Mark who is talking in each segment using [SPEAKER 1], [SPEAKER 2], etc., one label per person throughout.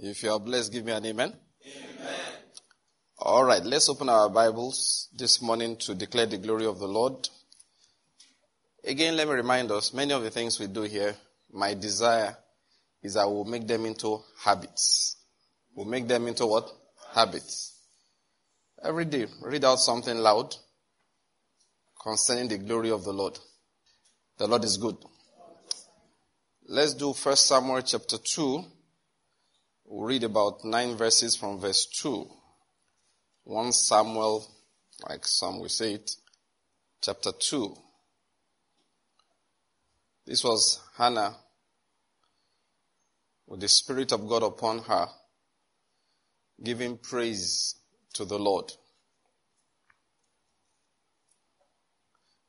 [SPEAKER 1] If you are blessed, give me an amen. Amen. All right, let's open our Bibles this morning to declare the glory of the Lord. Again, let me remind us many of the things we do here, my desire is I will make them into habits. We'll make them into what? Habits. Every day, read out something loud concerning the glory of the Lord. The Lord is good. Let's do First Samuel chapter 2 We'll read about nine verses from verse 2. 1 Samuel, like some will say it, chapter 2. This was Hannah with the Spirit of God upon her, giving praise to the Lord.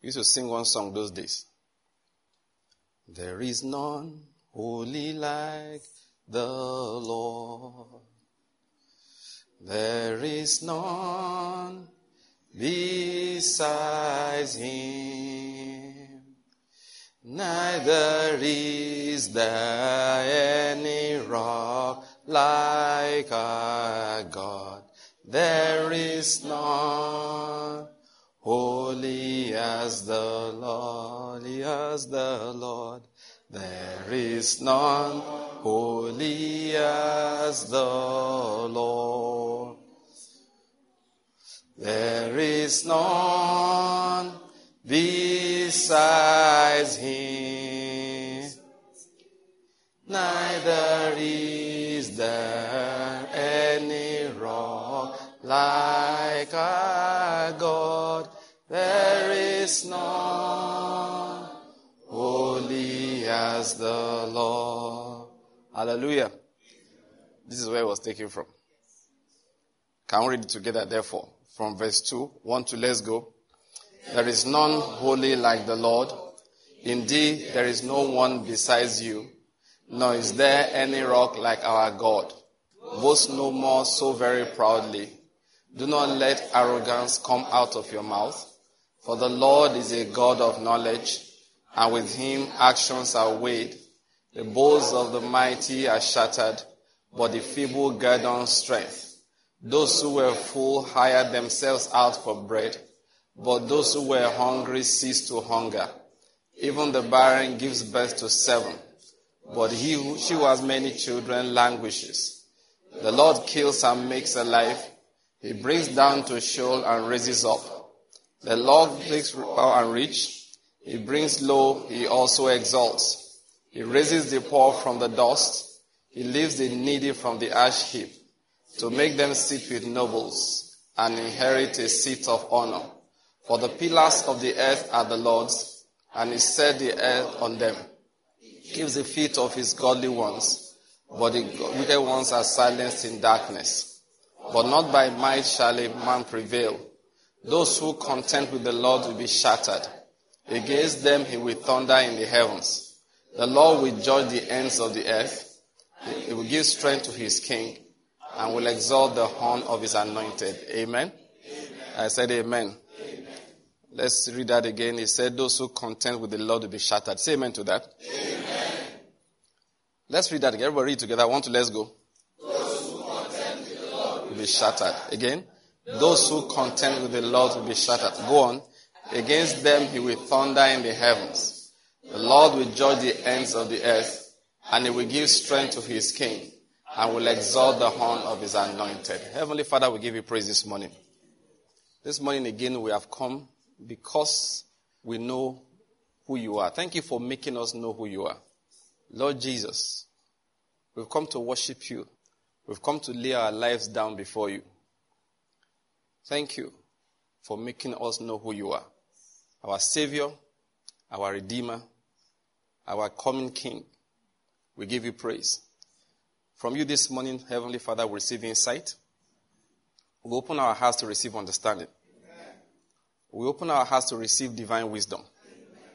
[SPEAKER 1] We used to sing one song those days. There is none holy like the Lord. There is none besides him, neither is there any rock like our God. There is none holy as the Lord, as the Lord. There is none holy as the Lord. There is none besides him, neither is there any rock like our God. There is none the Lord. Hallelujah. This is where it was taken from. Can we read it together, therefore? From verse 2, 1 to let's go. There is none holy like the Lord. Indeed, there is no one besides you, nor is there any rock like our God. Boast no more so very proudly. Do not let arrogance come out of your mouth, for the Lord is a God of knowledge, and with him actions are weighed. The bows of the mighty are shattered, but the feeble gird on strength. Those who were full hired themselves out for bread, but those who were hungry ceased to hunger. Even the barren gives birth to seven, but he who, she who has many children languishes. The Lord kills and makes alive. He brings down to Sheol and raises up. The Lord makes power and rich. He brings low, he also exalts. He raises the poor from the dust. He lifts the needy from the ash heap to make them sit with nobles and inherit a seat of honor. For the pillars of the earth are the Lord's, and he set the earth on them. He gives the feet of his godly ones, but the wicked ones are silenced in darkness. But not by might shall a man prevail. Those who contend with the Lord will be shattered. Against them he will thunder in the heavens. The Lord will judge the ends of the earth. He will give strength to his king and will exalt the horn of his anointed. Amen. amen. I said amen. amen. Let's read that again. He said, Those who contend with the Lord will be shattered. Say amen to that. Amen. Let's read that again. Everybody read together. I want to let's go.
[SPEAKER 2] Those who contend with the Lord
[SPEAKER 1] will be shattered. Again. Those who contend with the Lord will be shattered. Go on. Against them he will thunder in the heavens. The Lord will judge the ends of the earth, and he will give strength to his king, and will exalt the horn of his anointed. Heavenly Father, we give you praise this morning. This morning again, we have come because we know who you are. Thank you for making us know who you are. Lord Jesus, we've come to worship you. We've come to lay our lives down before you. Thank you for making us know who you are. Our Savior, our Redeemer, our coming King. We give you praise. From you this morning, Heavenly Father, we receive insight. We open our hearts to receive understanding. Amen. We open our hearts to receive divine wisdom. Amen.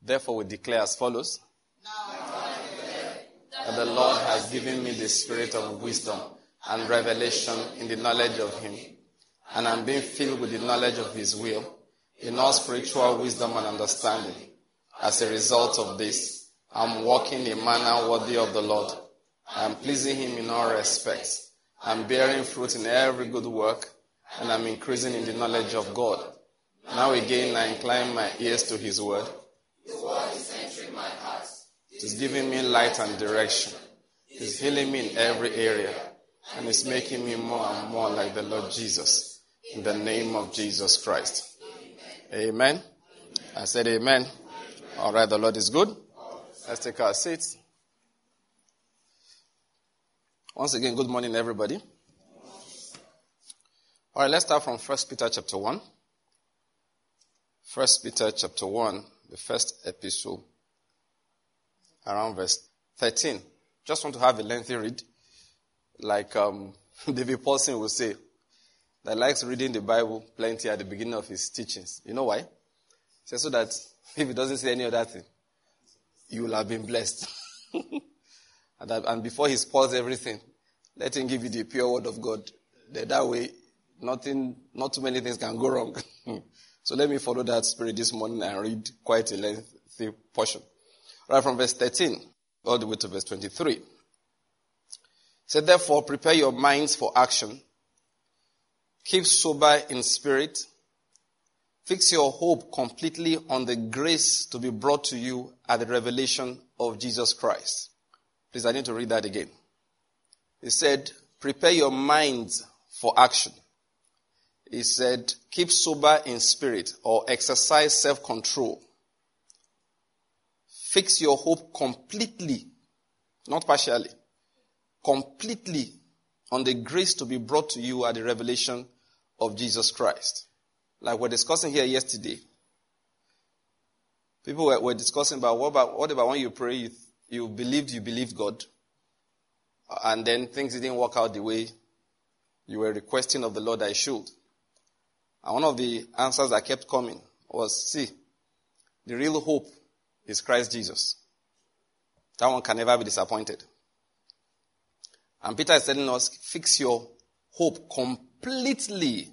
[SPEAKER 1] Therefore, we declare as follows that the Lord has given me the spirit of wisdom and revelation in the knowledge of Him, and I'm being filled with the knowledge of His will in all spiritual wisdom and understanding as a result of this, I'm walking in a manner worthy of the Lord. I'm pleasing him in all respects. I'm bearing fruit in every good work, and I'm increasing in the knowledge of God. Now again, I incline my ears to his word.
[SPEAKER 2] His word is entering my heart.
[SPEAKER 1] It is giving me light and direction. It is healing me in every area, and it's making me more and more like the Lord Jesus. In the name of Jesus Christ. Amen. I said amen. All right, the Lord is good. Let's take our seats. Once again, good morning, everybody. All right, let's start from 1 Peter chapter 1. 1 Peter chapter 1, the first epistle, around verse 13. Just want to have a lengthy read, like um, David Pawson will say, that likes reading the Bible plenty at the beginning of his teachings. You know why? He so that if he doesn't say any other thing, you will have been blessed. and, that, and before he spoils everything, let him give you the pure word of God. That, that way, nothing, not too many things can go wrong. so let me follow that spirit this morning and read quite a lengthy portion. Right from verse 13 all the way to verse 23. Said, therefore, prepare your minds for action. Keep sober in spirit. Fix your hope completely on the grace to be brought to you at the revelation of Jesus Christ. Please, I need to read that again. He said, prepare your minds for action. He said, keep sober in spirit or exercise self-control. Fix your hope completely, not partially, completely on the grace to be brought to you at the revelation of Jesus Christ. Like we're discussing here yesterday. People were, were discussing about what about what about when you pray, you, you believed you believed God, and then things didn't work out the way you were requesting of the Lord I should. And one of the answers that kept coming was, see, the real hope is Christ Jesus. That one can never be disappointed. And Peter is telling us, fix your hope completely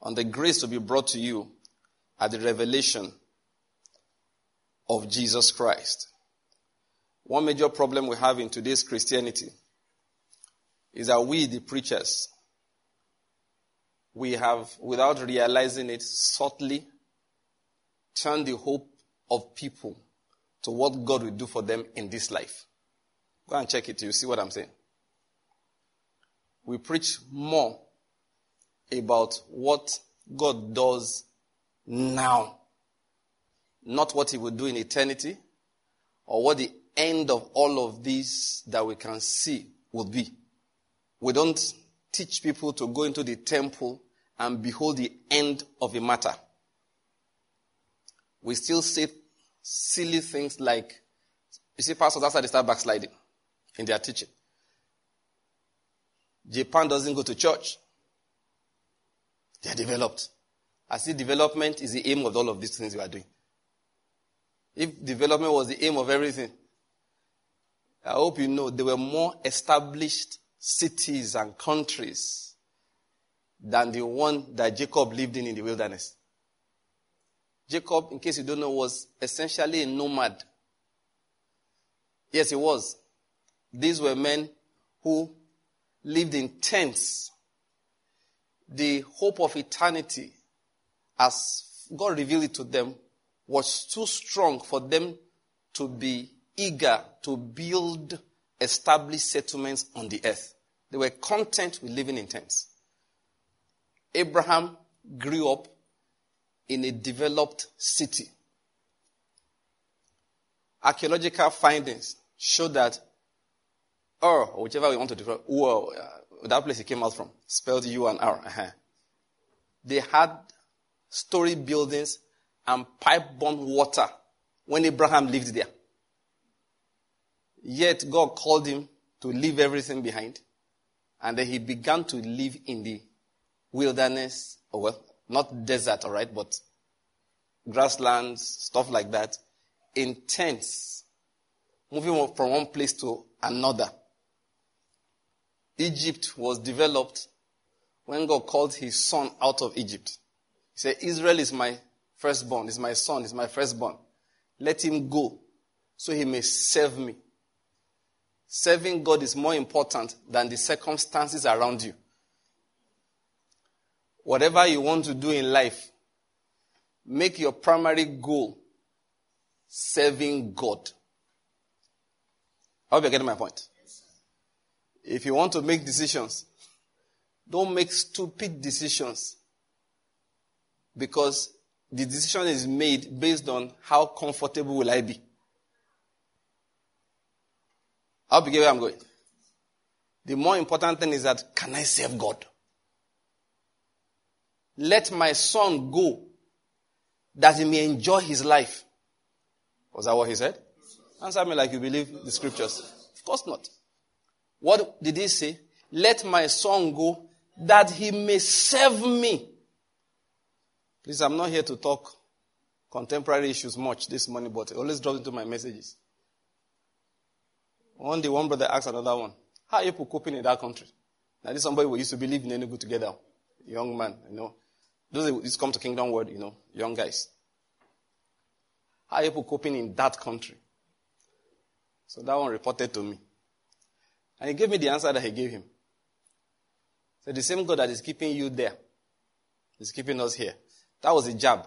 [SPEAKER 1] on the grace to be brought to you at the revelation of Jesus Christ. One major problem we have in today's Christianity is that we, the preachers, we have, without realizing it, subtly turned the hope of people to what God will do for them in this life. Go and check it. You see what I'm saying? We preach more about what God does now, not what He will do in eternity, or what the end of all of this that we can see will be. We don't teach people to go into the temple and behold the end of a matter. We still say silly things like, you see, pastors, that's how they start backsliding in their teaching. Japan doesn't go to church. They are developed. I see development is the aim of all of these things we are doing. If development was the aim of everything, I hope you know there were more established cities and countries than the one that Jacob lived in in the wilderness. Jacob, in case you don't know, was essentially a nomad. Yes, he was. These were men who lived in tents. The hope of eternity, as God revealed it to them, was too strong for them to be eager to build established settlements on the earth. They were content with living in tents. Abraham grew up in a developed city. Archaeological findings show that or whichever we want to develop, Ur, uh, that place it came out from, spelled U and R. Uh-huh. They had story buildings and pipe-borne water when Abraham lived there. Yet God called him to leave everything behind. And then he began to live in the wilderness, or well, not desert, alright, but grasslands, stuff like that, in tents, moving from one place to another. Egypt was developed when God called his son out of Egypt. He said, Israel is my firstborn, is my son, is my firstborn. Let him go so he may serve me. Serving God is more important than the circumstances around you. Whatever you want to do in life, make your primary goal serving God. I hope you're getting my point. If you want to make decisions, don't make stupid decisions because the decision is made based on how comfortable will I be. I'll begin where I'm going. The more important thing is that can I serve God? Let my son go that he may enjoy his life. Was that what he said? Answer me like you believe the scriptures. Of course not. What did he say? Let my son go that he may serve me. Please, I'm not here to talk contemporary issues much this morning, but it always drops into my messages. One day, one brother asked another one, How are you coping in that country? Now, this is somebody we used to believe in Enugu together. Young man, you know. Those who come to Kingdom World, you know, young guys. How are you coping in that country? So that one reported to me. And he gave me the answer that he gave him. So the same God that is keeping you there is keeping us here. That was a jab.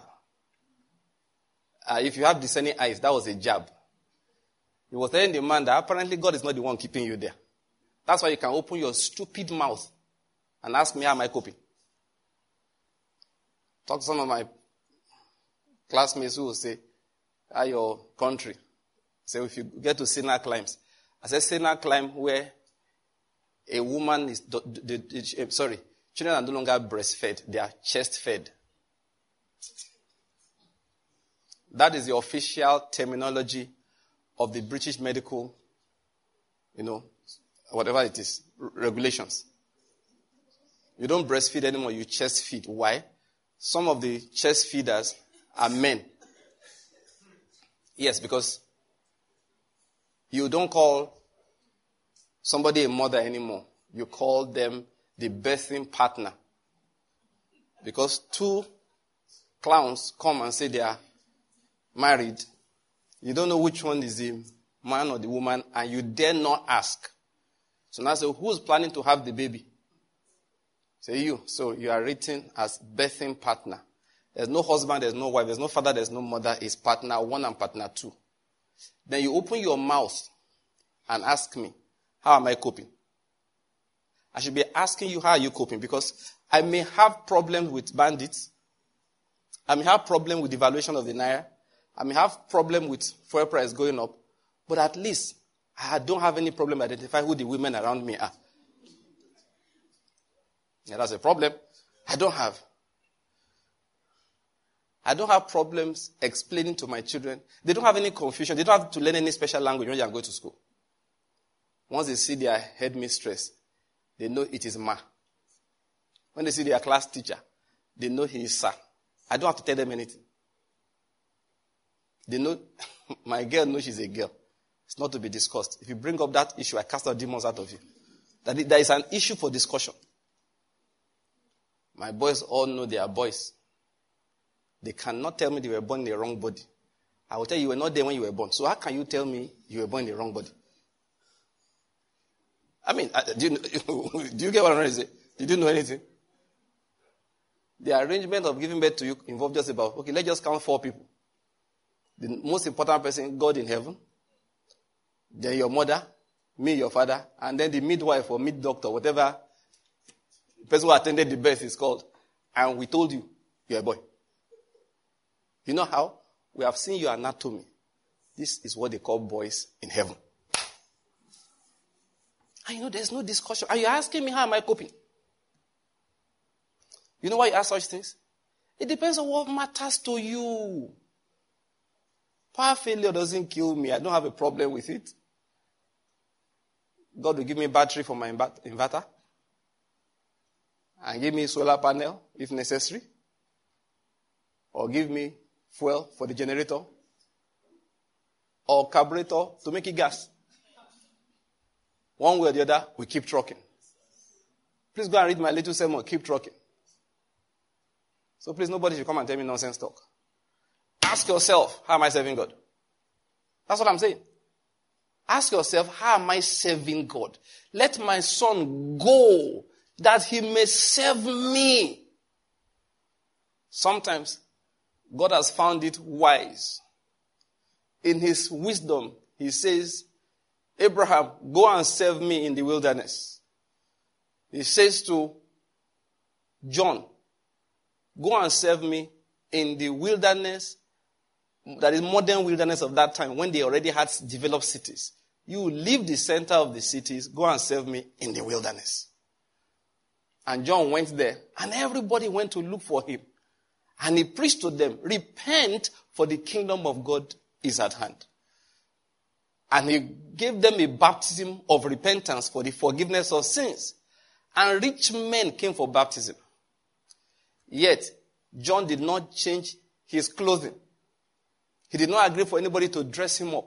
[SPEAKER 1] Uh, if you have discerning eyes, that was a jab. He was telling the man that apparently God is not the one keeping you there. That's why you can open your stupid mouth and ask me, how am I coping? Talk to some of my classmates who will say, how your country? Say, if you get to Sinai climbs. I said, Sinai climb where a woman is, eh, sorry, children are no longer breastfed, they are chest fed. That is the official terminology of the British medical, you know, whatever it is, regulations. You don't breastfeed anymore, you chest feed. Why? Some of the chest feeders are men. Yes, because you don't call somebody a mother anymore. You call them the birthing partner. Because two clowns come and say they are married, you don't know which one is the man or the woman, and you dare not ask. So now say, who's planning to have the baby? Say you. So you are written as birthing partner. There's no husband, there's no wife, there's no father, there's no mother. It's partner one and partner two. Then you open your mouth and ask me, how am I coping? I should be asking you, how are you coping? Because I may have problems with bandits. I may have problem with the valuation of the naira. I may have problem with fuel price going up. But at least I don't have any problem identifying who the women around me are. Yeah, that's a problem. I don't have. I don't have problems explaining to my children. They don't have any confusion. They don't have to learn any special language when they are going to school. Once they see their headmistress, they know it is Ma. When they see their class teacher, they know he is Sir. I don't have to tell them anything. They know, my girl knows she's a girl. It's not to be discussed. If you bring up that issue, I cast out demons out of you. That there is an issue for discussion. My boys all know they are boys. They cannot tell me they were born in the wrong body. I will tell you, you were not there when you were born. So how can you tell me you were born in the wrong body? I mean, do you, do you get what I'm trying to say? Did you know anything? The arrangement of giving birth to you involved just about, okay, let's just count four people. The most important person, God in heaven, then your mother, me, your father, and then the midwife or mid doctor, whatever the person who attended the birth is called. And we told you, you're a boy. You know how? We have seen your anatomy. This is what they call boys in heaven. I know there's no discussion. Are you asking me how am I coping? You know why you ask such things? It depends on what matters to you. Power failure doesn't kill me. I don't have a problem with it. God will give me battery for my inverter and give me solar panel if necessary, or give me fuel for the generator, or carburetor to make it gas. One way or the other, we keep trucking. Please go and read my little sermon, keep trucking. So please, nobody should come and tell me nonsense talk. Ask yourself, how am I serving God? That's what I'm saying. Ask yourself, how am I serving God? Let my son go that he may serve me. Sometimes God has found it wise. In his wisdom, he says, Abraham, go and serve me in the wilderness. He says to John, go and serve me in the wilderness, that is modern wilderness of that time when they already had developed cities. You leave the center of the cities, go and serve me in the wilderness. And John went there, and everybody went to look for him. And he preached to them, repent for the kingdom of God is at hand. And he gave them a baptism of repentance for the forgiveness of sins. And rich men came for baptism. Yet, John did not change his clothing. He did not agree for anybody to dress him up.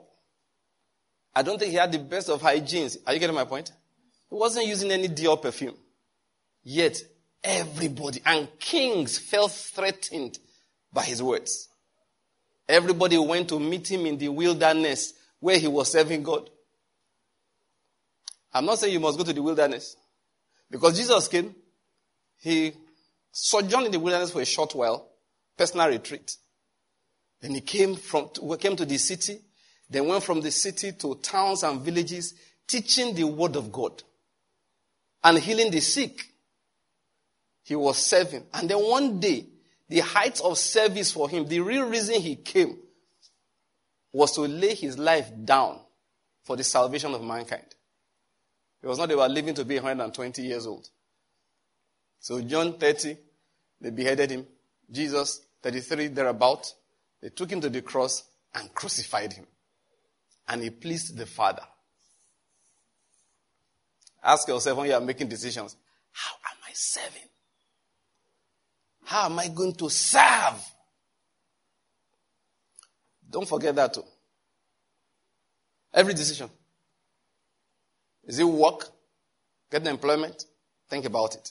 [SPEAKER 1] I don't think he had the best of hygienes. Are you getting my point? He wasn't using any Dior perfume. Yet, everybody and kings felt threatened by his words. Everybody went to meet him in the wilderness where he was serving God. I'm not saying you must go to the wilderness. Because Jesus came, he sojourned in the wilderness for a short while, personal retreat. Then he came from came to the city, then went from the city to towns and villages, teaching the word of God and healing the sick he was serving. And then one day, the height of service for him, the real reason he came, was to lay his life down for the salvation of mankind. It was not about living to be 120 years old. So John 30, they beheaded him. Jesus 33, thereabout, they took him to the cross and crucified him. And he pleased the Father. Ask yourself when you are making decisions, how am I serving? How am I going to serve? Don't forget that too. Every decision. Is it work? Getting employment? Think about it.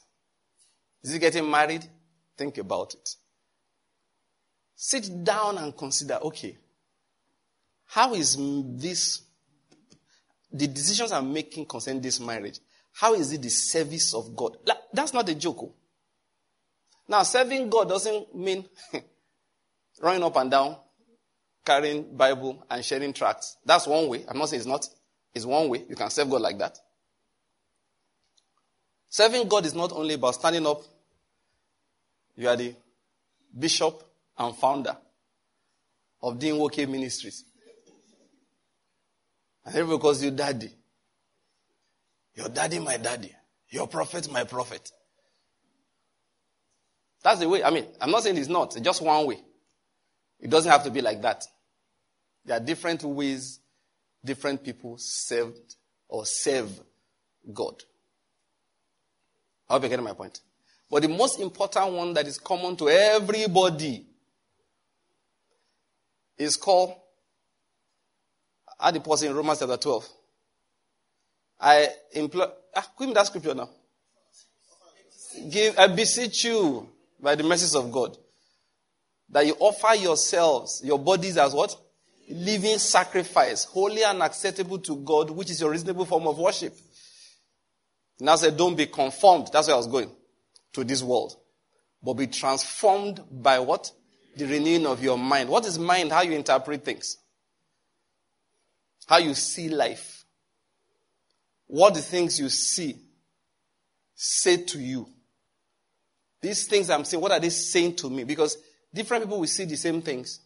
[SPEAKER 1] Is it getting married? Think about it. Sit down and consider, okay, how is this, the decisions I'm making concerning this marriage, how is it the service of God? That's not a joke. Oh. Now, serving God doesn't mean running up and down, carrying Bible and sharing tracts. That's one way. I'm not saying it's not. It's one way. You can serve God like that. Serving God is not only about standing up. You are the bishop and founder of Dean Woke Ministries. And everybody calls you daddy. Your daddy, my daddy. Your prophet, my prophet. That's the way. I mean, I'm not saying it's not. It's just one way. It doesn't have to be like that. There are different ways different people served or serve God. I hope you're getting my point. But the most important one that is common to everybody is called, pause in Romans chapter 12. I implore, ah, give me that scripture now. Give, I beseech you, by the mercies of God. That you offer yourselves, your bodies as what? Living sacrifice, holy and acceptable to God, which is your reasonable form of worship. And Now said, don't be conformed. That's where I was going. To this world. But be transformed by what? The renewing of your mind. What is mind? How you interpret things. How you see life. What the things you see say to you. These things I'm saying, what are they saying to me? Because different people will see the same things.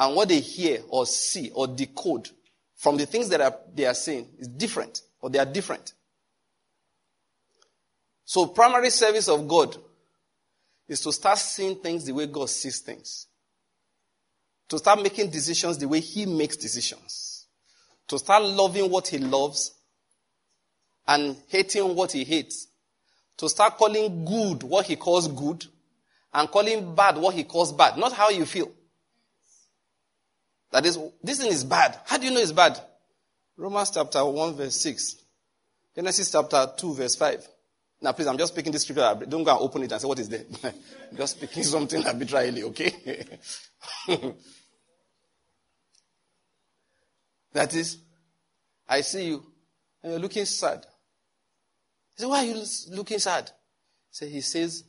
[SPEAKER 1] And what they hear or see or decode from the things that are, they are seeing is different or they are different. So primary service of God is to start seeing things the way God sees things. To start making decisions the way He makes decisions. To start loving what He loves and hating what He hates to start calling good what he calls good and calling bad what he calls bad, not how you feel. That is, this thing is bad. How do you know it's bad? Romans chapter 1 verse 6. Genesis chapter 2 verse 5. Now please, I'm just speaking this scripture. Don't go and open it and say, what is there? just speaking something arbitrarily, okay? that is, I see you and you're looking sad. He say, why are you looking sad? Say, he says,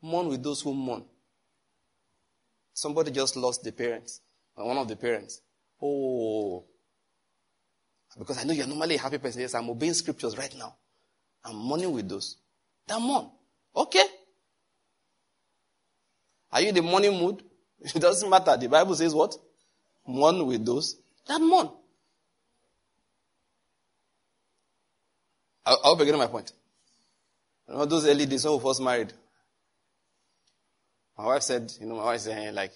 [SPEAKER 1] mourn with those who mourn. Somebody just lost the parents, one of the parents. Oh, because I know you're normally a happy person. Yes, I'm obeying scriptures right now. I'm mourning with those. That mourn. Okay. Are you in the mourning mood? It doesn't matter. The Bible says what? Mourn with those that mourn. I, hope you're getting my point. You know, those early days when we first married, my wife said, you know, my wife said, eh, like,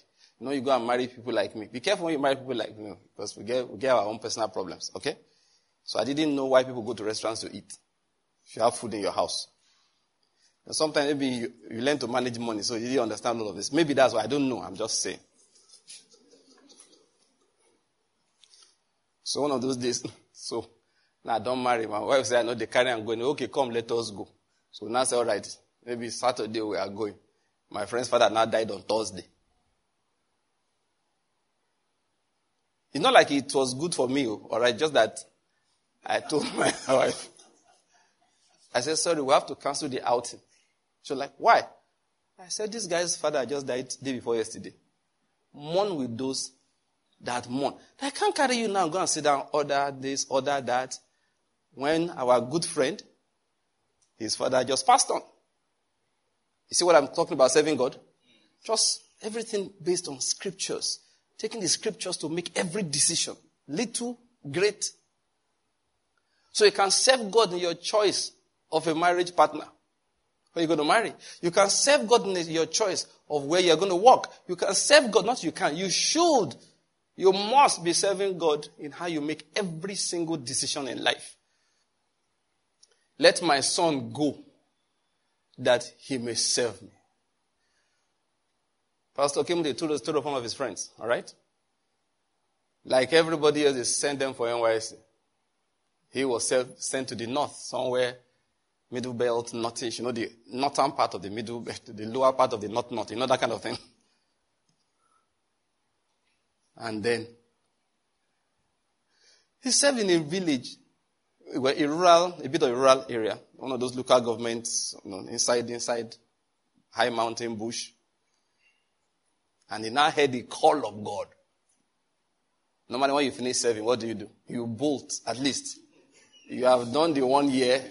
[SPEAKER 1] know, you go and marry people like me. Be careful when you marry people like me, because we get, we get our own personal problems, okay? So I didn't know why people go to restaurants to eat. If you have food in your house. And sometimes maybe you, you learn to manage money, so you didn't understand all of this. Maybe that's why I don't know. I'm just saying. So one of those days, so now don't marry. My wife said, I know they carry and going. Okay, come, let us go. So now I said, all right, maybe Saturday we are going. My friend's father now died on Thursday. It's not like it was good for me, all right, just that I told my wife, I said, sorry, we have to cancel the outing. She was like, why? I said, this guy's father just died day before yesterday. Mourn with those that mourn. I can't carry you now, go and sit down, order this, order that. When our good friend, his father just passed on. You see what I'm talking about, serving God? Just everything based on scriptures. Taking the scriptures to make every decision. Little, great. So you can serve God in your choice of a marriage partner. Where you're going to marry. You can serve God in your choice of where you're going to work. You can serve God, not you can. You should. You must be serving God in how you make every single decision in life. Let my son go that he may serve me. Pastor Kimde told story of one of his friends, all right? Like everybody else is sent them for NYSC. He was sent to the north, somewhere, middle belt, northish, you know, the northern part of the middle belt, the lower part of the north north, you know, that kind of thing. And then he served in a village, well, a rural, a bit of a rural area, one of those local governments, you know, inside, inside, high mountain bush. And he now heard the call of God. Normally when you finish serving, what do you do? You bolt, at least. You have done the one year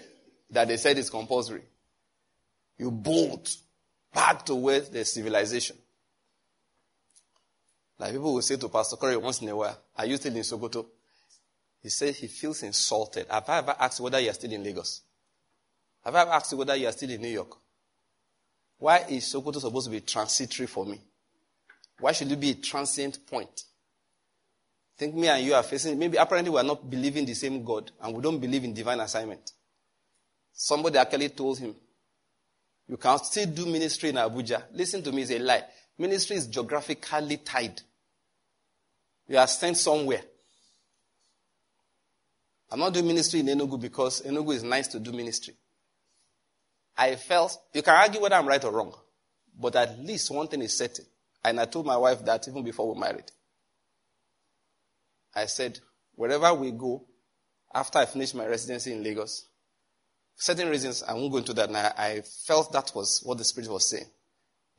[SPEAKER 1] that they said is compulsory. You bolt back to where the civilization. Like people will say to Pastor Corey once in a while, Are you still in Sokoto? He says he feels insulted. Have I ever asked whether you are still in Lagos? Have I ever asked whether you are still in New York? Why is Sokoto supposed to be transitory for me? Why should it be a transient point? think me and you are facing, maybe apparently we are not believing the same God and we don't believe in divine assignment. Somebody actually told him, you can still do ministry in Abuja. Listen to me, it's a lie. Ministry is geographically tied. You are sent somewhere. I'm not doing ministry in Enugu because Enugu is nice to do ministry. I felt, you can argue whether I'm right or wrong, but at least one thing is certain. And I told my wife that even before we married. I said, wherever we go, after I finish my residency in Lagos, for certain reasons, I won't go into that now. I felt that was what the Spirit was saying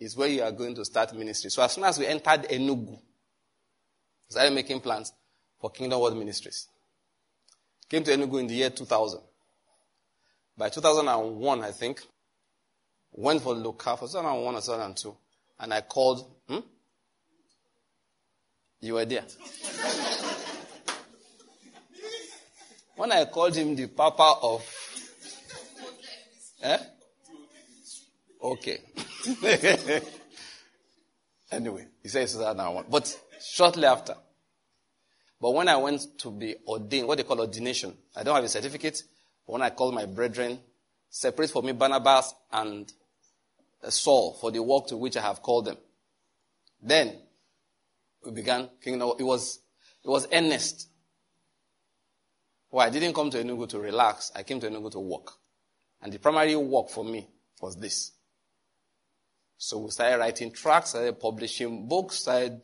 [SPEAKER 1] is where you are going to start ministry. So as soon as we entered Enugu, I started making plans for Kingdom World Ministries. Came to Enugu in the year 2000. By 2001, I think, went for local for 2001 or 2002, and I called. Hmm? You were there. when I called him the Papa of. Eh? Okay. anyway, he says that now. But shortly after. But when I went to be ordained, what they call ordination, I don't have a certificate. When I called my brethren, separate for me Barnabas and Saul for the work to which I have called them. Then we began kingdom. It was it was earnest. Well, I didn't come to Enugu to relax. I came to Enugu to work. And the primary work for me was this. So we started writing tracts, started publishing books, started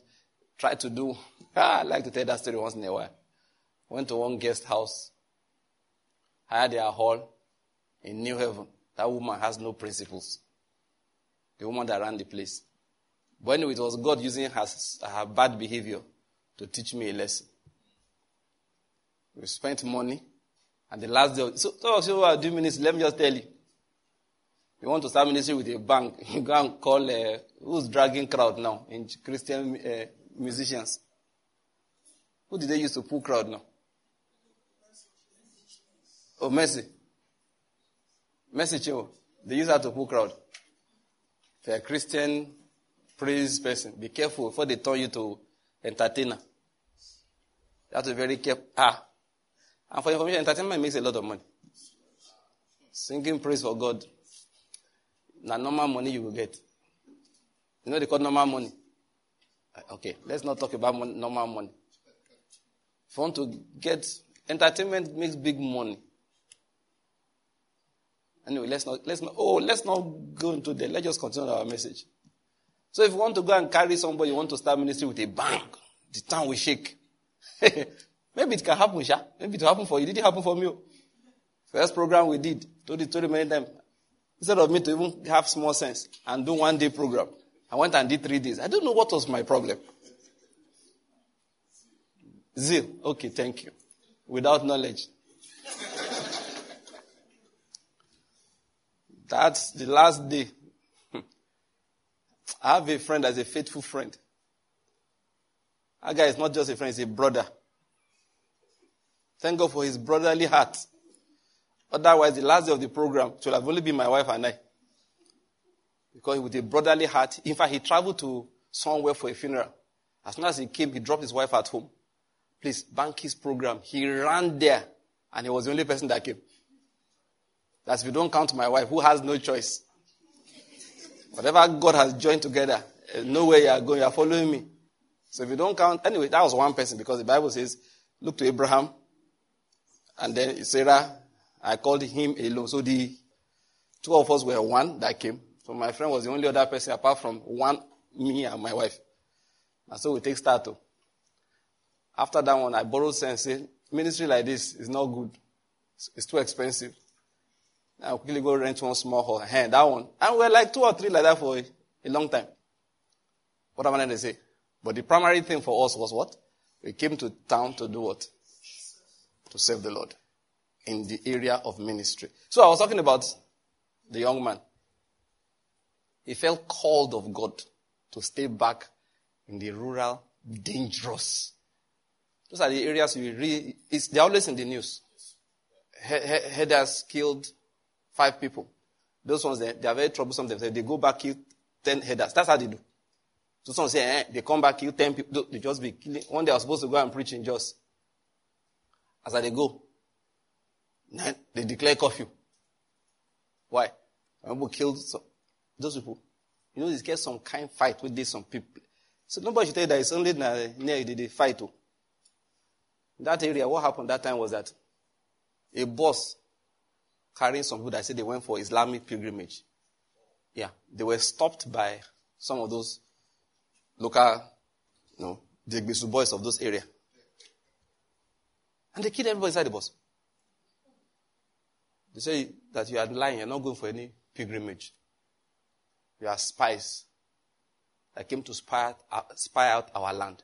[SPEAKER 1] try to do. Ah, I like to tell that story once in a while. Went to one guest house hired their hall in New Haven. That woman has no principles. The woman that ran the place. But anyway, it was God using her, her bad behavior to teach me a lesson. We spent money, and the last day, of, so, so, so are doing ministry, let me just tell you. You want to start ministry with a bank, you go and call, uh, who's dragging crowd now in Christian uh, musicians? Who did they use to pull crowd now? Oh, Mercy. Mercy Chinwo. They use that to pull crowd. You're Christian praise person, be careful before they turn you to entertainer. You have to be very careful. Ah. And for information, entertainment makes a lot of money. Singing praise for God. Now, normal money you will get. You know they call normal money? Ah, okay, let's not talk about normal money. If you want to get entertainment makes big money. Anyway, let's not let's not oh let's not go into that. Let's just continue our message. So if you want to go and carry somebody, you want to start ministry with a bang, the town will shake. Maybe it can happen, Sha. Maybe it will happen for you. Did it happen for me? Oh. First program we did, told it, told it many times. Instead of me to even have small sense and do one day program, I went and did three days. I don't know what was my problem. Zeal. Okay, thank you. Without knowledge. That's the last day. I have a friend as a faithful friend. That guy is not just a friend, he's a brother. Thank God for his brotherly heart. Otherwise, the last day of the program should have only been my wife and I. Because with a brotherly heart, in fact, he traveled to somewhere for a funeral. As soon as he came, he dropped his wife at home. Please, bank his program. He ran there, and he was the only person that came. That's if you don't count my wife, who has no choice. Whatever God has joined together, eh, nowhere you are going, you are following me. So if you don't count, anyway, that was one person because the Bible says, look to Abraham, and then Sarah, I called him alone. So the two of us were one that came. So my friend was the only other person apart from one, me and my wife. And so we take start. To. After that one, I borrowed sense. Ministry like this is not good. It's too expensive. I'll quickly go rent one small hall. Hey, that one. And we're like two or three like that for a, a long time. What am I going to say? But the primary thing for us was what? We came to town to do what? To serve the Lord in the area of ministry. So I was talking about the young man. He felt called of God to stay back in the rural, dangerous. Those are the areas we read. It's, they're always in the news. Headers killed five people. Those ones, they, they are very troublesome themselves. They go back, kill 10 headers. That's how they do. So some say, eh, they come back, kill 10 people. They just be killing. One day I was supposed to go and preach in Jos. As I they go, then they declare curfew. Why? People killed some, those people. You know, they get some kind fight with these some people. So nobody should tell you that it's only near the, the fight. Oh. In that area, what happened that time was that a boss carrying some people that said they went for Islamic pilgrimage. Yeah, they were stopped by some of those local, you know, the Gbisu boys of those area. And they killed everybody inside the bus. They say that you are lying, you're not going for any pilgrimage. You are spies that came to spy, uh, spy out our land.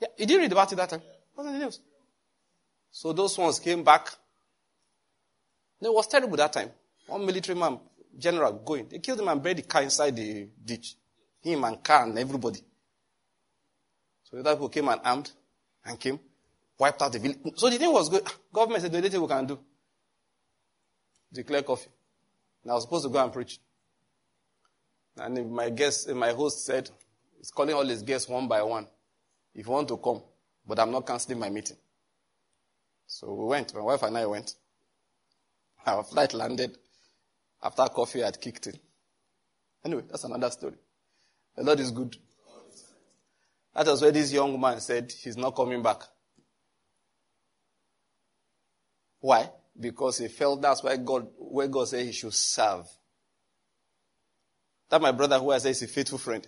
[SPEAKER 1] Yeah, you didn't read about it that time. What's in the news? So those ones came back it was terrible that time. One military man, general, going. They killed him and buried the car inside the ditch. Him and car and everybody. So the other people came and armed and came, wiped out the village. So the thing was good. Government said, the only thing we can do. Declare curfew. And I was supposed to go and preach. And my guest, my host said, he's calling all his guests one by one. If you want to come, but I'm not canceling my meeting. So we went. My wife and I went. Our flight landed after coffee had kicked in. Anyway, that's another story. The Lord is good. That was where this young man said he's not coming back. Why? Because he felt that's why God, where God said he should serve. That my brother who I say is a faithful friend.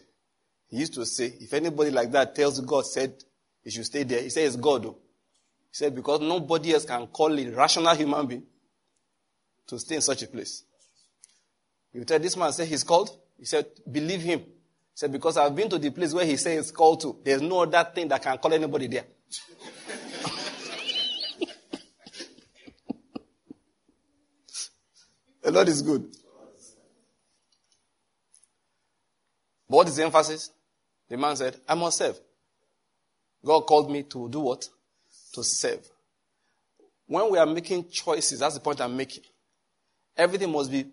[SPEAKER 1] He used to say, if anybody like that tells God said he should stay there, he says God. Oh. He said because nobody else can call a rational human being to stay in such a place. You tell this man, say he's called. He said, believe him. He said, because I've been to the place where he says he's called to. There's no other thing that can call anybody there. the Lord is good. But what is the emphasis? The man said, I must serve. God called me to do what? To serve. When we are making choices, that's the point I'm making. Everything must be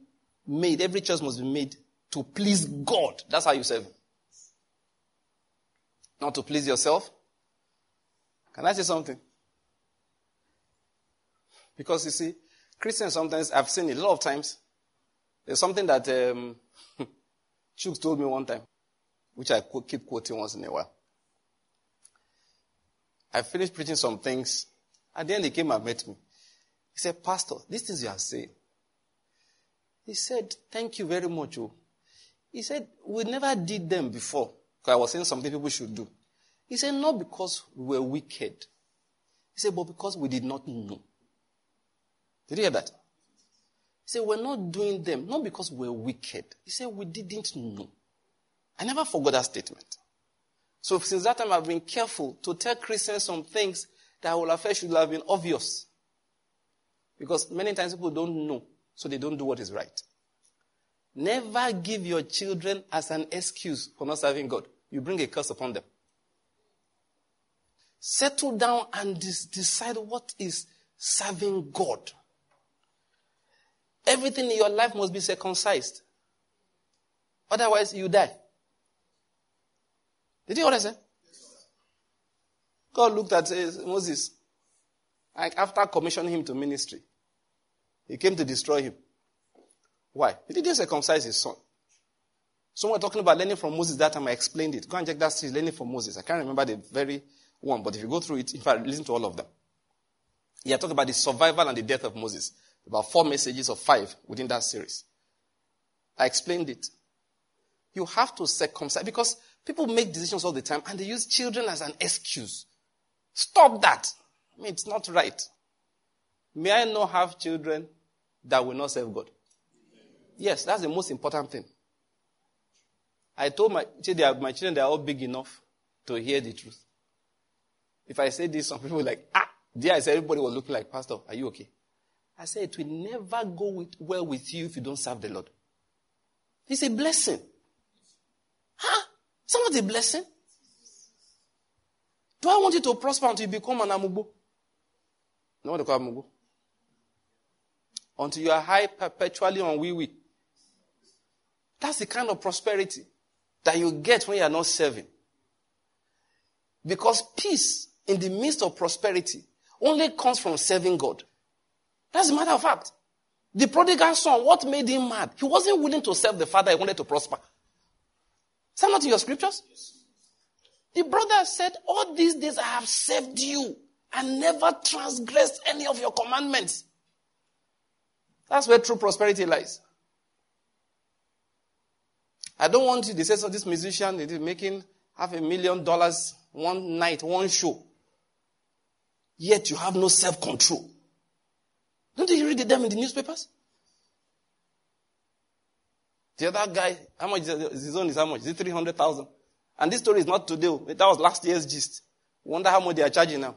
[SPEAKER 1] made, every choice must be made to please God. That's how you serve. Not to please yourself. Can I say something? Because you see, Christians sometimes, I've seen it a lot of times. There's something that um, Chooks told me one time, which I keep quoting once in a while. I finished preaching some things, and then he came and met me. He said, Pastor, these things you are saying. He said, Thank you very much. Oh. He said, We never did them before. Because I was saying something people should do. He said, Not because we were wicked. He said, But because we did not know. Did you hear that? He said, We're not doing them, not because we're wicked. He said, We didn't know. I never forgot that statement. So since that time, I've been careful to tell Christians some things that will affect should have been obvious. Because many times people don't know, so they don't do what is right. Never give your children as an excuse for not serving God. You bring a curse upon them. Settle down and decide what is serving God. Everything in your life must be circumcised. Otherwise, you die. Did you hear what I said? God looked at eh, Moses. Like after commissioning him to ministry, he came to destroy him. Why? He didn't circumcise his son. Someone talking about learning from Moses that time, I explained it. Go and check that series, learning from Moses. I can't remember the very one, but if you go through it, in fact, listen to all of them. Yeah, talk about the survival and the death of Moses. About four messages or five within that series. I explained it. You have to circumcise because people make decisions all the time and they use children as an excuse. Stop that. I mean, it's not right. May I not have children that will not serve God? Yes, that's the most important thing. I told my, my children they are all big enough to hear the truth. If I say this, some people like, ah, there I said everybody was looking like, Pastor, are you okay? I said it will never go with, well with you if you don't serve the Lord. It's a blessing. Huh? It's not a blessing. Do I want you to prosper until you become an amubo? No, what they call amubo? Until you are high perpetually on wee wee. That's the kind of prosperity that you get when you are not serving. Because peace in the midst of prosperity only comes from serving God. That's a matter of fact. The prodigal son, what made him mad? He wasn't willing to serve the father, he wanted to prosper. Is that not in your scriptures? The brother said, All these days I have served you and never transgressed any of your commandments. That's where true prosperity lies. I don't want you, they say, so this musician is making half a million dollars one night, one show. Yet you have no self control. Don't you read them in the newspapers? The other guy, how much is his own is how much? Is it 300,000? And this story is not today. Oh. That was last year's gist. Wonder how much they are charging now.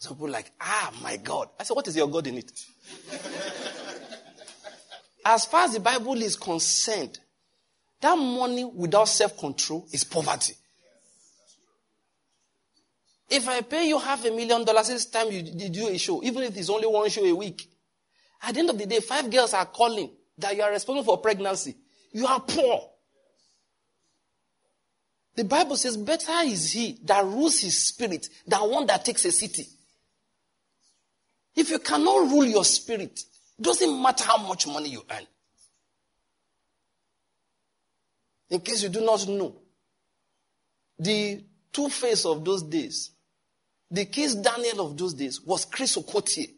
[SPEAKER 1] Some people like, ah, my God. I said, what is your God in it? as far as the Bible is concerned, that money without self-control is poverty. If I pay you half a million dollars this time you, do a show, even if it's only one show a week, at the end of the day, five girls are calling that you are responsible for pregnancy. You are poor. The Bible says, better is he that rules his spirit than one that takes a city. If you cannot rule your spirit, it doesn't matter how much money you earn. In case you do not know, the two face of those days the Kizz Daniel of those days was Chris Okotie.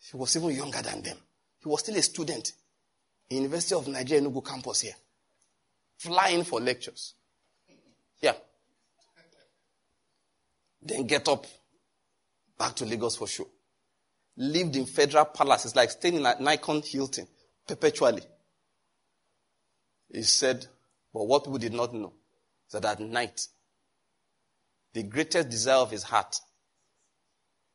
[SPEAKER 1] He was even younger than them. He was still a student in University of Nigeria Enugu campus here, flying for lectures. Yeah. Then get up back to Lagos for sure. lived in federal palace. It's like staying in Nicon Hilton perpetually. He said, but what people did not know is that at night, the greatest desire of his heart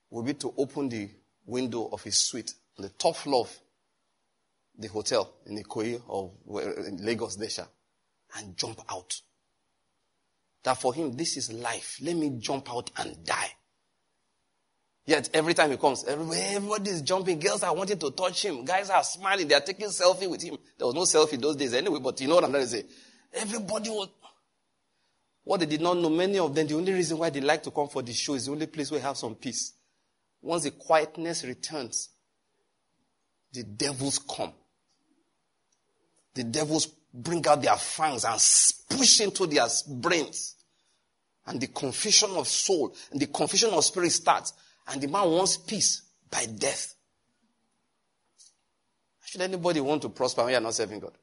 [SPEAKER 1] would be to open the window of his suite on the top floor of the hotel in Ikoyi or in Lagos, Desha, and jump out. That for him, this is life. Let me jump out and die. Yet every time he comes, everybody is jumping. Girls are wanting to touch him. Guys are smiling. They are taking selfie with him. There was no selfie those days anyway, but you know what I'm trying to say. Everybody was. What they did not know, many of them, the only reason why they like to come for the show is the only place where you have some peace. Once the quietness returns, the devils come. The devils bring out their fangs and push into their brains. And the confusion of soul and the confusion of spirit starts. And the man wants peace by death. Should anybody want to prosper when you are not serving God?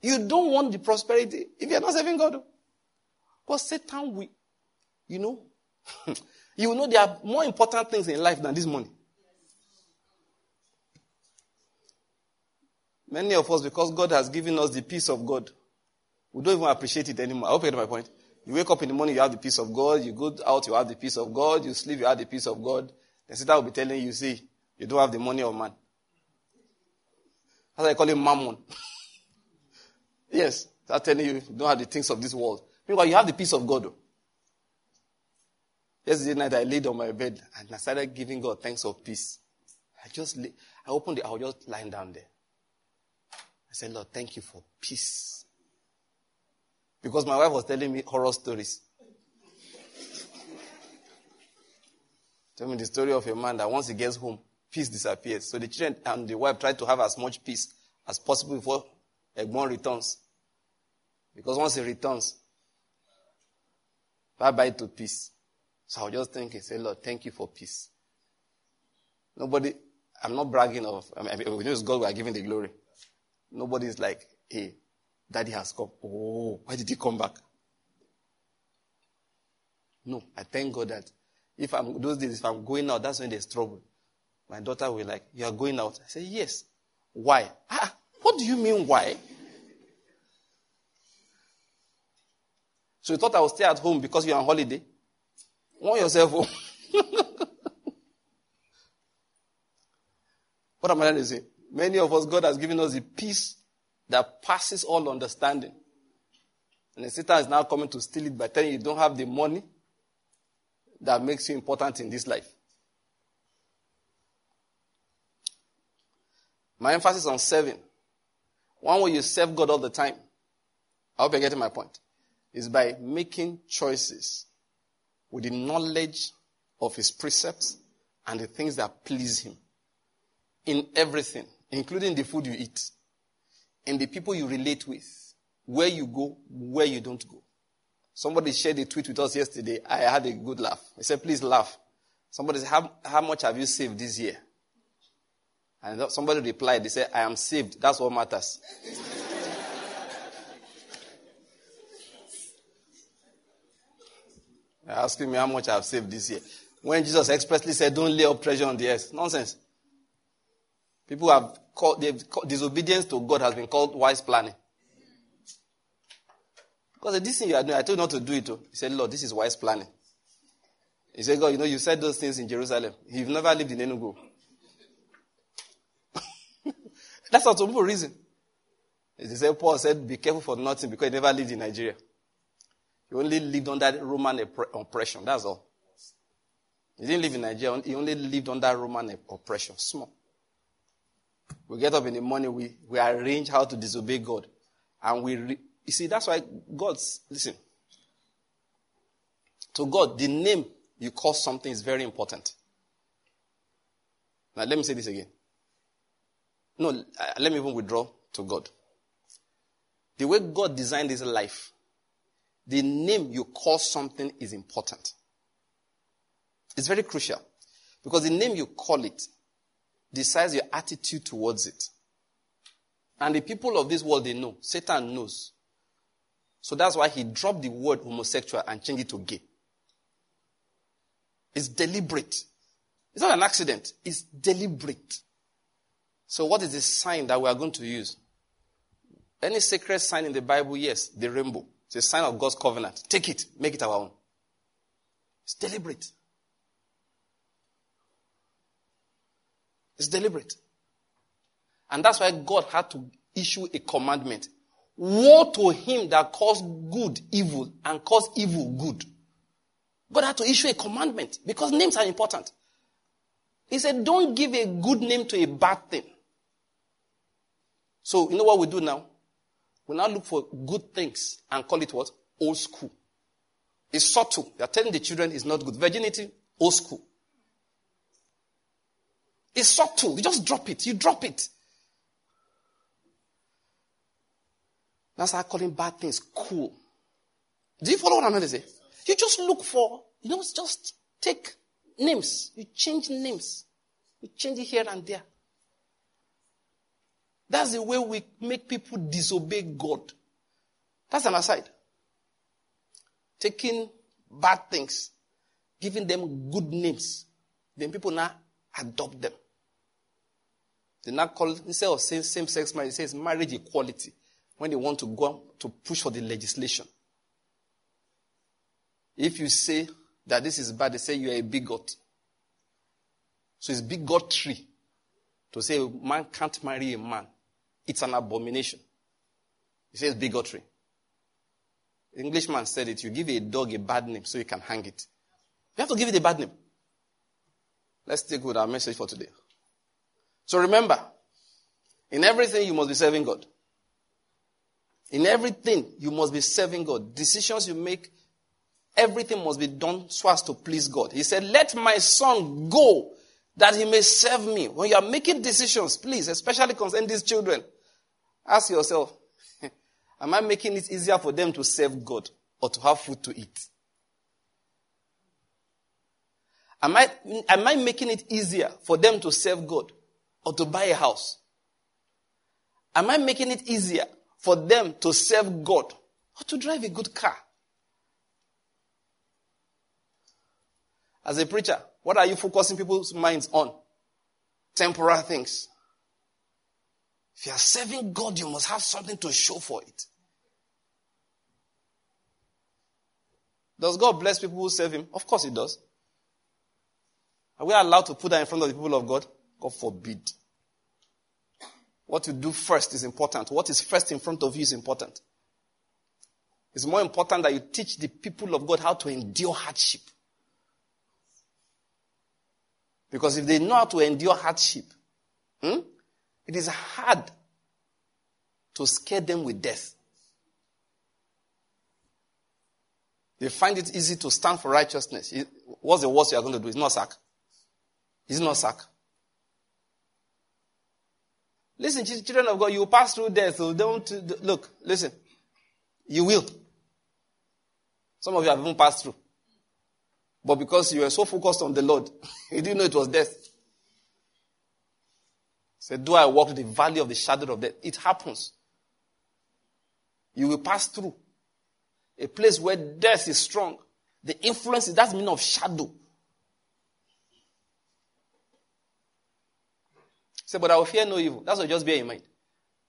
[SPEAKER 1] You don't want the prosperity if you are not serving God. But Satan will, you know, you know there are more important things in life than this money. Many of us, because God has given us the peace of God, we don't even appreciate it anymore. I hope you get my point. You wake up in the morning, you have the peace of God. You go out, you have the peace of God. You sleep, you have the peace of God. The Satan will be telling you, see, you don't have the money of man. That's why I call him mammon. yes, that's telling you, you don't have the things of this world. Meanwhile, you have the peace of God. Yesterday night, I laid on my bed and I started giving God thanks of peace. I just, lay, I opened it, I was just lying down there. I said, Lord, thank you for peace. Because my wife was telling me horror stories. Tell me the story of a man that once he gets home, peace disappears. So the children and the wife try to have as much peace as possible before Egbon returns. Because once he returns, bye bye to peace. So I was just thinking, say, Lord, thank you for peace. Nobody, I'm not bragging of, I mean, we know it's God we are giving the glory. Nobody is like, hey, Daddy has come. Oh, why did he come back? No, I thank God that if I'm those days, if I'm going out, that's when there's trouble. My daughter will like, You are going out. I say, Yes. Why? Ah, what do you mean why? So you thought I would stay at home because you're on holiday? Want yourself home. what am I trying to say? Many of us, God has given us the peace that passes all understanding. And Satan is now coming to steal it by telling you you don't have the money that makes you important in this life. My emphasis on serving. One way you serve God all the time, I hope you're getting my point, is by making choices with the knowledge of His precepts and the things that please Him in everything, including the food you eat in the people you relate with, where you go, where you don't go. Somebody shared a tweet with us yesterday. I had a good laugh. He said, please laugh. Somebody said, how, how much have you saved this year? And somebody replied, they said, I am saved. That's what matters. asking me how much I've saved this year. When Jesus expressly said, don't lay up treasure on the earth. Nonsense. People have called, disobedience to God has been called wise planning. Because this thing you are doing, I told you not to do it. Too. He said, Lord, this is wise planning. He said, God, you know, you said those things in Jerusalem. You've never lived in Enugu. That's not simple reason. He said, Paul said, be careful for nothing because he never lived in Nigeria. He only lived under Roman oppression. That's all. He didn't live in Nigeria. He only lived under Roman oppression. Small. We get up in the morning, we, we arrange how to disobey God. And we, re- you see, that's why God's, listen. To God, the name you call something is very important. Now, let me say this again. No, let me even withdraw to God. The way God designed this life, the name you call something is important. It's very crucial. Because the name you call it decides your attitude towards it. And the people of this world, they know. Satan knows. So that's why he dropped the word homosexual and changed it to gay. It's deliberate. It's not an accident, it's deliberate. So, what is the sign that we are going to use? Any sacred sign in the Bible, yes, the rainbow. It's a sign of God's covenant. Take it, make it our own. It's deliberate. It's deliberate. And that's why God had to issue a commandment. Woe to him that calls good evil and calls evil good. God had to issue a commandment because names are important. He said, Don't give a good name to a bad thing. So, you know what we do now? We now look for good things and call it what? Old school. It's subtle. You're telling the children it's not good. Virginity, old school. It's subtle. You just drop it. You drop it. That's how calling bad things cool. Do you follow what I'm trying to say? You just look for, you know, just take names. You change names. You change it here and there. That's the way we make people disobey God. That's an aside. Taking bad things, giving them good names, then people now adopt them. They now call, instead of saying same sex marriage, it says marriage equality when they want to go to push for the legislation. If you say that this is bad, they say you are a bigot. So it's bigotry to say a man can't marry a man. It's an abomination. He says bigotry. Englishman said it. You give a dog a bad name so you can hang it. You have to give it a bad name. Let's take with our message for today. So remember, in everything you must be serving God. In everything you must be serving God. Decisions you make, everything must be done so as to please God. He said, Let my son go that he may serve me. When you are making decisions, please, especially concerning these children, ask yourself, am I making it easier for them to serve God or to have food to eat? Am I, am I making it easier for them to serve God or to buy a house? Am I making it easier for them to serve God or to drive a good car? As a preacher, what are you focusing people's minds on? Temporal things. If you are serving God, you must have something to show for it. Does God bless people who serve Him? Of course He does. Are we allowed to put that in front of the people of God? God forbid. What you do first is important. What is first in front of you is important. It's more important that you teach the people of God how to endure hardship. Because if they know how to endure hardship, hmm, it is hard to scare them with death. They find it easy to stand for righteousness. What's the worst you are going to do? It's not sack. It's not sack. Listen, children of God, you pass through death. So don't look. Listen, you will. Some of you have even passed through. But because you were so focused on the Lord, you didn't know it was death. Said, Do I walk the valley of the shadow of death? It happens. You will pass through a place where death is strong. The influence that's meaning of shadow. Say, but I will fear no evil. That's what just bear in mind.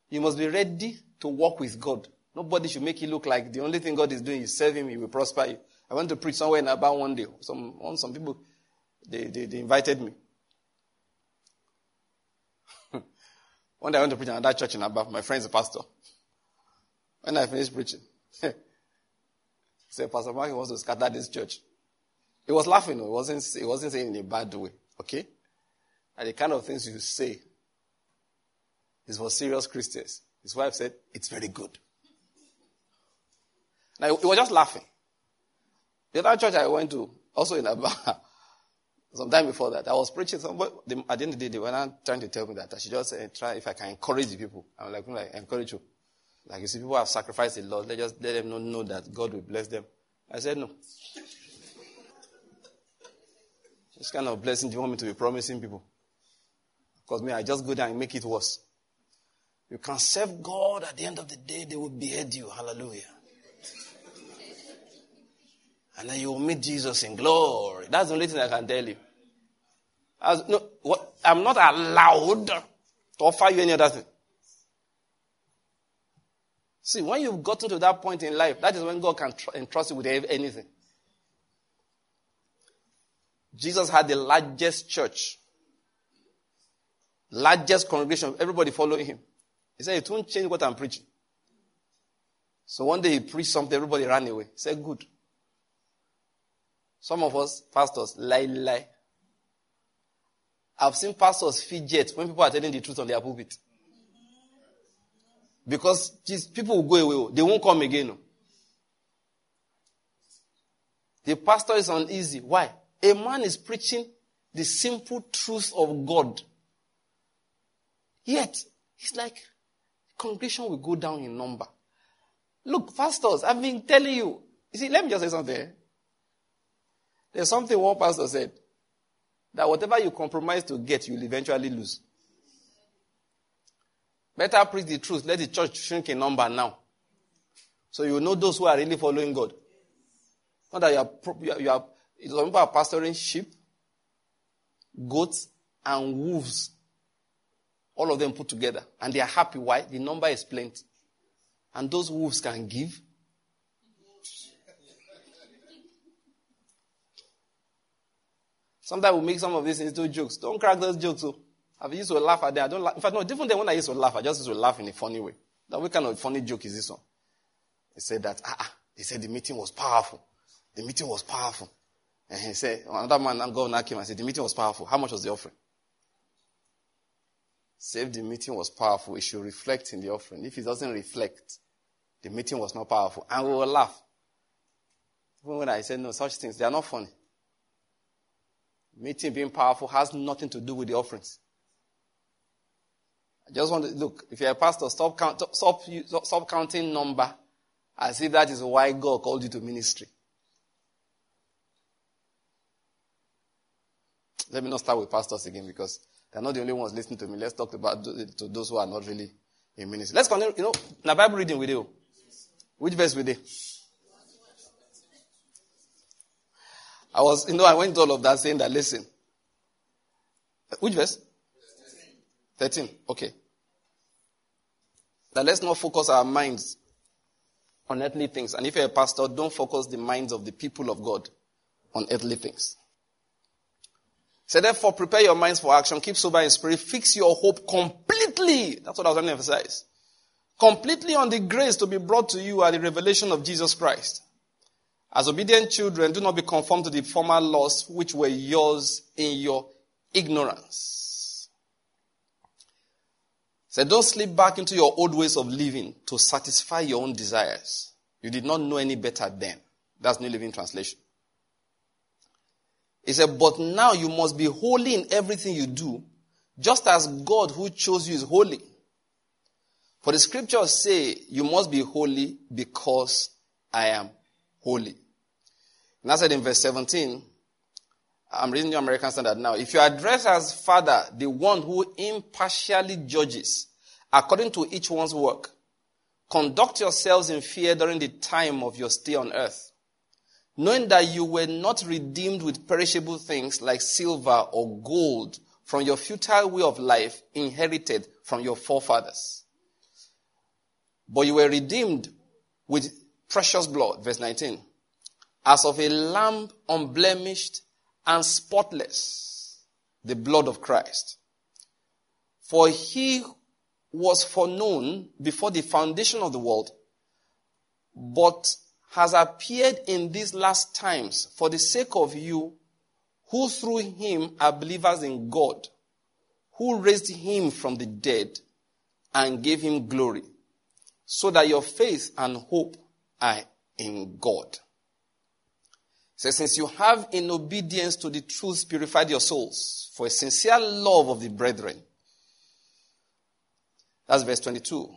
[SPEAKER 1] You must be ready to walk with God. Nobody should make you look like the only thing God is doing is serving he will prosper you. I went to preach somewhere in Aba one day. Some, some people, they, they, they invited me. one day I went to preach in another church in Aba. My friend's a pastor. When I finished preaching, said, Pastor Mark he wants to scatter this church. He was laughing. He wasn't, he wasn't saying in a bad way. Okay? And the kind of things you say is for serious Christians. His wife said, it's very good. Now, he was just laughing. The other church I went to, also in Aba, some time before that, I was preaching. Somebody, at the end of the day, they were trying to tell me that I should just uh, try if I can encourage the people. I'm like, like, encourage you. Like you see, people have sacrificed a lot. Let just let them know, know that God will bless them. I said no. This kind of blessing do you want me to be promising people? Because me, I just go there and make it worse. You can serve God at the end of the day, they will behead you. Hallelujah. And then you will meet Jesus in glory. That's the only thing I can tell you. Was, no, what, I'm not allowed to offer you any other thing. See, when you've gotten to that point in life, that is when God can tr- entrust you with anything. Jesus had the largest church, largest congregation, everybody following him. He said, It won't change what I'm preaching. So one day he preached something, everybody ran away. He said, Good. Some of us, pastors, lie, lie. I've seen pastors fidget when people are telling the truth on their pulpit. Because geez, people will go away, they won't come again. The pastor is uneasy. Why? A man is preaching the simple truth of God. Yet, it's like, the congregation will go down in number. Look, pastors, I've been telling you. You see, let me just say something. There's something one pastor said that whatever you compromise to get, you'll eventually lose. Better preach the truth. Let the church shrink in number now. So you know those who are really following God. Not that you are, you are, some people are pastoring sheep, goats, and wolves. All of them put together. And they are happy. Why? The number is plenty. And those wolves can give. Sometimes we make some of these into jokes. Don't crack those jokes. Oh. I've used to laugh at them. I don't laugh. In fact, no, different than when I used to laugh. I just used to laugh in a funny way. Now, what kind of funny joke is this one? He said that, ah, ah, he said the meeting was powerful. The meeting was powerful. And he said, another man, and governor came and said, the meeting was powerful. How much was the offering? If the meeting was powerful, it should reflect in the offering. If it doesn't reflect, the meeting was not powerful. And we will laugh. Even when I said, no, such things, they are not funny. Meeting being powerful has nothing to do with the offerings. I just want to look, if you're a pastor, stop, count, stop, stop counting number as if that is why God called you to ministry. Let me not start with pastors again because they're not the only ones listening to me. Let's talk about to those who are not really in ministry. Let's continue. You know, now Bible reading with you. Which verse with you? I was, you know, I went all of that saying that, listen. Which verse? 13. Okay. Now let's not focus our minds on earthly things. And if you're a pastor, don't focus the minds of the people of God on earthly things. So therefore, prepare your minds for action. Keep sober in spirit. Fix your hope completely. That's what I was trying to emphasize. Completely on the grace to be brought to you at the revelation of Jesus Christ. As obedient children, do not be conformed to the former laws which were yours in your ignorance. So don't slip back into your old ways of living to satisfy your own desires. You did not know any better then. That's New Living Translation. He said, but now you must be holy in everything you do, just as God who chose you is holy. For the scriptures say, you must be holy because I am holy. And I said in verse 17, I'm reading the American Standard now. If you address as Father the one who impartially judges according to each one's work, conduct yourselves in fear during the time of your stay on earth, knowing that you were not redeemed with perishable things like silver or gold from your futile way of life inherited from your forefathers. But you were redeemed with precious blood, verse 19, as of a lamb unblemished and spotless the blood of Christ. For he was foreknown before the foundation of the world, but has appeared in these last times for the sake of you who through him are believers in God, who raised him from the dead and gave him glory, so that your faith and hope are in God. So since you have in obedience to the truth purified your souls for a sincere love of the brethren. That's verse 22.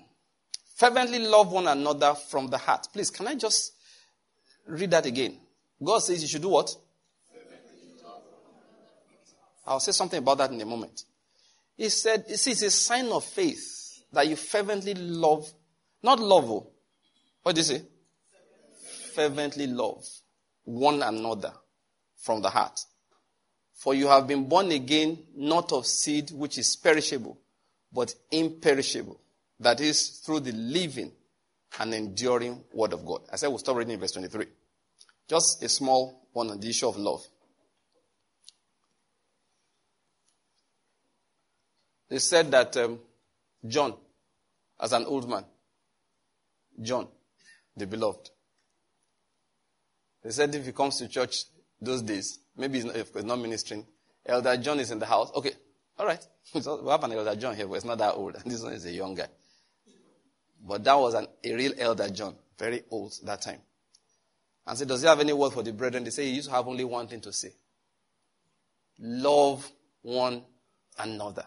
[SPEAKER 1] Fervently love one another from the heart. Please, can I just read that again? God says you should do what? I'll say something about that in a moment. He said, you see, it's a sign of faith that you fervently love, not love, oh. what do you say? Fervently love one another from the heart. For you have been born again, not of seed which is perishable, but imperishable. That is, through the living and enduring word of God. I said we'll stop reading in verse 23. Just a small one on the issue of love. They said that um, John, as an old man, John, the beloved, they said if he comes to church those days, maybe if he's not ministering, Elder John is in the house. Okay, all right. we have an Elder John here, but it's not that old. This one is a young guy. But that was an, a real Elder John, very old that time. And said, Does he have any word for the brethren? They say he used to have only one thing to say love one another.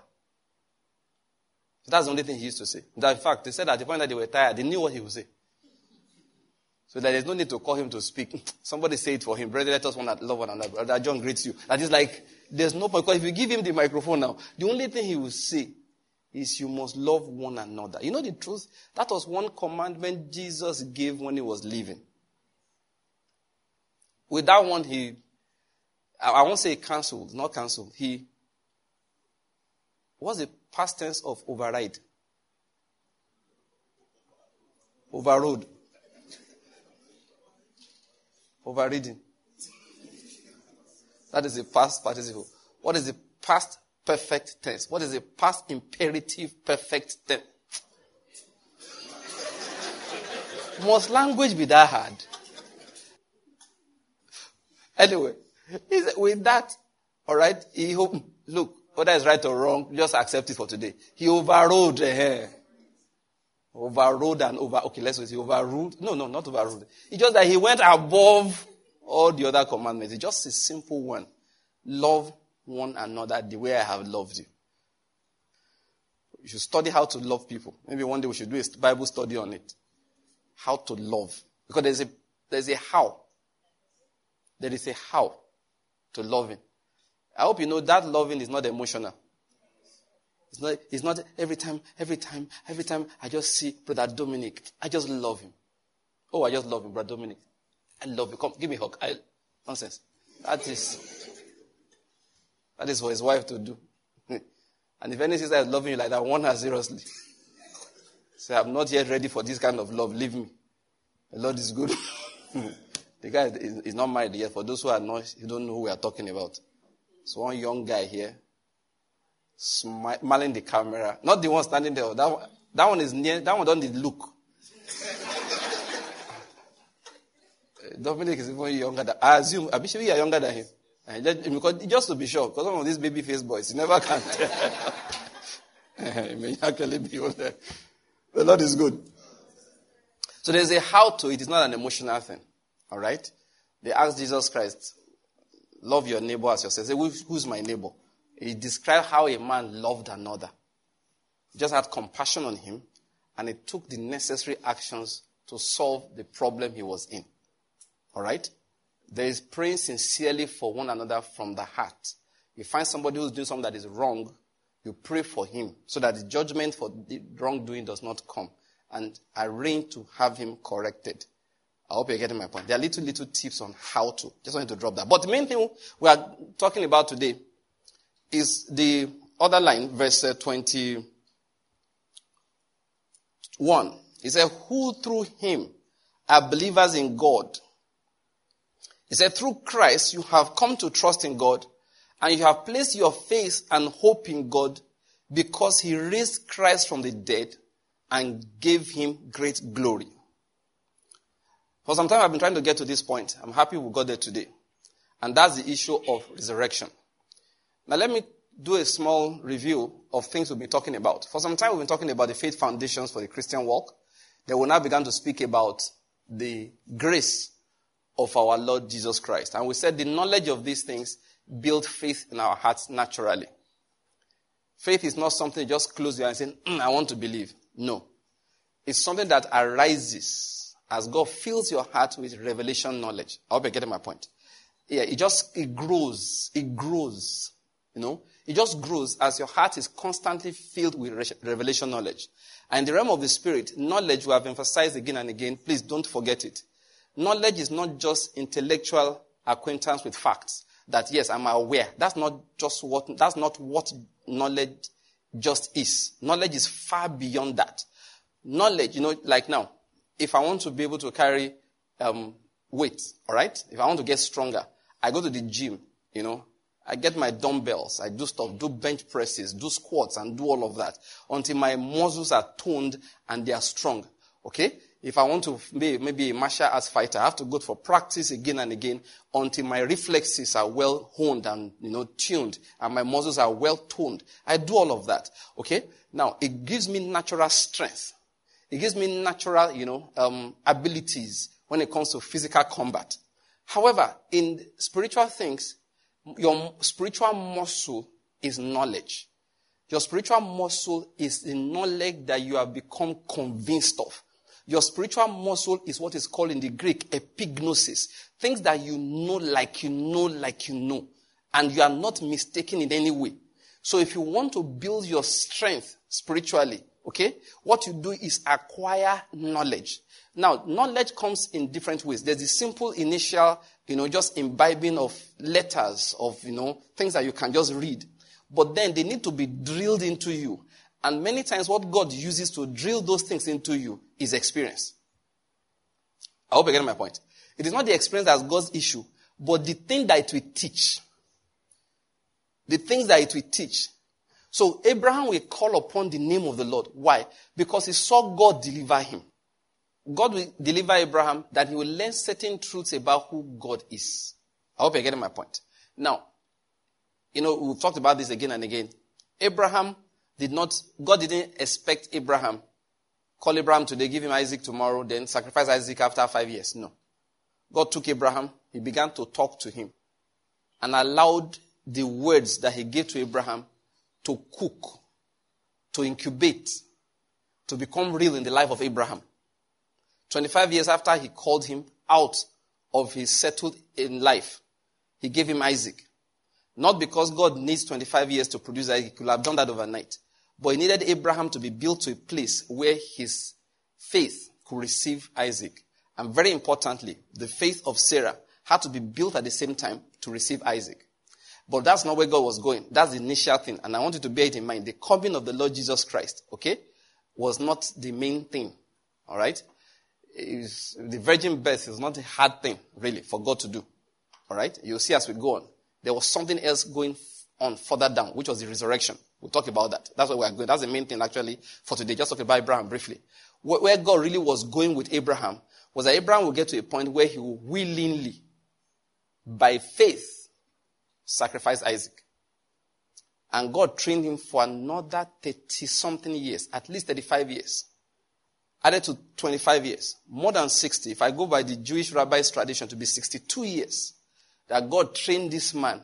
[SPEAKER 1] So that's the only thing he used to say. That in fact, they said at the point that they were tired, they knew what he would say. So that there's no need to call him to speak. Somebody say it for him. Brother, let us one love one another. Brother John greets you. That is like, there's no point. Because if you give him the microphone now, the only thing he will say is you must love one another. You know the truth? That was one commandment Jesus gave when he was living. With that one, he, I won't say cancelled, not cancelled. He, what's the past tense of override? Overrode. Overriding. That is the past participle. What is the past perfect tense? What is the past imperative perfect tense? Must language be that hard? Anyway, with that, all right, he hope, look, whether it's right or wrong, just accept it for today. He overrode uh, Overrode and over. Okay, let's say overruled. No, no, not overruled. It's just that he went above all the other commandments. It's just a simple one. Love one another the way I have loved you. You should study how to love people. Maybe one day we should do a Bible study on it. How to love. Because there's a, there's a how. There is a how to loving. I hope you know that loving is not emotional. It's not, it's not every time, every time, every time I just see Brother Dominic. I just love him. Oh, I just love him, Brother Dominic. I love you. Come, give me a hug. I, nonsense. That is, that is for his wife to do. and if any sister is loving you like that, warn her seriously. Say, I'm not yet ready for this kind of love. Leave me. The Lord is good. the guy is, is, not married yet. For those who are not, you don't know who we are talking about. So one young guy here smiling the camera. Not the one standing there. That one, that one is near, that one don't look. Dominic is even younger than, I assume, I'm sure you are younger than him. And just, because, just to be sure, because some of these baby face boys, you never can tell. Eh, it may actually be older. The Lord is good. So there's a how to. It's not an emotional thing. All right? They asked Jesus Christ, love your neighbor as yourself. Say, who's my neighbor? He described how a man loved another. He just had compassion on him and he took the necessary actions to solve the problem he was in. All right? There is praying sincerely for one another from the heart. You find somebody who's doing something that is wrong, you pray for him so that the judgment for the wrongdoing does not come and arrange to have him corrected. I hope you're getting my point. There are little, little tips on how to. Just wanted to drop that. But the main thing we are talking about today is the other line, verse uh, 21. He said, Who through him are believers in God. He said, Through Christ you have come to trust in God and you have placed your faith and hope in God because he raised Christ from the dead and gave him great glory. For some time I've been trying to get to this point. I'm happy we got there today. And that's the issue of resurrection. Now let me do a small review of things we've been talking about. For some time we've been talking about the faith foundations for the Christian walk. Then we now began to speak about the grace of our Lord Jesus Christ. And we said the knowledge of these things build faith in our hearts naturally. Faith is not something you just close your eyes and say, mm, I want to believe. No. It's something that arises as God fills your heart with revelation knowledge. I hope you're getting my point. Yeah, it just, it grows. It grows. You know, it just grows as your heart is constantly filled with revelation knowledge. And in the realm of the spirit, knowledge we have emphasized again and again. Please don't forget it. Knowledge is not just intellectual acquaintance with facts. that yes, I'm aware. That's not just what, that's not what knowledge just is. Knowledge is far beyond that. Knowledge, you know, like now, if I want to be able to carry um, weight, all right? If I want to get stronger, I go to the gym, you know, I get my dumbbells, I do stuff, do bench presses, do squats, and do all of that until my muscles are toned and they are strong. Okay? If I want to be maybe a martial arts fighter, I have to go for practice again and again until my reflexes are well honed and, you know, tuned and my muscles are well toned. I do all of that. Okay? Now, it gives me natural strength. It gives me natural, you know, um, abilities when it comes to physical combat. However, in spiritual things, your spiritual muscle is knowledge. Your spiritual muscle is the knowledge that you have become convinced of. Your spiritual muscle is what is called in the Greek epignosis. Things that you know like you know like you know. And you are not mistaken in any way. So if you want to build your strength spiritually, okay, what you do is acquire knowledge. Now, knowledge comes in different ways. There's the simple initial, you know, just imbibing of letters, of, you know, things that you can just read. But then they need to be drilled into you. And many times what God uses to drill those things into you is experience. I hope you get my point. It is not the experience that's God's issue, but the thing that it will teach. The things that it will teach. So Abraham will call upon the name of the Lord. Why? Because he saw God deliver him. God will deliver Abraham that he will learn certain truths about who God is. I hope you're getting my point. Now, you know, we've talked about this again and again. Abraham did not, God didn't expect Abraham, call Abraham today, give him Isaac tomorrow, then sacrifice Isaac after five years. No. God took Abraham, he began to talk to him, and allowed the words that he gave to Abraham to cook, to incubate, to become real in the life of Abraham. 25 years after he called him out of his settled in life, he gave him Isaac. Not because God needs 25 years to produce Isaac, he could have done that overnight. But he needed Abraham to be built to a place where his faith could receive Isaac. And very importantly, the faith of Sarah had to be built at the same time to receive Isaac. But that's not where God was going. That's the initial thing. And I want you to bear it in mind. The coming of the Lord Jesus Christ, okay, was not the main thing. All right? Is, the virgin birth is not a hard thing, really, for God to do. All right? You'll see as we go on. There was something else going on further down, which was the resurrection. We'll talk about that. That's what we're going. That's the main thing actually for today. Just talk about Abraham briefly. Where God really was going with Abraham was that Abraham will get to a point where he will willingly, by faith, sacrifice Isaac. And God trained him for another 30 something years, at least 35 years. Added to 25 years, more than 60. If I go by the Jewish rabbi's tradition to be 62 years, that God trained this man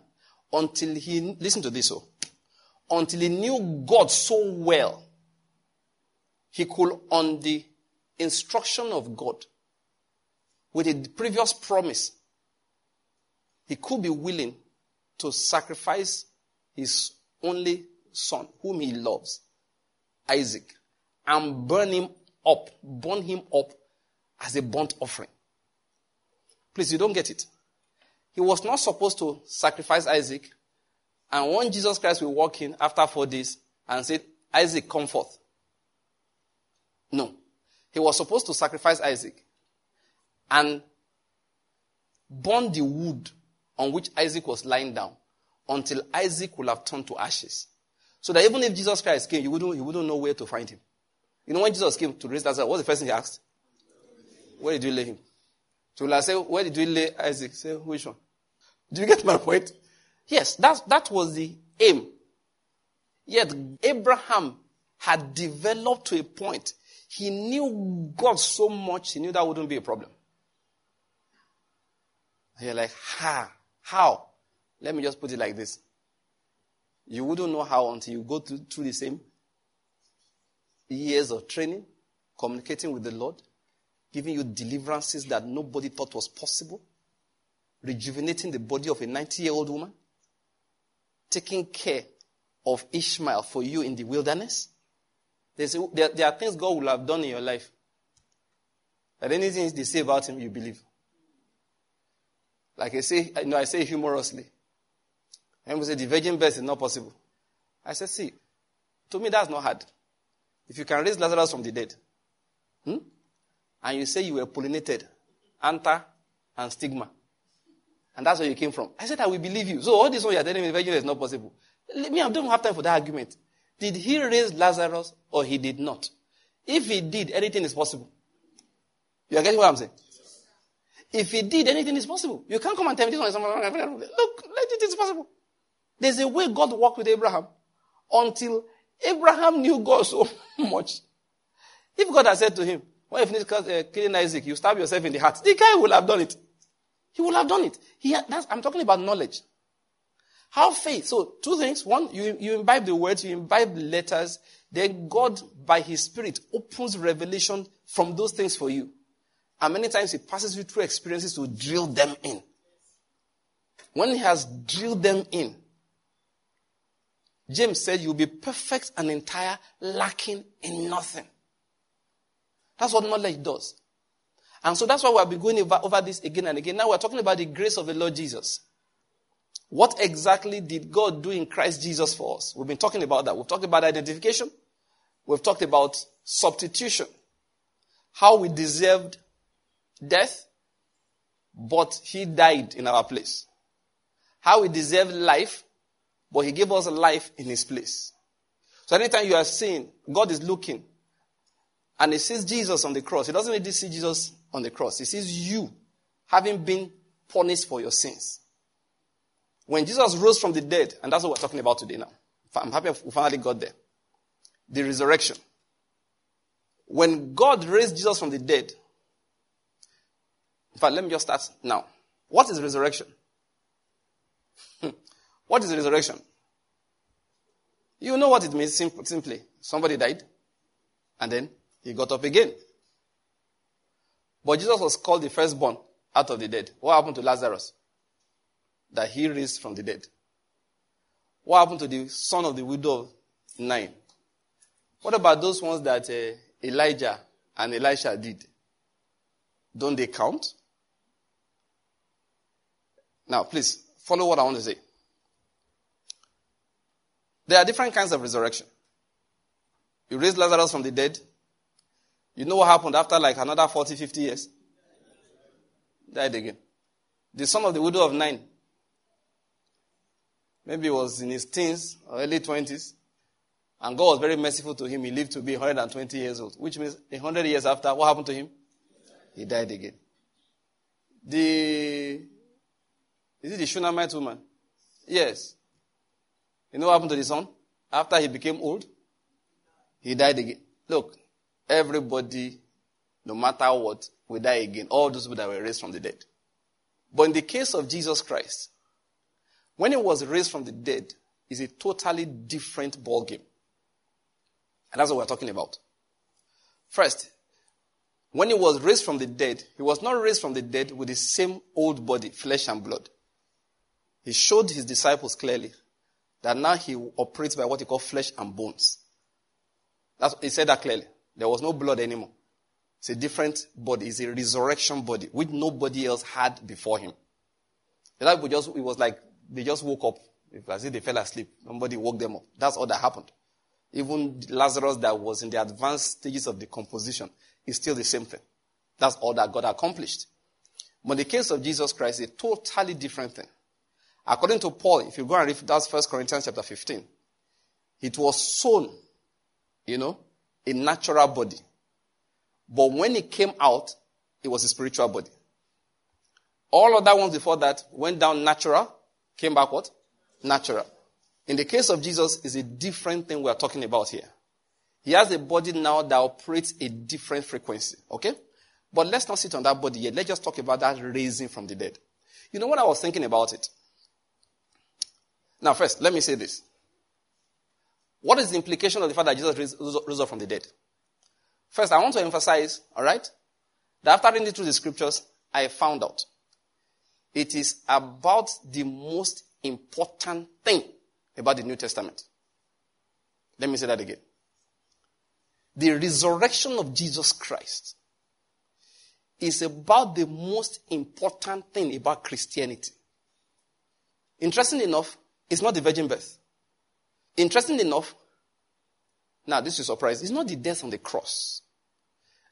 [SPEAKER 1] until he, listen to this, oh, until he knew God so well, he could, on the instruction of God, with a previous promise, he could be willing to sacrifice his only son, whom he loves, Isaac, and burn him up, burn him up as a burnt offering. Please, you don't get it. He was not supposed to sacrifice Isaac and when Jesus Christ will walk in after four days and say, Isaac, come forth. No. He was supposed to sacrifice Isaac and burn the wood on which Isaac was lying down until Isaac will have turned to ashes. So that even if Jesus Christ came, you wouldn't, you wouldn't know where to find him. You know, when Jesus came to raise Lazarus, what's the first thing he asked? Where did you lay him? So I say, where did you lay Isaac? Say, which one? Do you get my point? Yes, that, that was the aim. Yet Abraham had developed to a point. He knew God so much, he knew that wouldn't be a problem. And you're like, ha, how? Let me just put it like this. You wouldn't know how until you go through, through the same years of training, communicating with the Lord, giving you deliverances that nobody thought was possible, rejuvenating the body of a 90 year old woman, taking care of Ishmael for you in the wilderness? There, there are things God will have done in your life. That anything they say about him, you believe. Like I say, you know, I say humorously. And we say the virgin birth is not possible. I said, see, to me that's not hard. If you can raise Lazarus from the dead, hmm? and you say you were pollinated, anther and stigma, and that's where you came from. I said, I will believe you. So all this one you're telling me virgin is not possible. Me, I don't have time for that argument. Did he raise Lazarus or he did not? If he did, anything is possible. You are getting what I'm saying? If he did, anything is possible. You can't come and tell me this one is Look, it is possible. There's a way God worked with Abraham until Abraham knew God so much. If God had said to him, when you finish uh, killing Isaac, you stab yourself in the heart, the guy would have done it. He would have done it. He, I'm talking about knowledge. How faith. So two things. One, you, you imbibe the words, you imbibe the letters. Then God, by His Spirit, opens revelation from those things for you. And many times He passes you through experiences to drill them in. When He has drilled them in, James said, You'll be perfect and entire, lacking in nothing. That's what knowledge does. And so that's why we've been going over, over this again and again. Now we're talking about the grace of the Lord Jesus. What exactly did God do in Christ Jesus for us? We've been talking about that. We've talked about identification. We've talked about substitution. How we deserved death, but He died in our place. How we deserved life, but He gave us life in His place. So anytime you are seeing, God is looking, and He sees Jesus on the cross, He doesn't need to see Jesus on the cross. He sees you having been punished for your sins. When Jesus rose from the dead, and that's what we're talking about today now. I'm happy we finally got there. The resurrection. When God raised Jesus from the dead, in fact, let me just start now. What is resurrection? what is resurrection? You know what it means simply. Somebody died, and then he got up again. But Jesus was called the firstborn out of the dead. What happened to Lazarus? that he raised from the dead. What happened to the son of the widow Nain? What about those ones that uh, Elijah and Elisha did? Don't they count? Now, please follow what I want to say. There are different kinds of resurrection. You raise Lazarus from the dead. You know what happened after like another 40, 50 years? Died again. The son of the widow of Nain. Maybe he was in his teens or early 20s. And God was very merciful to him. He lived to be 120 years old, which means 100 years after, what happened to him? He died again. The, is it the Shunammite woman? Yes. You know what happened to the son? After he became old, he died again. Look, everybody, no matter what, will die again. All those people that were raised from the dead. But in the case of Jesus Christ, when he was raised from the dead, is a totally different ballgame. And that's what we're talking about. First, when he was raised from the dead, he was not raised from the dead with the same old body, flesh and blood. He showed his disciples clearly that now he operates by what he called flesh and bones. That's, he said that clearly. There was no blood anymore. It's a different body. It's a resurrection body, which nobody else had before him. The life just, it was like they just woke up. As if they fell asleep. Somebody woke them up. That's all that happened. Even Lazarus that was in the advanced stages of decomposition is still the same thing. That's all that God accomplished. But in the case of Jesus Christ, is a totally different thing. According to Paul, if you go and read that's First Corinthians chapter 15, it was sown, you know, a natural body. But when it came out, it was a spiritual body. All other ones before that went down natural, Came back what? Natural. In the case of Jesus, is a different thing we are talking about here. He has a body now that operates a different frequency. Okay? But let's not sit on that body yet. Let's just talk about that raising from the dead. You know what I was thinking about it? Now, first, let me say this. What is the implication of the fact that Jesus rose up from the dead? First, I want to emphasize, all right, that after reading through the scriptures, I found out it is about the most important thing about the New Testament. Let me say that again. The resurrection of Jesus Christ is about the most important thing about Christianity. Interesting enough, It's not the virgin birth. Interesting enough, now this is surprise, it's not the death on the cross.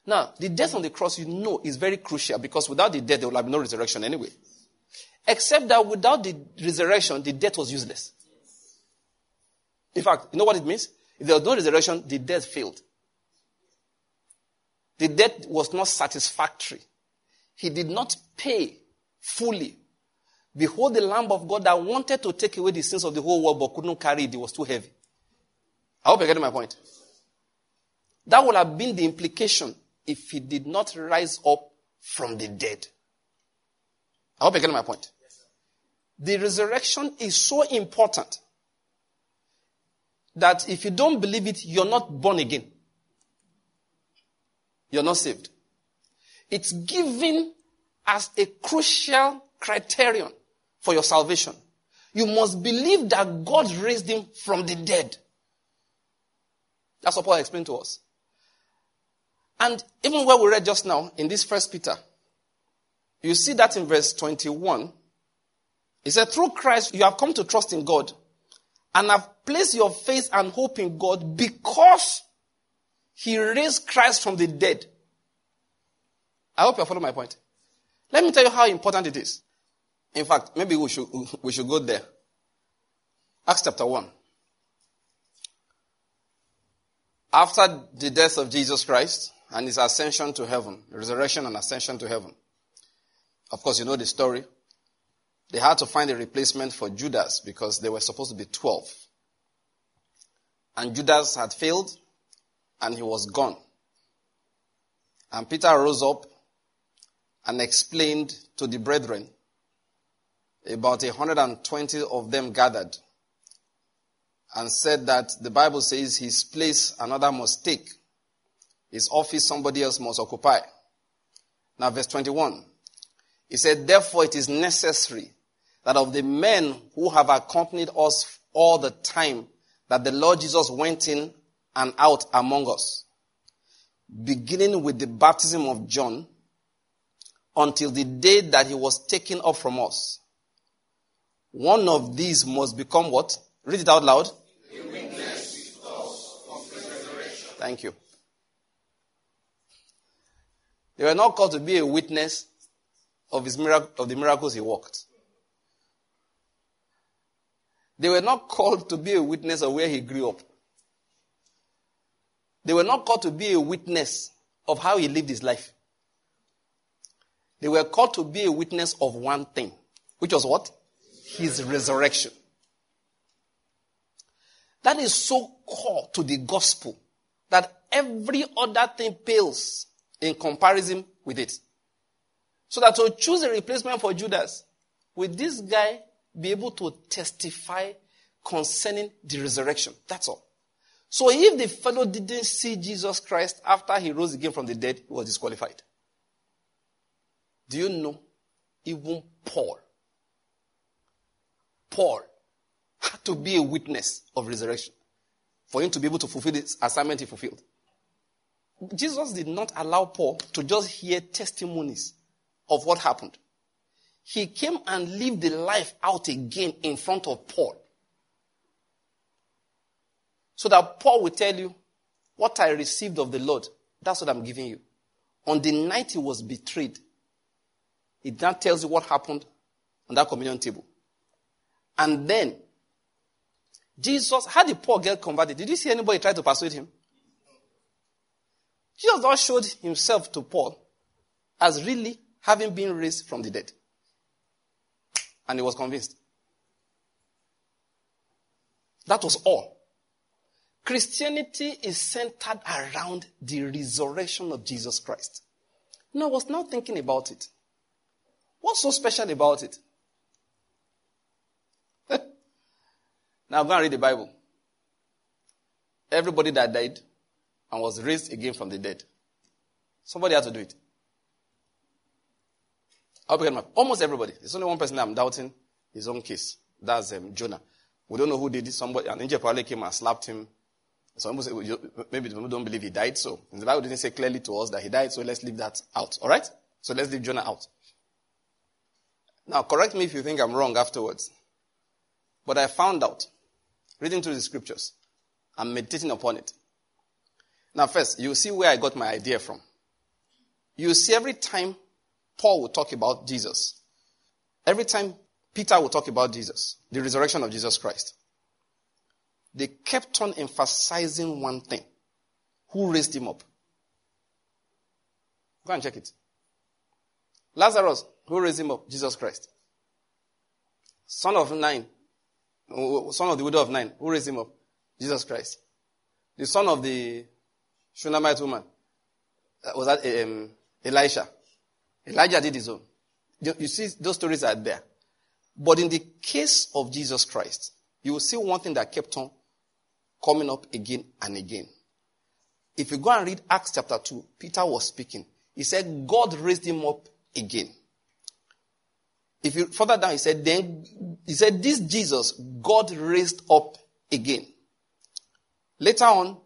[SPEAKER 1] Now, the death on the cross, you know, is very crucial because without the death, there will have no resurrection anyway. Except that without the resurrection, the death was useless. In fact, you know what it means? If there was no resurrection, the death failed. The death was not satisfactory. He did not pay fully. Behold the Lamb of God that wanted to take away the sins of the whole world but could not carry it. It was too heavy. I hope you're getting my point. That would have been the implication if he did not rise up from the dead. I hope you're getting my point. The resurrection is so important that if you don't believe it, you're not born again. You're not saved. It's given as a crucial criterion for your salvation. You must believe that God raised him from the dead. That's what Paul explained to us. And even where we read just now in this first Peter, you see that in verse 21. He said, through Christ you have come to trust in God and have placed your faith and hope in God because he raised Christ from the dead. I hope you're following my point. Let me tell you how important it is. In fact, maybe we should, we should go there. Acts chapter 1. After the death of Jesus Christ and his ascension to heaven, resurrection and ascension to heaven. Of course, you know the story. They had to find a replacement for Judas because they were supposed to be 12. And Judas had failed and he was gone. And Peter rose up and explained to the brethren. About 120 of them gathered and said that the Bible says his place another must take. His office somebody else must occupy. Now verse 21. He said, therefore it is necessary that of the men who have accompanied us all the time that the Lord Jesus went in and out among us, beginning with the baptism of John until the day that he was taken up from us. One of these must become what? Read it out loud. A witness of his resurrection. Thank you. They were not called to be a witness of his miracle, of the miracles he worked. They were not called to be a witness of where he grew up. They were not called to be a witness of how he lived his life. They were called to be a witness of one thing, which was what? His resurrection. That is so core to the gospel that every other thing pales in comparison with it. So that to choose a replacement for Judas, with this guy be able to testify concerning the resurrection. That's all. So if the fellow didn't see Jesus Christ after he rose again from the dead, he was disqualified. Do you know? Even Paul, Paul had to be a witness of resurrection for him to be able to fulfill this assignment he fulfilled. Jesus did not allow Paul to just hear testimonies of what happened. He came and lived the life out again in front of Paul. So that Paul will tell you, what I received of the Lord, that's what I'm giving you. On the night he was betrayed, it now tells you what happened on that communion table. And then, Jesus, how did poor girl converted? Did you see anybody try to persuade him? Jesus not showed himself to Paul as really having been raised from the dead. And he was convinced. That was all. Christianity is centered around the resurrection of Jesus Christ. Now, I was now thinking about it. What's so special about it? Now, go and read the Bible. Everybody that died and was raised again from the dead, somebody had to do it. Almost everybody. There's only one person I'm doubting his own case. That's um, Jonah. We don't know who did it. Somebody, an angel probably came and slapped him. So maybe people don't believe he died. So the Bible didn't say clearly to us that he died. So let's leave that out. All right. So let's leave Jonah out. Now, correct me if you think I'm wrong afterwards. But I found out, reading through the scriptures, and meditating upon it. Now, first, you see where I got my idea from. You see, every time Paul will talk about Jesus, every time Peter will talk about Jesus, the resurrection of Jesus Christ, they kept on emphasizing one thing who raised him up? Go and check it. Lazarus, who raised him up? Jesus Christ. Son of Nain, son of the widow of Nain, who raised him up? Jesus Christ. The son of the Shunammite woman, uh, was that um, Elisha. Elijah did his own. You see, those stories are there. But in the case of Jesus Christ, you will see one thing that kept on coming up again and again. If you go and read Acts chapter 2, Peter was speaking. He said, God raised him up again. If you further down, he said, then, he said, this Jesus, God raised up again. Later on,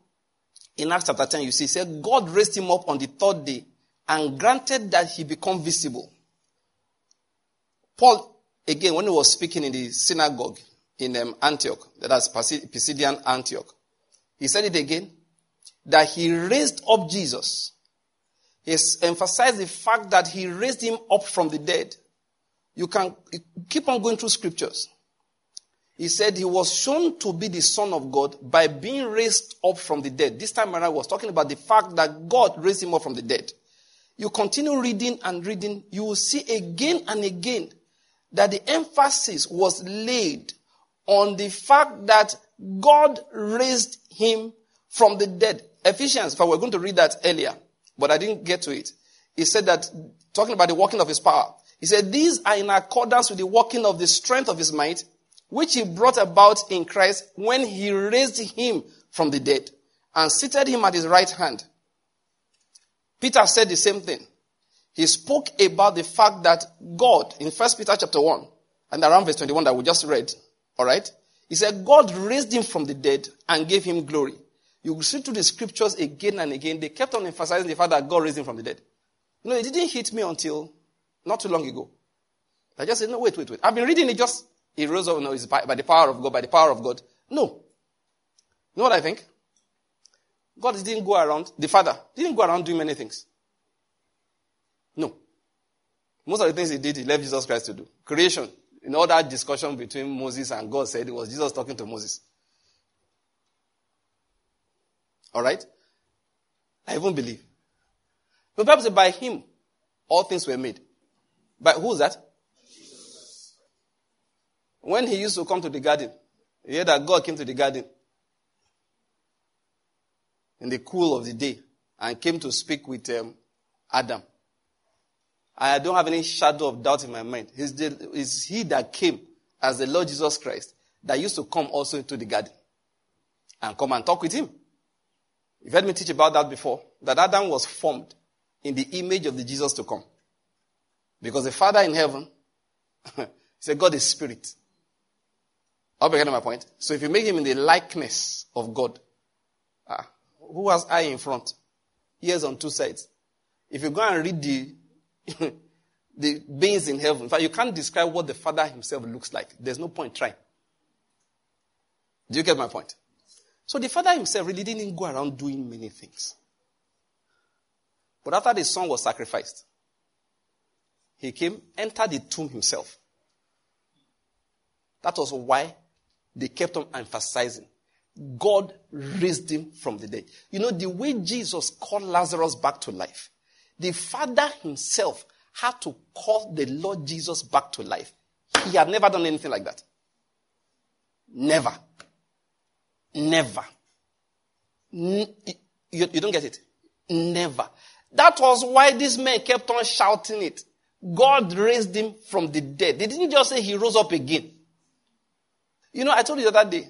[SPEAKER 1] in Acts chapter 10, you see, he said, God raised him up on the third day and granted that he become visible. Paul, again, when he was speaking in the synagogue in um, Antioch, that's Pisidian Antioch, he said it again that he raised up Jesus. He emphasized the fact that he raised him up from the dead. You can keep on going through scriptures. He said he was shown to be the Son of God by being raised up from the dead. This time around, I was talking about the fact that God raised him up from the dead. You continue reading and reading, you will see again and again that the emphasis was laid on the fact that God raised him from the dead. Ephesians, if I were going to read that earlier, but I didn't get to it. He said that, talking about the working of his power, he said, These are in accordance with the working of the strength of his might, which he brought about in Christ when he raised him from the dead and seated him at his right hand. Peter said the same thing. He spoke about the fact that God, in 1 Peter chapter 1, and around verse 21 that we just read, alright? He said, God raised him from the dead and gave him glory. You see through the scriptures again and again, they kept on emphasizing the fact that God raised him from the dead. You know, it didn't hit me until not too long ago. I just said, no, wait, wait, wait. I've been reading it just, he rose up, no, it's by, by the power of God, by the power of God. No. You know what I think? God didn't go around, the Father didn't go around doing many things. No. Most of the things he did, he left Jesus Christ to do. Creation. In all that discussion between Moses and God said it was Jesus talking to Moses. All right? I even believe. The Bible says, by him, all things were made. By who's that? When he used to come to the garden, you hear that God came to the garden in the cool of the day and came to speak with um, Adam. I don't have any shadow of doubt in my mind. It's, the, it's he that came as the Lord Jesus Christ that used to come also into the garden and come and talk with him. You've heard me teach about that before. That Adam was formed in the image of the Jesus to come. Because the Father in heaven, he said, God is spirit. I'll be getting my point. So if you make him in the likeness of God, ah, who has eye in front? Ears on two sides. If you go and read the, the beings in heaven, in fact, you can't describe what the Father himself looks like. There's no point trying. Do you get my point? So the father himself really didn't go around doing many things. But after the son was sacrificed, he came, entered the tomb himself. That was why they kept on emphasizing God raised him from the dead. You know, the way Jesus called Lazarus back to life, the Father himself had to call the Lord Jesus back to life. He had never done anything like that. Never. Never. you, you don't get it? Never. That was why these men kept on shouting it. God raised him from the dead. They didn't just say he rose up again. You know, I told you the other day,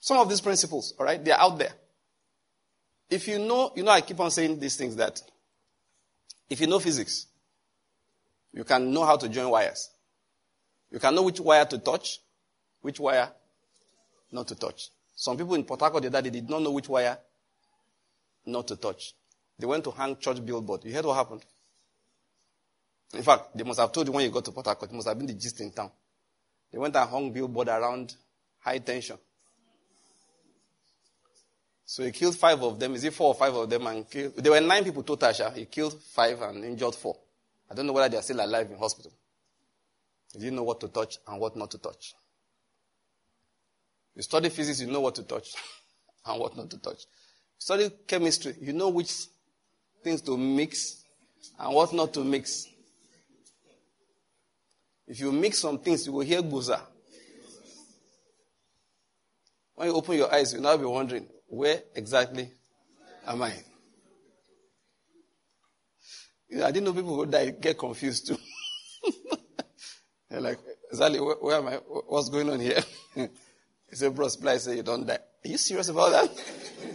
[SPEAKER 1] some of these principles, all right, they're out there. If you know, you know, I keep on saying these things that if you know physics, you can know how to join wires. You can know which wire to touch, which wire not to touch. Some people in Port Harcourt the other day did not know which wire not to touch. They went to hang church billboard. You heard what happened? In fact, they must have told you when you got to Port Harcourt. It must have been the gist in town. They went and hung billboard around high tension. So he killed five of them. Is it four or five of them? And killed, there were nine people total. He killed five and injured four. I don't know whether they are still alive in hospital. He didn't know what to touch and what not to touch. You study physics, you know what to touch and what not to touch. You Study chemistry, you know which things to mix and what not to mix. If you mix some things, you will hear guza. When you open your eyes, you'll now be wondering, where exactly am I? I didn't know people would die, get confused too. They're like, exactly, where, where, am I? What's going on here? he said, bro, supply say you don't die. Are you serious about that?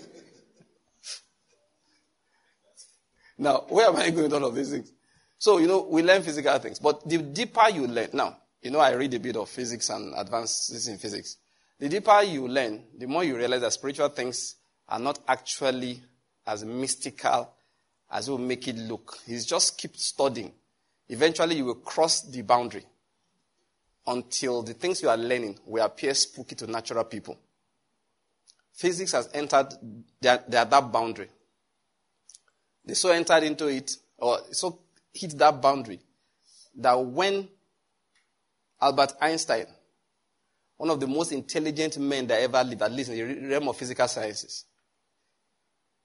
[SPEAKER 1] now, where am I going with all of these things? So, you know, we learn physical things, but the deeper you learn, now, you know, I read a bit of physics and advances in physics. The deeper you learn, the more you realize that spiritual things are not actually as mystical as we make it look. He's just keep studying. Eventually, you will cross the boundary until the things you are learning will appear spooky to natural people. Physics has entered their, that boundary. They so entered into it, or so hit that boundary, that when Albert Einstein one of the most intelligent men that ever lived, at least in the realm of physical sciences.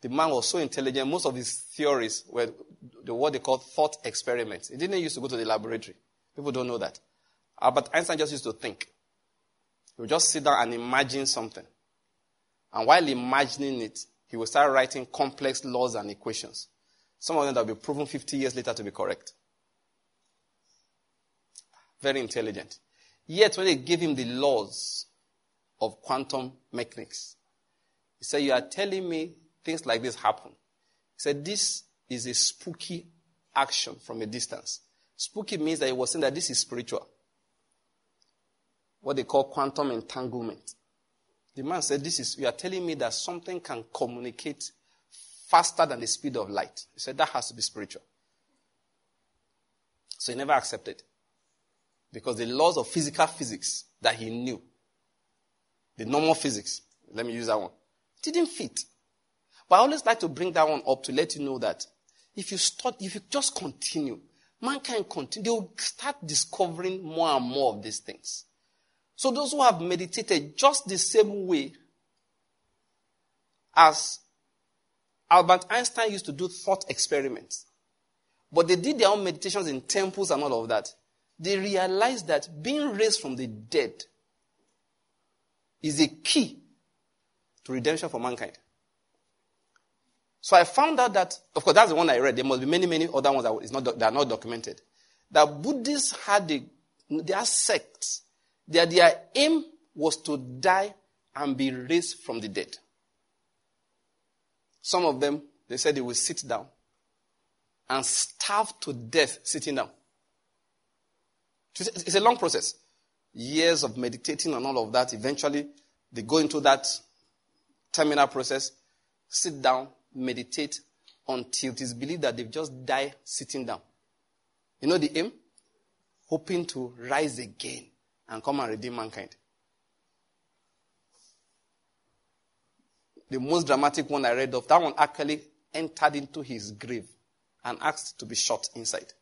[SPEAKER 1] The man was so intelligent, most of his theories were the, what they call thought experiments. He didn't used to go to the laboratory. People don't know that. Albert Einstein just used to think. He would just sit down and imagine something. And while imagining it, he would start writing complex laws and equations. Some of them that will be proven 50 years later to be correct. Very intelligent. Yet, when they gave him the laws of quantum mechanics, he said, You are telling me things like this happen. He said, This is a spooky action from a distance. Spooky means that he was saying that this is spiritual. What they call quantum entanglement. The man said, This is, you are telling me that something can communicate faster than the speed of light. He said, That has to be spiritual. So he never accepted. Because the laws of physical physics that he knew, the normal physics, let me use that one, didn't fit. But I always like to bring that one up to let you know that if you start, if you just continue, mankind continue, they will start discovering more and more of these things. So those who have meditated just the same way as Albert Einstein used to do thought experiments, but they did their own meditations in temples and all of that they realized that being raised from the dead is a key to redemption for mankind. So I found out that, of course, that's the one I read. There must be many, many other ones that, is not, that are not documented. That Buddhists had a, their sects, their, their aim was to die and be raised from the dead. Some of them, they said they will sit down and starve to death sitting down. It's a long process. Years of meditating and all of that. Eventually, they go into that terminal process, sit down, meditate until it is believed that they've just died sitting down. You know the aim? Hoping to rise again and come and redeem mankind. The most dramatic one I read of, that one actually entered into his grave and asked to be shot inside.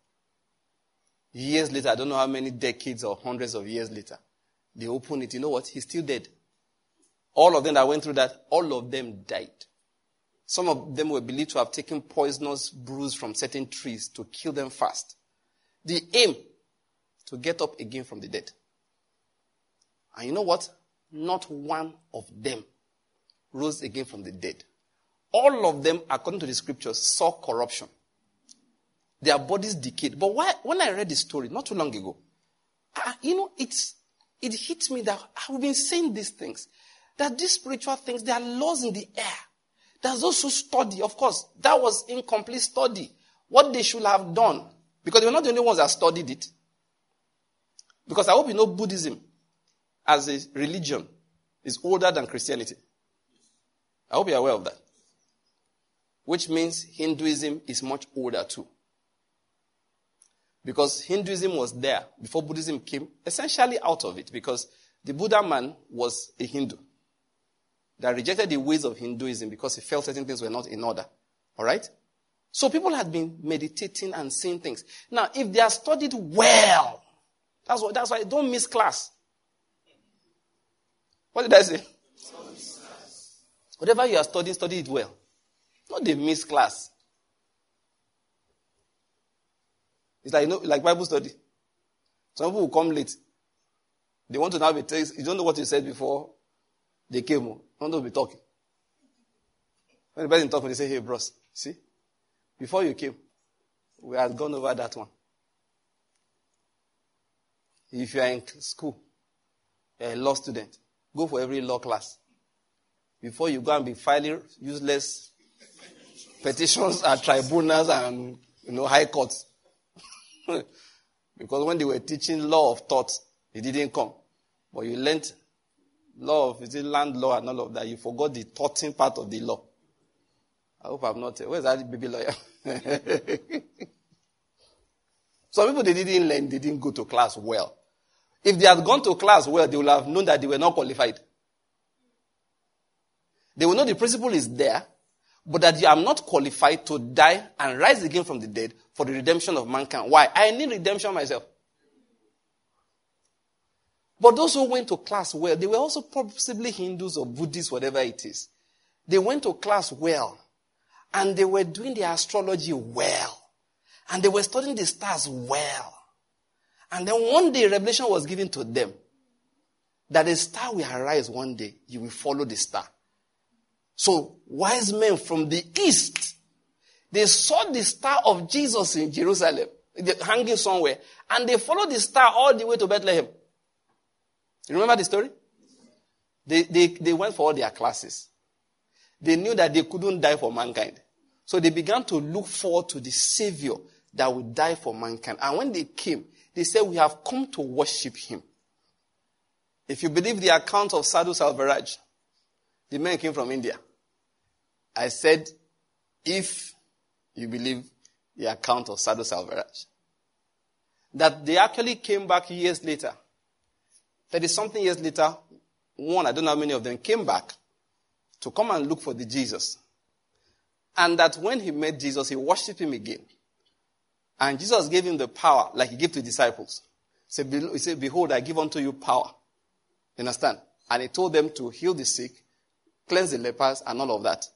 [SPEAKER 1] Years later, I don't know how many decades or hundreds of years later, they open it. You know what? He's still dead. All of them that went through that, all of them died. Some of them were believed to have taken poisonous brews from certain trees to kill them fast. The aim to get up again from the dead. And you know what? Not one of them rose again from the dead. All of them, according to the scriptures, saw corruption. Their bodies decayed. But why, when I read the story not too long ago, I, you know, it's, it hit me that I've been saying these things. That these spiritual things, they are laws in the air. There's those who study. Of course, that was incomplete study. What they should have done. Because they were not the only ones that studied it. Because I hope you know Buddhism as a religion is older than Christianity. I hope you're aware of that. Which means Hinduism is much older too. Because Hinduism was there before Buddhism came, essentially out of it, because the Buddha man was a Hindu that rejected the ways of Hinduism because he felt certain things were not in order. All right? So people had been meditating and seeing things. Now, if they are studied well, that's, what, that's why don't miss class. What did I say? Whatever you are studying, study it well. Not the miss class. It's like, you know, like Bible study. Some people will come late. They want to now be text. You don't know what you said before they came. Oh. You don't know be talking. When the person talking, they say, hey, bros, see? Before you came, we had gone over that one. If you are in school, you're a law student, go for every law class. Before you go and be filing useless petitions at tribunals and you know high courts. because when they were teaching law of tort, it didn't come. But you learned law of is it land law and all of that. You forgot the thoughting part of the law. I hope I'm not. Where's that baby lawyer? Some people they didn't learn, they didn't go to class well. If they had gone to class well, they would have known that they were not qualified. They will know the principle is there, but that I'm not qualified to die and rise again from the dead for the redemption of mankind. Why? I need redemption myself. But those who went to class well, they were also possibly Hindus or Buddhists, whatever it is. They went to class well. And they were doing the astrology well. And they were studying the stars well. And then one day revelation was given to them that a star will arise one day. You will follow the star. So wise men from the east, they saw the star of Jesus in Jerusalem, hanging somewhere, and they followed the star all the way to Bethlehem. You remember the story? They, they, they went for all their classes. They knew that they couldn't die for mankind. So they began to look forward to the Savior that would die for mankind. And when they came, they said, We have come to worship him. If you believe the account of Sadhu Selvaraj, the man came from India. I said, if you believe the account of Sadhu Selvaraj, that they actually came back years later. 30 something years later, one, I don't know how many of them came back to come and look for the Jesus. And that when he met Jesus, he worshiped him again. And Jesus gave him the power, like he gave to the disciples. He said, Behold, I give unto you power. You understand? And he told them to heal the sick, cleanse the lepers, and all of that.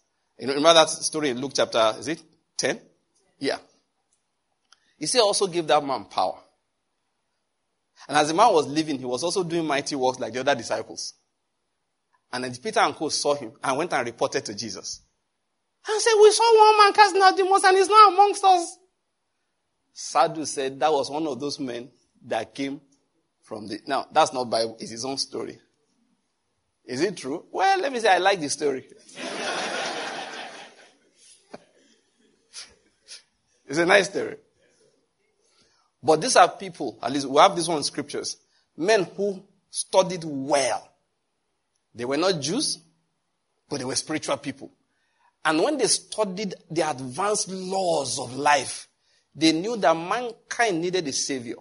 [SPEAKER 1] You know, remember that story in Luke chapter, is it 10? Yeah. He said also give that man power. And as the man was living, he was also doing mighty works like the other disciples. And then Peter and Co saw him and went and reported to Jesus. And said, we saw one man casting out demons and he's now amongst us. Sadhu said that was one of those men that came from the, now that's not Bible, it's his own story. Is it true? Well, let me say I like the story. It's a nice theory. But these are people, at least we have this one in scriptures, men who studied well. They were not Jews, but they were spiritual people. And when they studied the advanced laws of life, they knew that mankind needed a savior.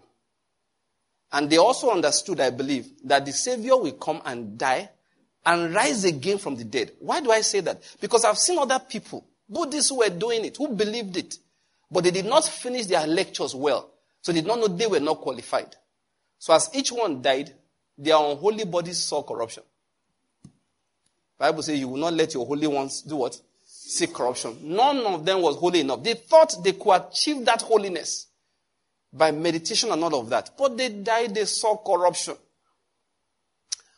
[SPEAKER 1] And they also understood, I believe, that the savior will come and die and rise again from the dead. Why do I say that? Because I've seen other people, Buddhists who were doing it, who believed it, but they did not finish their lectures well. So they did not know they were not qualified. So as each one died, their unholy bodies saw corruption. Bible says you will not let your holy ones do what? See corruption. None of them was holy enough. They thought they could achieve that holiness by meditation and all of that. But they died, they saw corruption.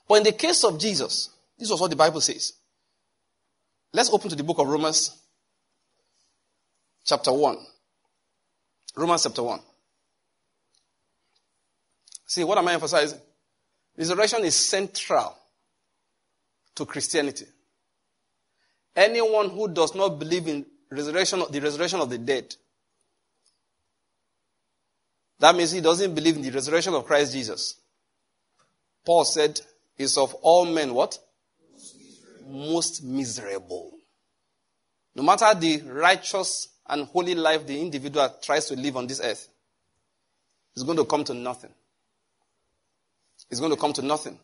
[SPEAKER 1] But in the case of Jesus, this was what the Bible says. Let's open to the book of Romans, chapter 1. Romans chapter 1. See, what am I emphasizing? Resurrection is central to Christianity. Anyone who does not believe in resurrection, the resurrection of the dead, that means he doesn't believe in the resurrection of Christ Jesus. Paul said, is of all men what? Most miserable. Most miserable. No matter the righteous and holy life the individual tries to live on this earth, is going to come to nothing. It's going to come to nothing.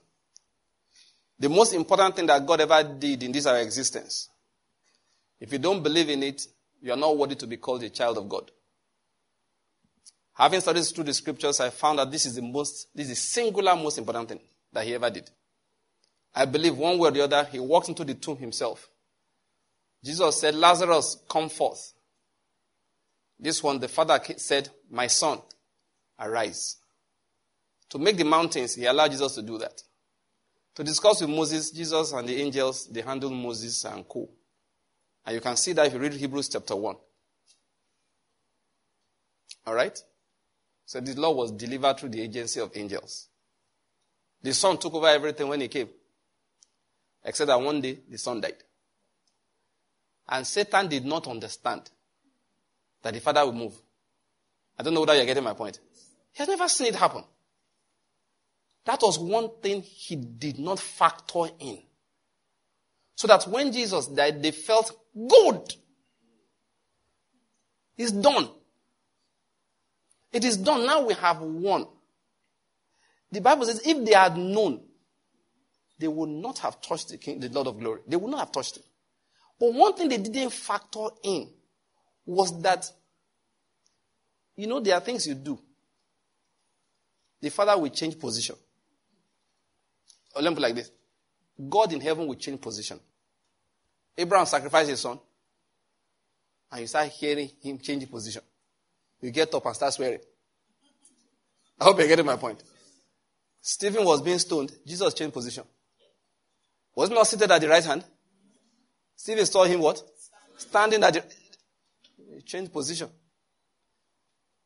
[SPEAKER 1] The most important thing that God ever did in this our existence, if you don't believe in it, you are not worthy to be called a child of God. Having studied through the scriptures, I found that this is the most, this is singular most important thing that he ever did. I believe one way or the other, he walked into the tomb himself. Jesus said, Lazarus, come forth. This one, the father said, My son, arise. To make the mountains, he allowed Jesus to do that. To discuss with Moses, Jesus and the angels, they handled Moses and co. And you can see that if you read Hebrews chapter 1. Alright? So this law was delivered through the agency of angels. The son took over everything when he came. Except that one day the son died. And Satan did not understand that the father would move. I don't know whether you're getting my point. He has never seen it happen. That was one thing he did not factor in. So that when Jesus died, they felt good. It's done. It is done. Now we have won. The Bible says if they had known, they would not have touched the King, the Lord of glory. They would not have touched him. But one thing they didn't factor in was that, you know, there are things you do. The Father will change position. Let me put like this. God in heaven will change position. Abraham sacrificed his son. And you start hearing him change position. You get up and start swearing. I hope you're getting my point. Stephen was being stoned. Jesus changed position. Was not seated at the right hand? Stephen saw him what? Standing at the. He changed position.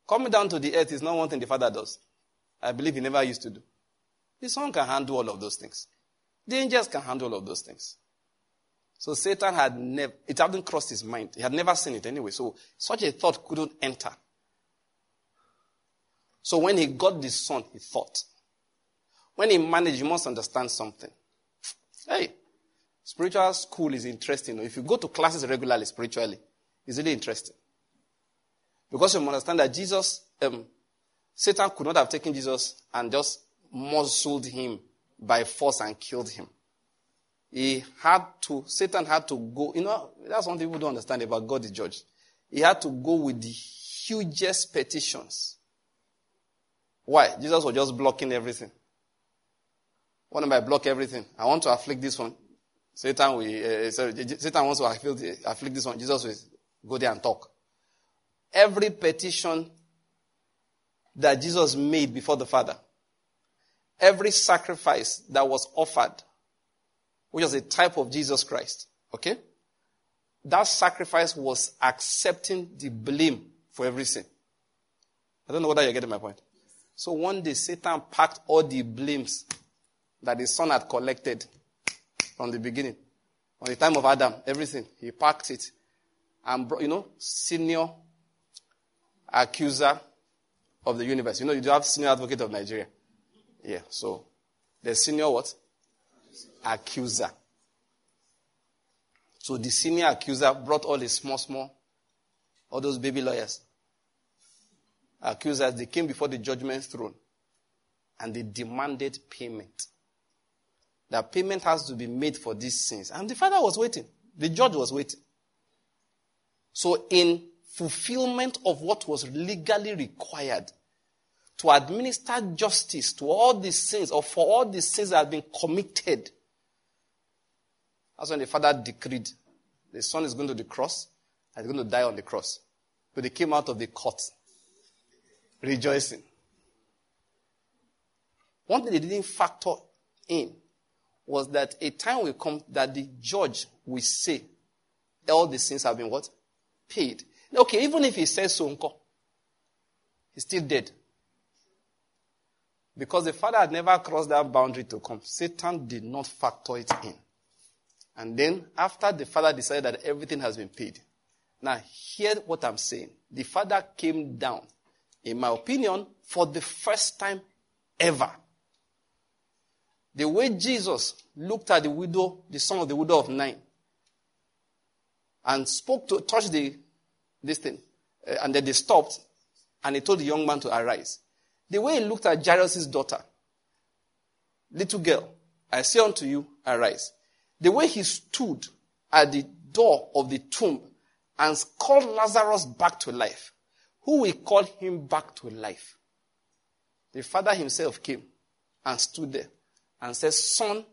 [SPEAKER 1] Coming down to the earth is not one thing the Father does. I believe he never used to do. The Son can handle all of those things. The angels can handle all of those things. So Satan had never, it hadn't crossed his mind. He had never seen it anyway. So such a thought couldn't enter. So when he got the son, he thought. When he managed, you must understand something. Hey, spiritual school is interesting. If you go to classes regularly, spiritually, it's really interesting. Because you understand that Jesus, um, Satan could not have taken Jesus and just muzzled him by force and killed him. He had to, Satan had to go, you know, that's one thing people don't understand about God the judge. He had to go with the hugest petitions. Why? Jesus was just blocking everything. What am I block everything? I want to afflict this one. Satan will, uh, sorry, Satan wants to afflict, afflict this one. Jesus will go there and talk. Every petition that Jesus made before the Father, every sacrifice that was offered, which was a type of Jesus Christ, okay? That sacrifice was accepting the blame for every sin. I don't know whether you're getting my point. So one day Satan packed all the blames that the son had collected from the beginning. On the time of Adam, everything. He packed it. And, brought, you know, senior accuser of the universe. You know, you do have senior advocate of Nigeria. Yeah, so the senior what? Accuser. So the senior accuser brought all the small, small, all those baby lawyers. Accusers, they came before the judgment throne and they demanded payment that payment has to be made for these sins. And the father was waiting. The judge was waiting. So, in fulfillment of what was legally required to administer justice to all these sins or for all these sins that have been committed, that's when the father decreed the son is going to the cross and he's going to die on the cross. But they came out of the court rejoicing. One thing they didn't factor in was that a time will come that the judge will say, all the sins have been what? Paid. Okay, even if he says so, uncle, he's still dead. Because the father had never crossed that boundary to come. Satan did not factor it in. And then, after the father decided that everything has been paid, now hear what I'm saying. The father came down, in my opinion, for the first time ever the way Jesus looked at the widow, the son of the widow of Nain, and spoke to, touched the, this thing, uh, and then they stopped, and he told the young man to arise. The way he looked at Jairus' daughter, little girl, I say unto you, arise. The way he stood at the door of the tomb and called Lazarus back to life. Who will call him back to life? The father himself came and stood there and said, Son,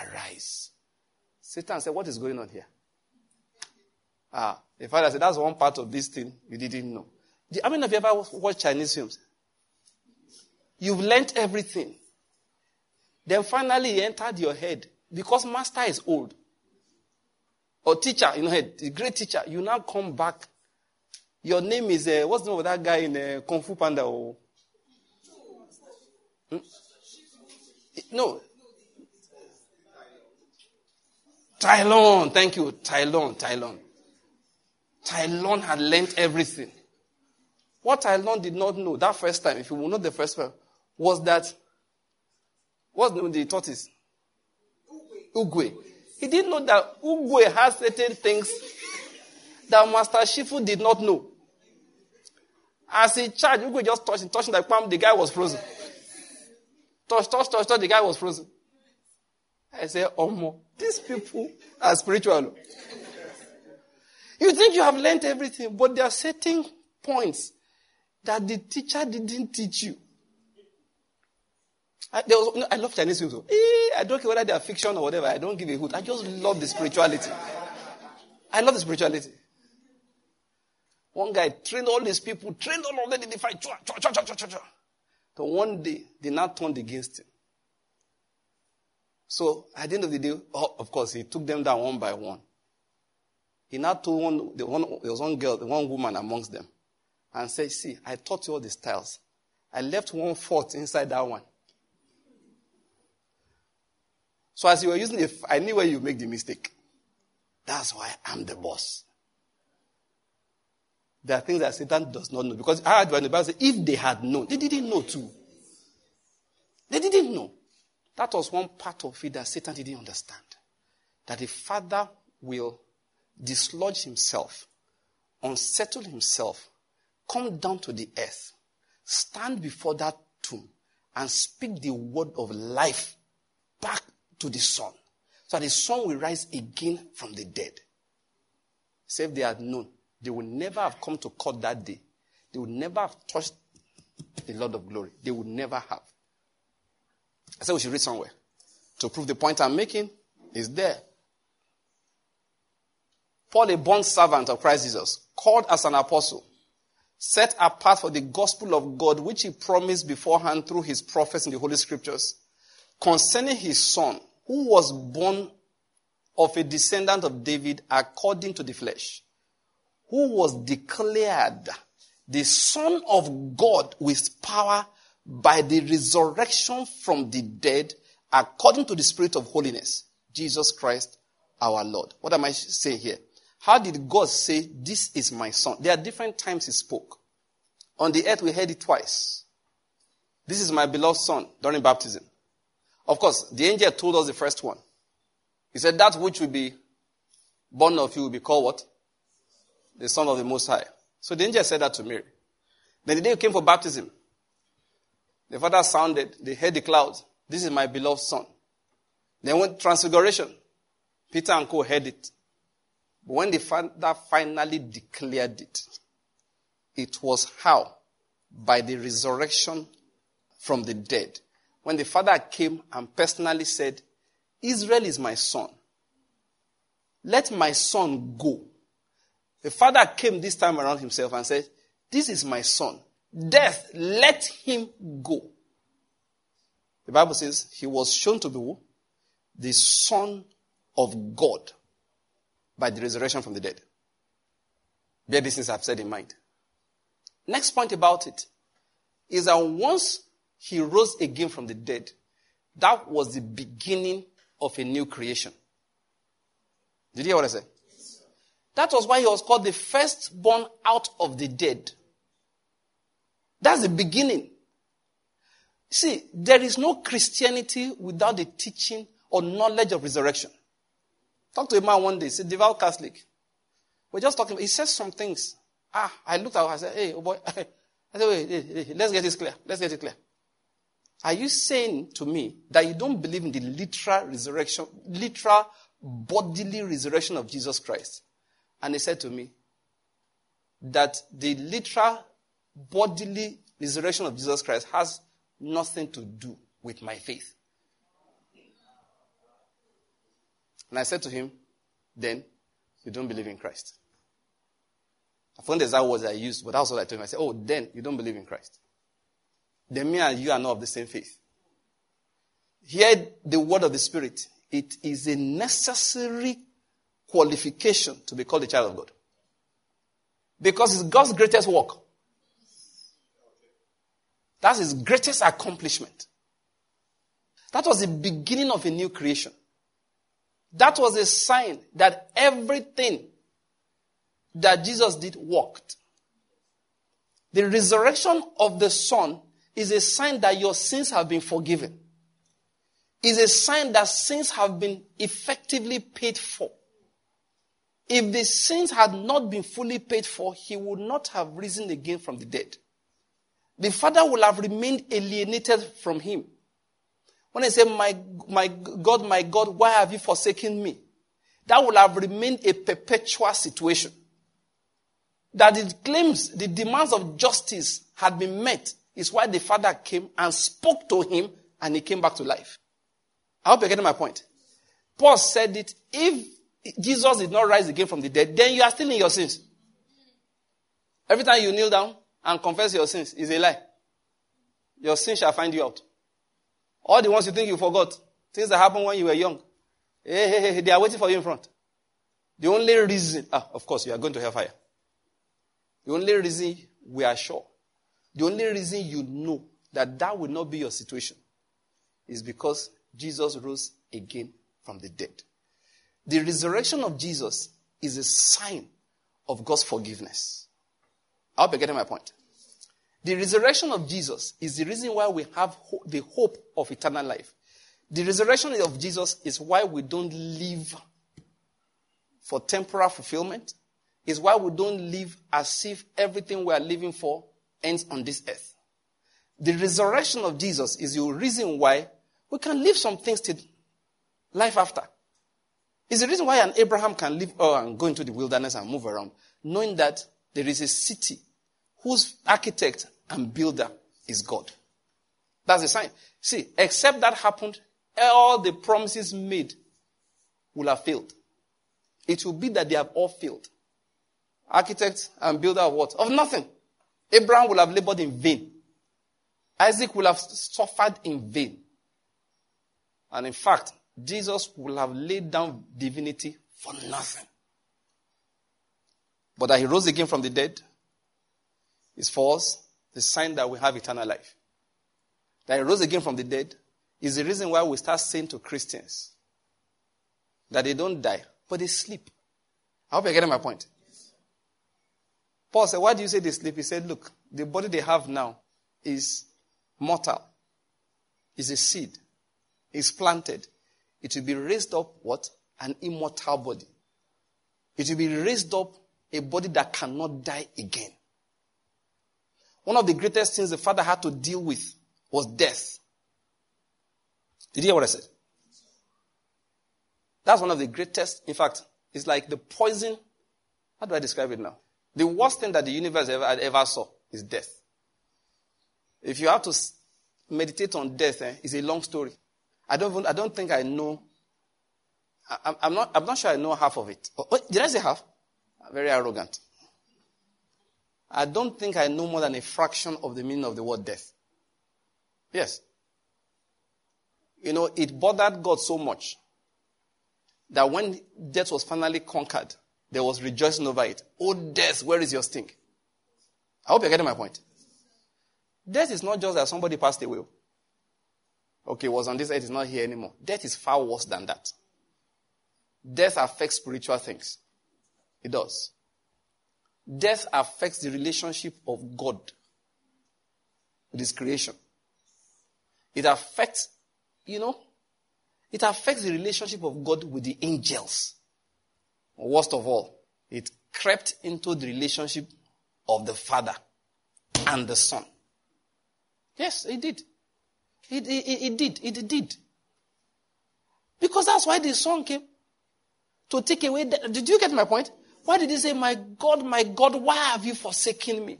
[SPEAKER 1] arise. Satan said, What is going on here? Ah, the father said, That's one part of this thing you didn't know. How many of you ever watched Chinese films? You've learned everything. Then finally he entered your head because master is old. Or teacher, you know, a great teacher. You now come back. Your name is, uh, what's the name of that guy in uh, Kung Fu Panda? Oh. Hmm? No. Tai Lung, thank you. Tylon, Lung. Tai Lung had learned everything. What Tai Lung did not know that first time, if you will know the first time, was that what's the, the tortoise? Oogway. He didn't know that Oogway has certain things that Master Shifu did not know. As he charged, Oogway just touched, touching the palm, the guy was frozen. Touch, touch, touch, touch, the guy was frozen. I said, more. These people are spiritual. You think you have learned everything, but there are certain points that the teacher didn't teach you. I, was, I love Chinese films. Eh, I don't care whether they are fiction or whatever. I don't give a hoot. I just love the spirituality. I love the spirituality. One guy trained all these people, trained all of them in the fight. Chua, chua, chua, chua, chua, chua. So one day, they now turned against him. So at the end of the day, oh, of course, he took them down one by one. He now told one, the one, there was one girl, the one woman amongst them, and said, See, I taught you all the styles. I left one fourth inside that one. So as you were using it, I knew where you make the mistake. That's why I'm the boss. There are things that Satan does not know. Because I had the Bible said, if they had known, they didn't know too. They didn't know. That was one part of it that Satan didn't understand. That the father will dislodge himself, unsettle himself, come down to the earth, stand before that tomb, and speak the word of life back to the son. So that the son will rise again from the dead. Say if they had known, they would never have come to court that day. They would never have touched the Lord of glory. They would never have. I said we should read somewhere. To prove the point I'm making is there. Paul, a bond servant of Christ Jesus, called as an apostle, set apart for the gospel of God, which he promised beforehand through his prophets in the Holy Scriptures, concerning his son, who was born of a descendant of David according to the flesh, who was declared the Son of God with power by the resurrection from the dead according to the Spirit of holiness, Jesus Christ our Lord. What am I saying here? How did God say, This is my son? There are different times he spoke. On the earth, we heard it twice. This is my beloved son during baptism. Of course, the angel told us the first one. He said, That which will be born of you will be called what? The Son of the Most High. So the angel said that to Mary. Then the day came for baptism, the father sounded, they heard the clouds. This is my beloved son. Then went transfiguration. Peter and Co heard it. When the father finally declared it, it was how? By the resurrection from the dead. When the father came and personally said, Israel is my son. Let my son go. The father came this time around himself and said, This is my son. Death, let him go. The Bible says he was shown to be the son of God by the resurrection from the dead. Bear these things I've said in mind. Next point about it is that once he rose again from the dead, that was the beginning of a new creation. Did you hear what I said? That was why he was called the firstborn out of the dead. That's the beginning. See, there is no Christianity without the teaching or knowledge of resurrection. Talk to a man one day, he's a devout Catholic. We're just talking, he says some things. Ah, I looked at him, I said, hey, oh boy, I said, wait, let's get this clear. Let's get it clear. Are you saying to me that you don't believe in the literal resurrection, literal bodily resurrection of Jesus Christ? And he said to me that the literal bodily resurrection of Jesus Christ has nothing to do with my faith. And I said to him, then you don't believe in Christ. I found the exact words I used, but that's what I told him. I said, oh, then you don't believe in Christ. Then me and you are not of the same faith. Hear the word of the Spirit. It is a necessary qualification to be called a child of God. Because it's God's greatest work. That's his greatest accomplishment. That was the beginning of a new creation. That was a sign that everything that Jesus did worked. The resurrection of the Son is a sign that your sins have been forgiven. Is a sign that sins have been effectively paid for. If the sins had not been fully paid for, he would not have risen again from the dead. The father will have remained alienated from him. When I say, my, my God, my God, why have you forsaken me? That will have remained a perpetual situation. That it claims the demands of justice had been met is why the father came and spoke to him and he came back to life. I hope you're getting my point. Paul said it, if Jesus did not rise again from the dead, then you are still in your sins. Every time you kneel down and confess your sins is a lie. Your sin shall find you out. All the ones you think you forgot, things that happened when you were young, hey, hey, hey, they are waiting for you in front. The only reason, ah, of course, you are going to hellfire. The only reason we are sure, the only reason you know that that will not be your situation is because Jesus rose again from the dead. The resurrection of Jesus is a sign of God's forgiveness. I hope you're getting my point. The resurrection of Jesus is the reason why we have the hope of eternal life. The resurrection of Jesus is why we don't live for temporal fulfillment. Is why we don't live as if everything we are living for ends on this earth. The resurrection of Jesus is the reason why we can live some things till life after. It's the reason why an Abraham can live oh, and go into the wilderness and move around, knowing that there is a city whose architect and builder is God. That's the sign. See, except that happened, all the promises made will have failed. It will be that they have all failed. Architect and builder of what? Of nothing. Abraham will have labored in vain. Isaac will have suffered in vain. And in fact, Jesus will have laid down divinity for nothing. But that he rose again from the dead is us the sign that we have eternal life. That he rose again from the dead is the reason why we start saying to Christians that they don't die, but they sleep. I hope you're getting my point. Paul said, Why do you say they sleep? He said, Look, the body they have now is mortal, is a seed, is planted, it will be raised up what? An immortal body. It will be raised up a body that cannot die again. One of the greatest things the father had to deal with was death. Did you hear what I said? That's one of the greatest, in fact, it's like the poison. How do I describe it now? The worst thing that the universe ever, ever saw is death. If you have to meditate on death, eh, it's a long story. I don't, I don't think I know. I, am not, I'm not sure I know half of it. Oh, did I say half? Very arrogant. I don't think I know more than a fraction of the meaning of the word death. Yes. You know, it bothered God so much that when death was finally conquered, there was rejoicing over it. Oh, death, where is your sting? I hope you're getting my point. Death is not just that somebody passed away okay, was on this earth, is not here anymore. Death is far worse than that. Death affects spiritual things. It does. Death affects the relationship of God with His creation. It affects, you know, it affects the relationship of God with the angels. Worst of all, it crept into the relationship of the Father and the Son. Yes, it did. It, he, he did. It did. Because that's why the Son came. To take away. Did you get my point? Why did he say, My God, my God, why have you forsaken me?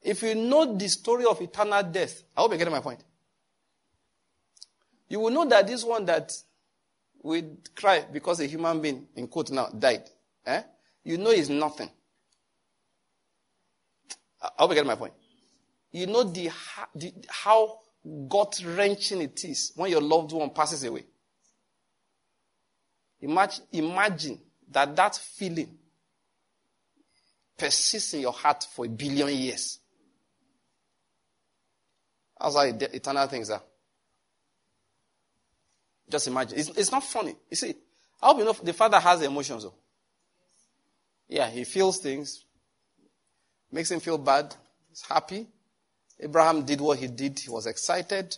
[SPEAKER 1] If you know the story of eternal death, I hope you're getting my point. You will know that this one that we cry because a human being, in quote now, died, eh? you know is nothing. I hope you get my point. You know the, the how gut wrenching it is when your loved one passes away. Imagine, imagine that that feeling persists in your heart for a billion years. That's how eternal things are. Just imagine. It's, it's not funny. You see, I hope you know the father has emotions. Though. Yeah, he feels things, makes him feel bad, he's happy. Abraham did what he did, he was excited.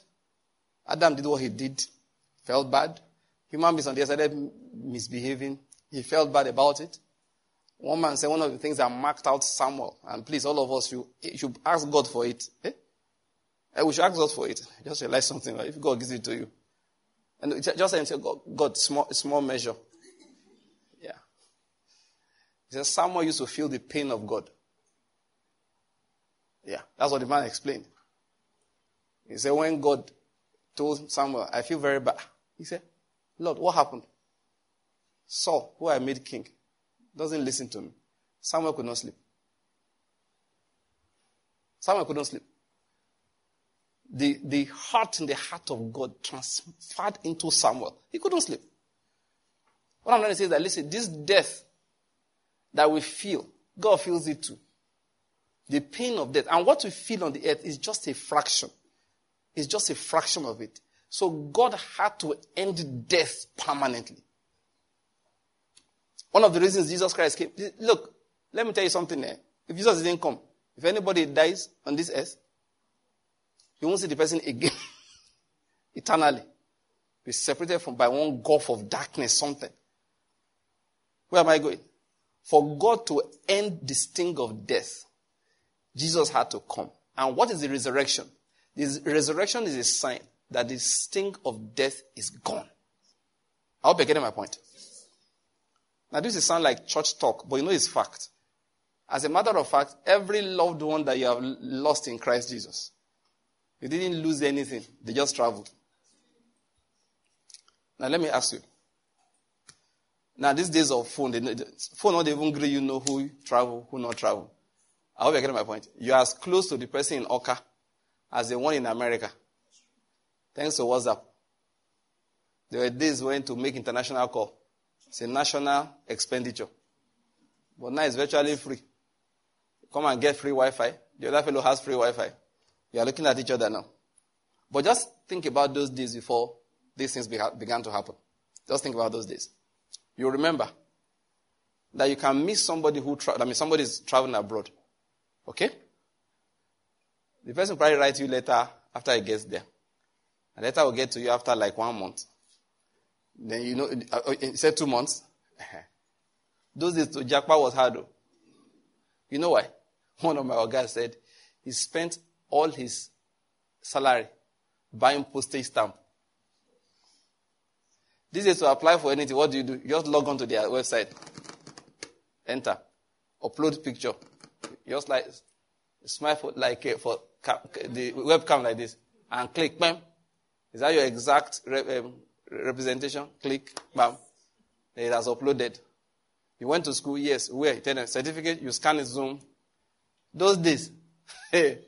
[SPEAKER 1] Adam did what he did, felt bad. Human beings on the side misbehaving, he felt bad about it. One man said one of the things that marked out Samuel, and please, all of us, you should ask God for it. Eh? eh? We should ask God for it. Just realize something, like if God gives it to you. And just say, God, God small, small measure. Yeah. He says Samuel used to feel the pain of God. Yeah, that's what the man explained. He said, when God told Samuel, I feel very bad. He said, Lord, what happened? Saul, who I made king, doesn't listen to me. Samuel could not sleep. Samuel couldn't sleep. The, the heart in the heart of God transferred into Samuel. He couldn't sleep. What I'm trying to say is that, listen, this death that we feel, God feels it too. The pain of death. And what we feel on the earth is just a fraction. It's just a fraction of it. So God had to end death permanently. One of the reasons Jesus Christ came, look, let me tell you something there. If Jesus didn't come, if anybody dies on this earth, you won't see the person again eternally. Be separated from by one gulf of darkness, something. Where am I going? For God to end the sting of death, Jesus had to come. And what is the resurrection? The resurrection is a sign that the sting of death is gone. I hope you're getting my point. Now, this is sound like church talk, but you know it's fact. As a matter of fact, every loved one that you have lost in Christ Jesus, you didn't lose anything. They just traveled. Now, let me ask you. Now, these days of phone, they, phone not even agree you know who travel, who not travel. I hope you're getting my point. You're as close to the person in Awka as the one in America. Thanks to WhatsApp. There were days when to make international call. It's a national expenditure. But now it's virtually free. Come and get free Wi-Fi. The other fellow has free Wi-Fi. You are looking at each other now. But just think about those days before these things began to happen. Just think about those days. You remember that you can miss somebody who, tra- I mean, somebody is traveling abroad. Okay? The person probably writes you letter after he gets there. A letter will get to you after like one month. Then you know, uh, uh, said two months. Those days Jackpa was hard. You know why? One of my guys said he spent all his salary buying postage stamp. This is to apply for anything. What do you do? Just log on to their website, enter, upload picture, just like smile for, like uh, for the webcam like this, and click, bam. Is that your exact re- um, representation? Click, bam. It has uploaded. You went to school, yes. Where? Tell certificate. You scan it, zoom. Those days, hey,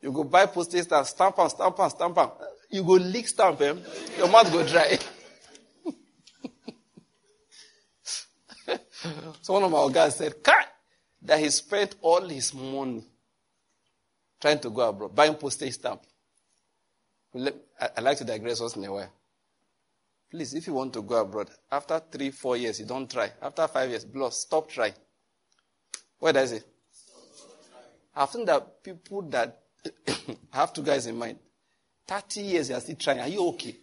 [SPEAKER 1] you go buy postage stamp, stamp and stamp and stamp and you go lick stamp, eh? Your mouth go dry. so one of my guys said, Cut! that he spent all his money trying to go abroad, buying postage stamp. I like to digress once in a while. Please, if you want to go abroad, after three, four years, you don't try. After five years, plus, stop trying. What does it? I've seen that people that have two guys in mind, 30 years you are still trying. Are you okay?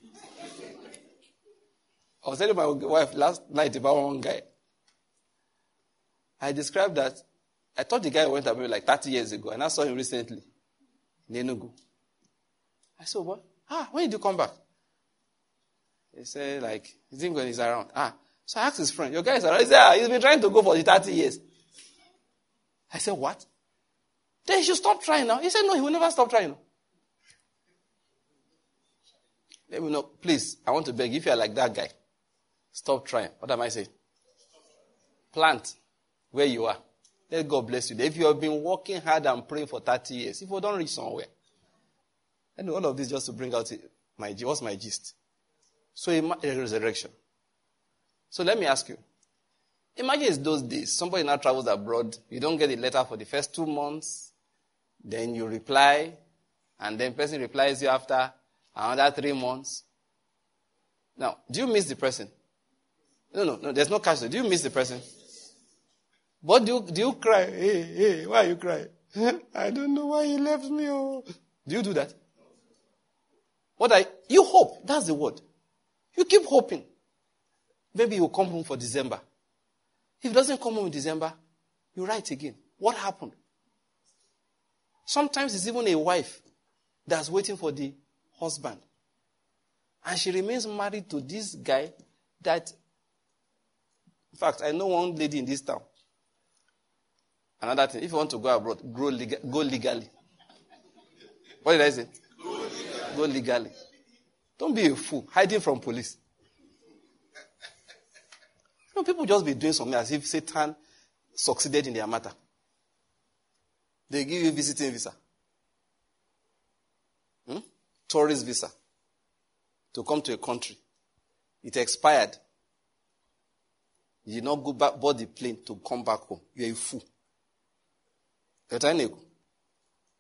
[SPEAKER 1] I was telling my wife last night about one guy. I described that I thought the guy went away like 30 years ago, and I saw him recently in Enugu. I said, what? Ah, when did you come back? He said, like, he didn't when he's around. Ah, so I asked his friend, your guy is around. He said, ah, he's been trying to go for the 30 years. I said, what? Then he should stop trying now. He said, no, he will never stop trying. Let me know, please, I want to beg, if you are like that guy, stop trying. What am I saying? Plant where you are. Let God bless you. If you have been working hard and praying for 30 years, if you don't reach somewhere, and all of this just to bring out my what's my gist. So a resurrection. So let me ask you. Imagine it's those days. Somebody now travels abroad. You don't get a letter for the first two months. Then you reply. And then person replies you after another three months. Now, do you miss the person? No, no, no. There's no catch. Do you miss the person? But do you, do you cry? Hey, hey, why you crying? I don't know why he left me. Oh. Do you do that? What I, you hope. That's the word. You keep hoping. Maybe he'll come home for December. If he doesn't come home in December, you write again. What happened? Sometimes it's even a wife that's waiting for the husband. And she remains married to this guy that, in fact, I know one lady in this town. Another thing, if you want to go abroad, go, lega- go legally. What did I say? Go legally. Don't be a fool, hiding from police. You know, people just be doing something as if Satan succeeded in their matter. They give you visiting visa, hmm? tourist visa to come to a country. It expired. You did not go back, board the plane to come back home. You're a fool.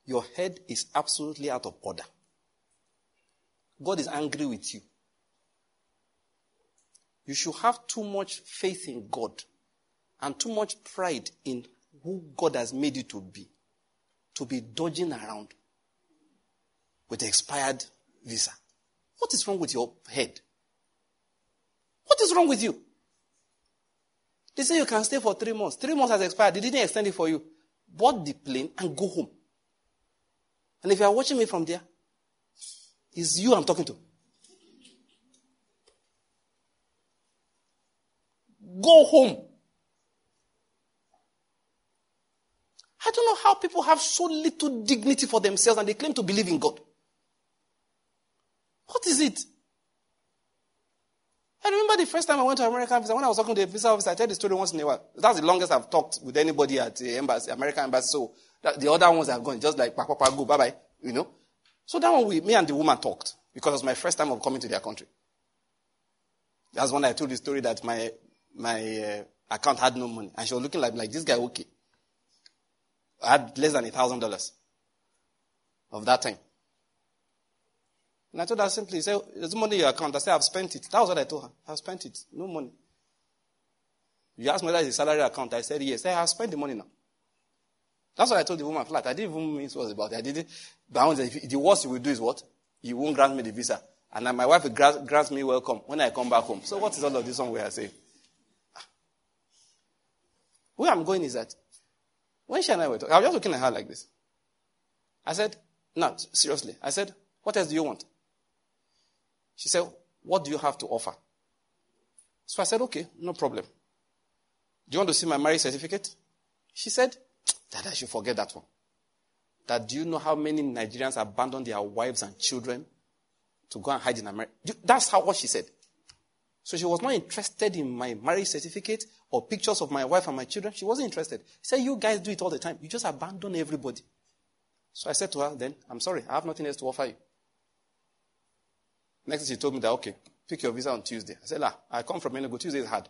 [SPEAKER 1] Your head is absolutely out of order. God is angry with you. You should have too much faith in God and too much pride in who God has made you to be to be dodging around with expired visa. What is wrong with your head? What is wrong with you? They say you can stay for three months. Three months has expired. They didn't extend it for you. Board the plane and go home. And if you are watching me from there, it's you I'm talking to. Go home. I don't know how people have so little dignity for themselves and they claim to believe in God. What is it? I remember the first time I went to American visa, when I was talking to the visa officer, I tell the story once in a while. That's the longest I've talked with anybody at the embassy, American embassy. So the other ones are gone, just like, pa, pa, pa, go, bye bye, you know. So that one, we, me and the woman talked because it was my first time of coming to their country. That's when I told the story that my, my uh, account had no money. And she was looking like, like this guy, okay. I had less than a thousand dollars of that time. And I told her simply, say, there's money in your account. I said, I've spent it. That was what I told her. I've spent it. No money. You asked me whether it's a salary account. I said, yes. I have spent the money now. That's what I told the woman flat. I didn't even mean it was about it. I didn't. But the worst you will do is what? You won't grant me the visa. And my wife will grant me welcome when I come back home. So what is all of this one we are saying? Ah. Where I'm going is that when she and I were talking, I was just looking at her like this. I said, no, seriously. I said, what else do you want? She said, What do you have to offer? So I said, Okay, no problem. Do you want to see my marriage certificate? She said, Dad, I should forget that one. That do you know how many Nigerians abandon their wives and children to go and hide in America? That's how what she said. So she was not interested in my marriage certificate or pictures of my wife and my children. She wasn't interested. She said, You guys do it all the time. You just abandon everybody. So I said to her, Then, I'm sorry, I have nothing else to offer you. Next, she told me that, okay, pick your visa on Tuesday. I said, ah, I come from Enugu. Tuesday is hard.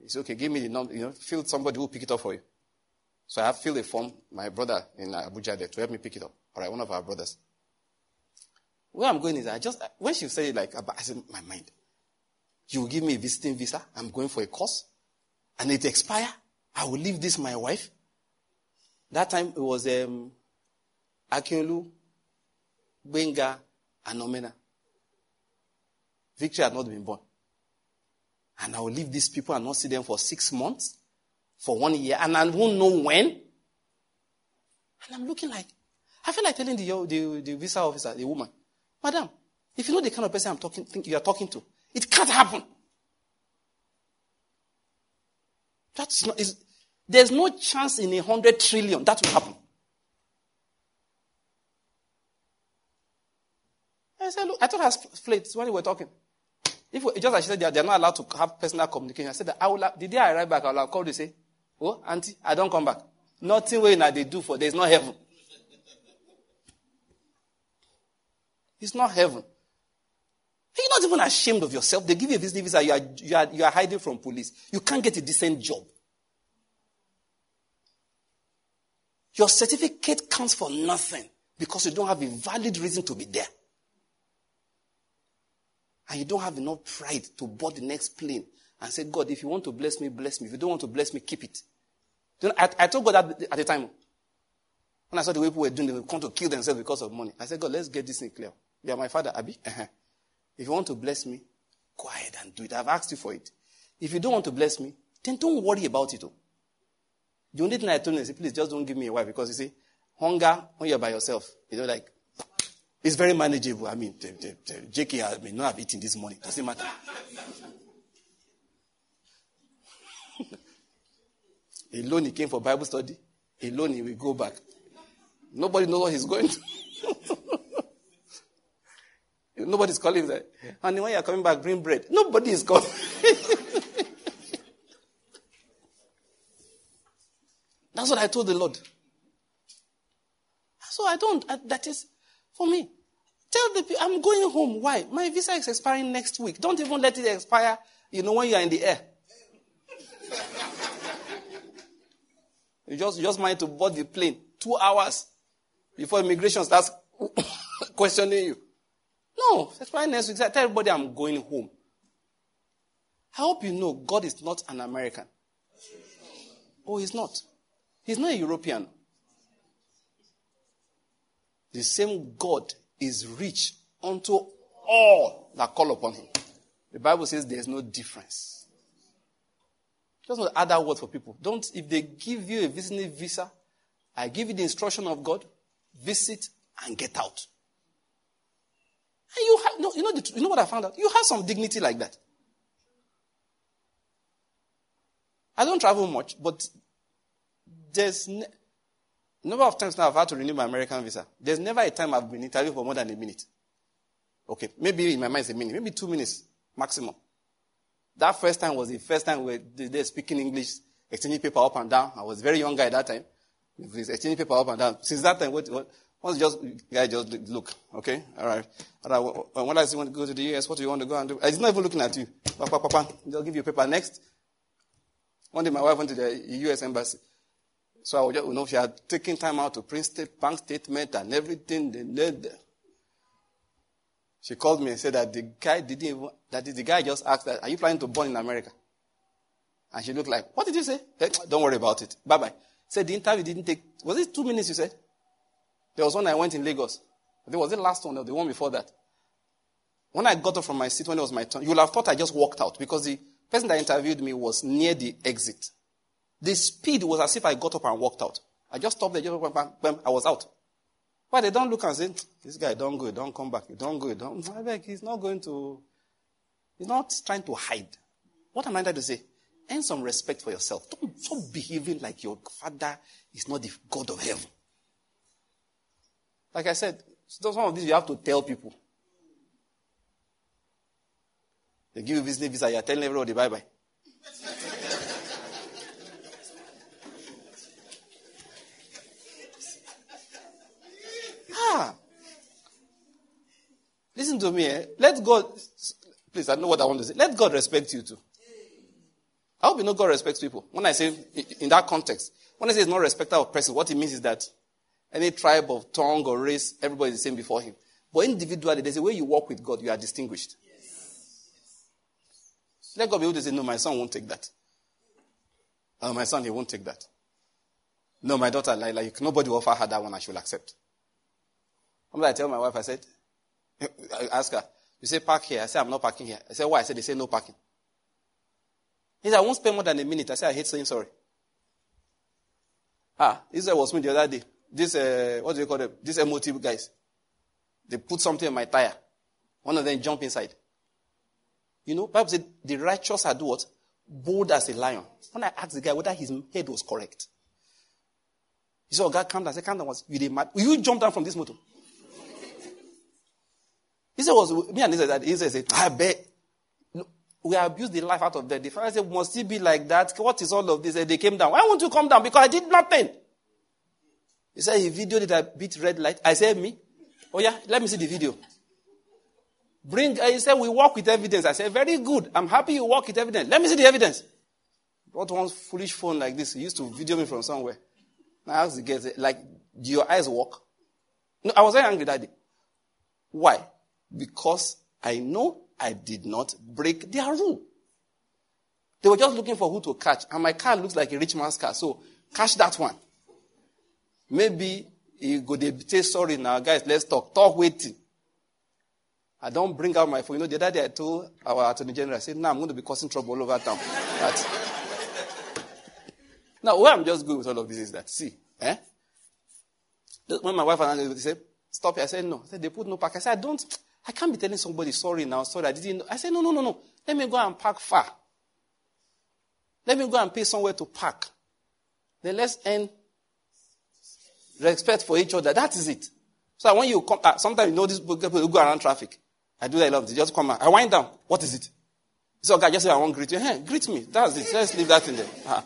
[SPEAKER 1] He said, okay, give me the number, you know, fill somebody who will pick it up for you. So I have filled a form, my brother in Abuja there, to help me pick it up. All right, one of our brothers. Where I'm going is, I just, when she said it like, I said, my mind, you will give me a visiting visa, I'm going for a course, and it expire, I will leave this my wife. That time it was um, Akinlu, Benga, and Omena. Victory had not been born. And I will leave these people and not see them for six months. For one year and I won't know when. And I'm looking like, I feel like telling the, the, the visa officer, the woman, Madam, if you know the kind of person I'm talking, think you are talking to, it can't happen. That's not, there's no chance in a hundred trillion that will happen. I said, look, I thought I flat when we were talking. If just as she said, they are, they are not allowed to have personal communication. I said, I will, the day I arrive back, I will call you say, oh, auntie, I don't come back. Nothing way that they do for, there's no heaven. It's not heaven. You're not even ashamed of yourself. They give you a visa, you are, you, are, you are hiding from police. You can't get a decent job. Your certificate counts for nothing because you don't have a valid reason to be there. And you don't have enough pride to board the next plane and say, God, if you want to bless me, bless me. If you don't want to bless me, keep it. You know, I, I told God that at the time. When I saw the way people were doing, they were going to kill themselves because of money. I said, God, let's get this thing clear. You are my father, Abby. Uh-huh. If you want to bless me, go ahead and do it. I've asked you for it. If you don't want to bless me, then don't worry about it. Oh. The only thing I told him is, please just don't give me a wife because you see, hunger when you're by yourself, you know, like, it's very manageable. I mean, JK may not have eaten this morning. Doesn't matter. Alone he came for Bible study. Alone he will go back. Nobody knows what he's going to. Nobody's calling him. And when you're coming back, bring bread. Nobody is calling. That's what I told the Lord. So I don't, that is, for me. Tell the people, I'm going home. Why? My visa is expiring next week. Don't even let it expire, you know, when you are in the air. You just, just mind to board the plane two hours before immigration starts questioning you. No, expiring next week. Tell everybody I'm going home. I hope you know God is not an American. Oh, he's not. He's not a European. The same God is rich unto all that call upon him. The Bible says there's no difference. Just not other word for people. Don't, if they give you a visiting visa, I give you the instruction of God, visit and get out. And you have, no, you know, the, you know what I found out? You have some dignity like that. I don't travel much, but there's ne- number of times now I've had to renew my American visa. There's never a time I've been interviewed for more than a minute. Okay, maybe in my mind it's a minute, maybe two minutes maximum. That first time was the first time we were speaking English, exchanging paper up and down. I was very young guy at that time. Exchanging paper up and down. Since that time, what, what, once just guy just look, okay, all right, all right. When I say want to go to the US, what do you want to go and do? He's not even looking at you. Papa, papa, just give you a paper next. One day, my wife went to the U.S. embassy. So I would just, you know, she had taken time out to print bank statement and everything. They She called me and said that the guy didn't even, that the guy just asked that, are you planning to born in America? And she looked like, what did you say? Said, Don't worry about it. Bye bye. Said the interview didn't take, was it two minutes you said? There was one I went in Lagos. There was the last one or the one before that. When I got up from my seat when it was my turn, you would have thought I just walked out because the person that interviewed me was near the exit. The speed was as if I got up and walked out. I just stopped there, just bam, bam, bam, I was out. But they don't look and say, this guy don't go, don't come back, don't go, don't. He's not going to, he's not trying to hide. What am I trying to say? Earn some respect for yourself. Don't stop behaving like your father is not the God of heaven. Like I said, some of these you have to tell people. They give you visiting visa, you're telling everybody bye bye. Listen to me. Eh? Let God, please, I know what I want to say. Let God respect you too. I hope you know God respects people. When I say in that context, when I say it's not respecter of person, what it means is that any tribe of tongue or race, everybody is the same before him. But individually, there's a way you walk with God, you are distinguished. Let God be able to say, No, my son won't take that. Oh, my son, he won't take that. No, my daughter, like, like nobody will offer her that one, I should accept. I tell my wife, I said, I ask her, you say park here. I say, I'm not parking here. I say, why? I said, they say no parking. He said, I won't spend more than a minute. I said, I hate saying sorry. Ah, this I was me the other day. This, uh, what do you call them? These MOT guys. They put something in my tire. One of them jump inside. You know, Bible said the righteous are do what? Bold as a lion. When I asked the guy whether his head was correct, he said, oh, God, calm down. I said, calm down. Was, you mad? Will you jump down from this motor? He said, was me and he that. He said, I bet. We abused the life out of them. The father said, must it be like that? What is all of this? And they came down. Why won't you come down? Because I did nothing. He said, he videoed it I beat red light. I said, me? Oh yeah, let me see the video. Bring, uh, he said, we work with evidence. I said, very good. I'm happy you work with evidence. Let me see the evidence. Brought one foolish phone like this. He used to video me from somewhere. I asked the guy, like, do your eyes work? No, I was very angry that day. Why? Because I know I did not break their rule. They were just looking for who to catch. And my car looks like a rich man's car. So catch that one. Maybe he go they say sorry now, guys, let's talk. Talk waiting. I don't bring out my phone. You know, the other day I told our attorney general, I said, now I'm going to be causing trouble all over town. now, where I'm just going with all of this is that, see, eh? When my wife and I said, stop here, I said, no. I said, they put no park. I said, I don't, I can't be telling somebody sorry now, sorry, I didn't know. I said, no, no, no, no. Let me go and park far. Let me go and pay somewhere to park. Then let's end respect for each other. That is it. So when you come, uh, sometimes you know these people go around traffic. I do that a lot. They just come out. I wind down. What is it? So okay, just say I want to greet you. Hey, greet me. That's it. Let's leave that in there. Uh-huh.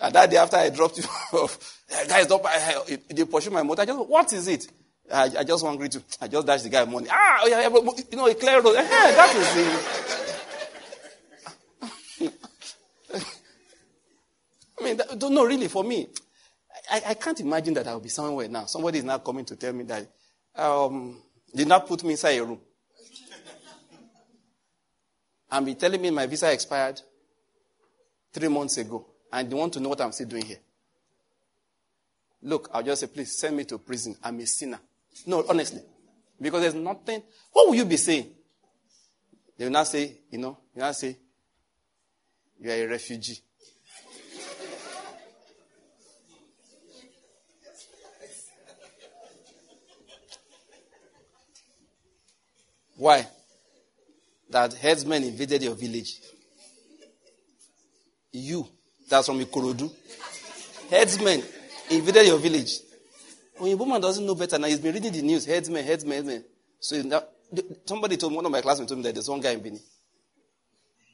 [SPEAKER 1] And that day after I dropped you off, guys, don't, I, they pursue my motor. I just, what is it? I, I just want to. I just dash the guy money. Ah, oh, you know, a clear road. Hey, that is it. I mean, that, no, really, for me, I, I, can't imagine that I'll be somewhere now. Somebody is now coming to tell me that um, did not put me inside a room. and be telling me my visa expired three months ago. And they want to know what I'm still doing here. Look, I'll just say, please send me to prison. I'm a sinner. No, honestly. Because there's nothing. What will you be saying? They will not say, you know, you not say, you are a refugee. Why? That headsmen invaded your village. You, that's from Ikorodu. Headsmen invaded your village. When a woman doesn't know better now, he's been reading the news. Headsmen, headsmen, headsmen. So now, somebody told me, one of my classmates told me that there's one guy in Bini.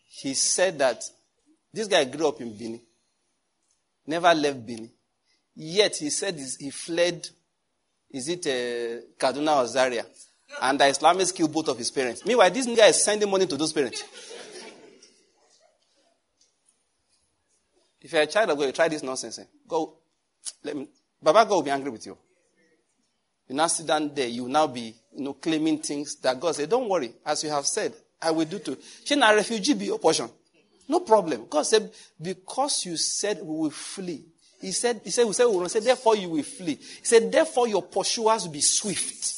[SPEAKER 1] He said that this guy grew up in Bini, never left Bini. Yet he said he fled, is it uh, Kaduna or Zaria? And the Islamists killed both of his parents. Meanwhile, this guy is sending money to those parents. If you're a child of God, you try this nonsense. Eh? Go, let me, Baba God will be angry with you. You now sit down there, you now be, you know, claiming things that God said, don't worry, as you have said, I will do to. Should a refugee be your portion? No problem. God said, because you said we will flee. He said, he said, we said we will say, therefore you will flee. He said, therefore your pursuers will be swift.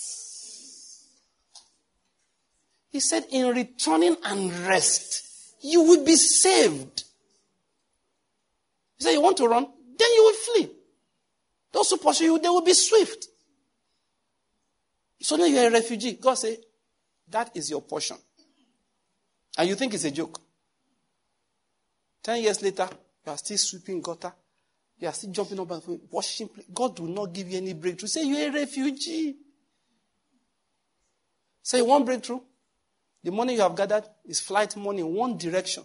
[SPEAKER 1] He said, in returning and rest, you will be saved. He said, you want to run? Then you will flee. Those who pursue you, they will be swift. So now you're a refugee. God say, that is your portion. And you think it's a joke. Ten years later, you are still sweeping gutter. You are still jumping up and washing. God will not give you any breakthrough. Say you're a refugee. Say one breakthrough. The money you have gathered is flight money in one direction.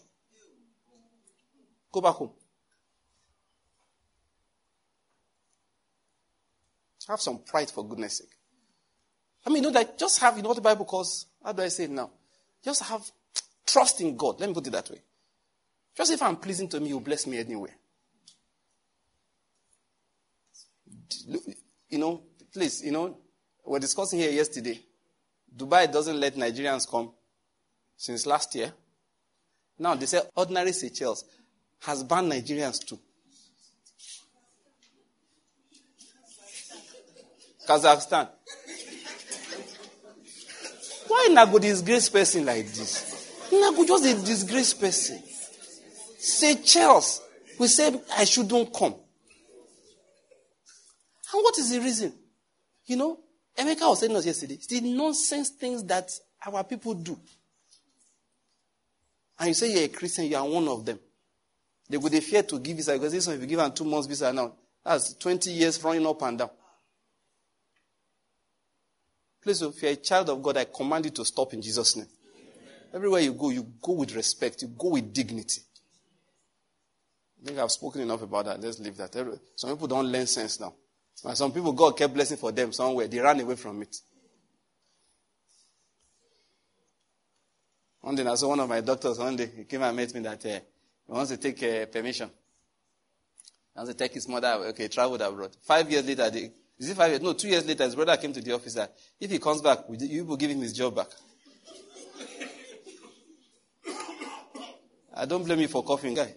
[SPEAKER 1] Go back home. Have some pride for goodness sake. I mean, you know that just have, you know what the Bible calls, how do I say it now? Just have trust in God. Let me put it that way. Just if I'm pleasing to me, you bless me anyway. You know, please, you know, we're discussing here yesterday. Dubai doesn't let Nigerians come since last year. Now they say ordinary Seychelles has banned Nigerians too. Kazakhstan. Why not go disgrace person like this? Not go just a disgrace person. Seychelles, We say, I shouldn't come. And what is the reason? You know, Emeka was saying us yesterday, it's the nonsense things that our people do. And you say you're a Christian, you are one of them. They would fear to give visa because this one, if you give them two months visa now, that's 20 years running up and down. Please, if you're a child of God, I command you to stop in Jesus' name. Everywhere you go, you go with respect, you go with dignity. I think I've spoken enough about that. Let's leave that. Some people don't learn sense now. Some people, God kept blessing for them somewhere. They ran away from it. One day, I saw one of my doctors one day. He came and met me that uh, he wants to take uh, permission. He wants to take his mother, okay, traveled abroad. Five years later, they, is it five years? No, two years later, his brother came to the office if he comes back, you will give him his job back. I don't blame you for coughing, guy.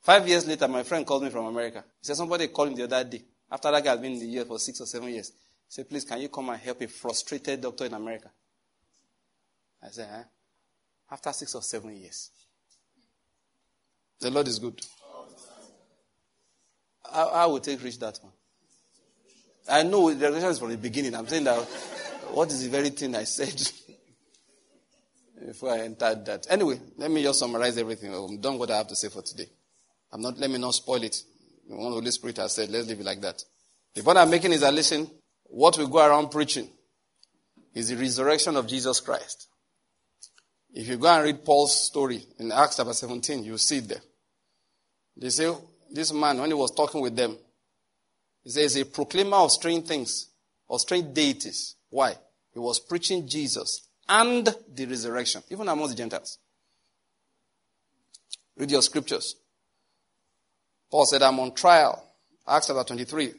[SPEAKER 1] Five years later, my friend called me from America. He said somebody called him the other day. After that guy had been in the year for six or seven years. He said, please, can you come and help a frustrated doctor in America? I said, eh? After six or seven years. The Lord is good. I, I will take rich that one. I know the revelation is from the beginning. I'm saying that what is the very thing I said before I entered that. Anyway, let me just summarize everything. I'm done what I have to say for today. I'm not, let me not spoil it. The one Holy Spirit has said, let's leave it like that. The point I'm making is that listen, what we go around preaching is the resurrection of Jesus Christ. If you go and read Paul's story in Acts chapter 17, you'll see it there. They say, this man, when he was talking with them, he says, a proclaimer of strange things, or strange deities. Why? He was preaching Jesus and the resurrection, even among the Gentiles. Read your scriptures. Paul said, I'm on trial. Acts chapter 23.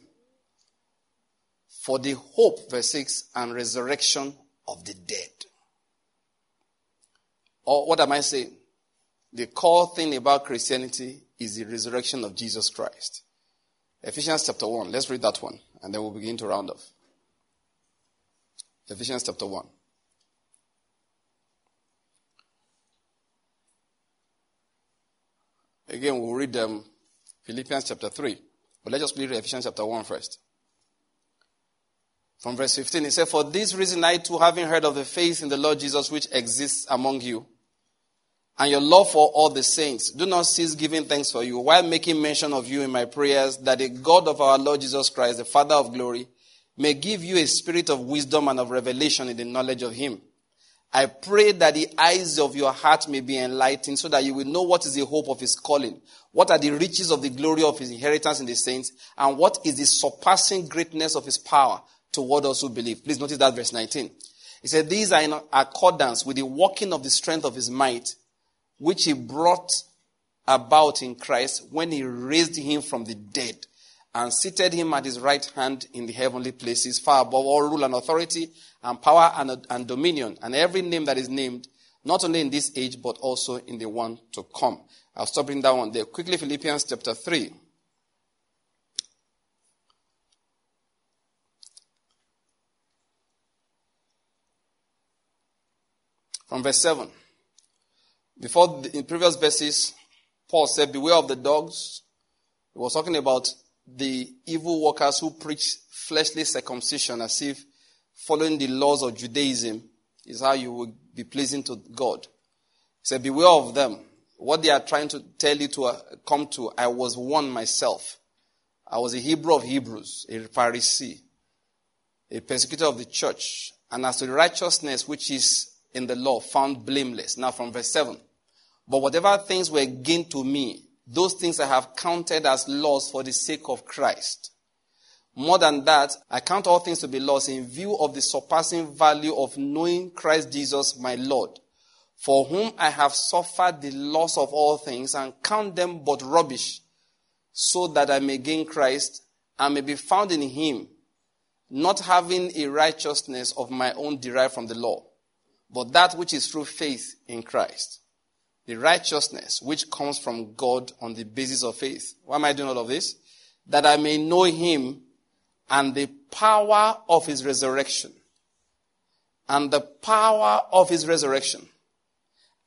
[SPEAKER 1] For the hope, verse 6, and resurrection of the dead. Or what am I saying? The core thing about Christianity is the resurrection of Jesus Christ. Ephesians chapter 1. Let's read that one, and then we'll begin to round off. Ephesians chapter 1. Again, we'll read um, Philippians chapter 3. But let's just read Ephesians chapter 1 first. From verse 15, it said, For this reason I too, having heard of the faith in the Lord Jesus which exists among you, and your love for all the saints, do not cease giving thanks for you, while making mention of you in my prayers, that the God of our Lord Jesus Christ, the Father of glory, may give you a spirit of wisdom and of revelation in the knowledge of him I pray that the eyes of your heart may be enlightened so that you will know what is the hope of his calling, what are the riches of the glory of his inheritance in the saints, and what is the surpassing greatness of his power toward us who believe. Please notice that verse 19. He said, These are in accordance with the working of the strength of his might, which he brought about in Christ when he raised him from the dead and seated him at his right hand in the heavenly places, far above all rule and authority and power and, and dominion, and every name that is named, not only in this age, but also in the one to come. I'll stop in that one there. Quickly, Philippians chapter 3. From verse 7. Before, the, in previous verses, Paul said, Beware of the dogs. He was talking about the evil workers who preach fleshly circumcision as if following the laws of Judaism is how you will be pleasing to God. He said, Beware of them. What they are trying to tell you to uh, come to, I was one myself. I was a Hebrew of Hebrews, a Pharisee, a persecutor of the church, and as to righteousness which is in the law, found blameless. Now from verse 7. But whatever things were gained to me, those things I have counted as loss for the sake of Christ. More than that, I count all things to be lost in view of the surpassing value of knowing Christ Jesus my Lord, for whom I have suffered the loss of all things and count them but rubbish, so that I may gain Christ and may be found in him, not having a righteousness of my own derived from the law, but that which is through faith in Christ. The righteousness which comes from God on the basis of faith. Why am I doing all of this? That I may know him and the power of his resurrection. And the power of his resurrection.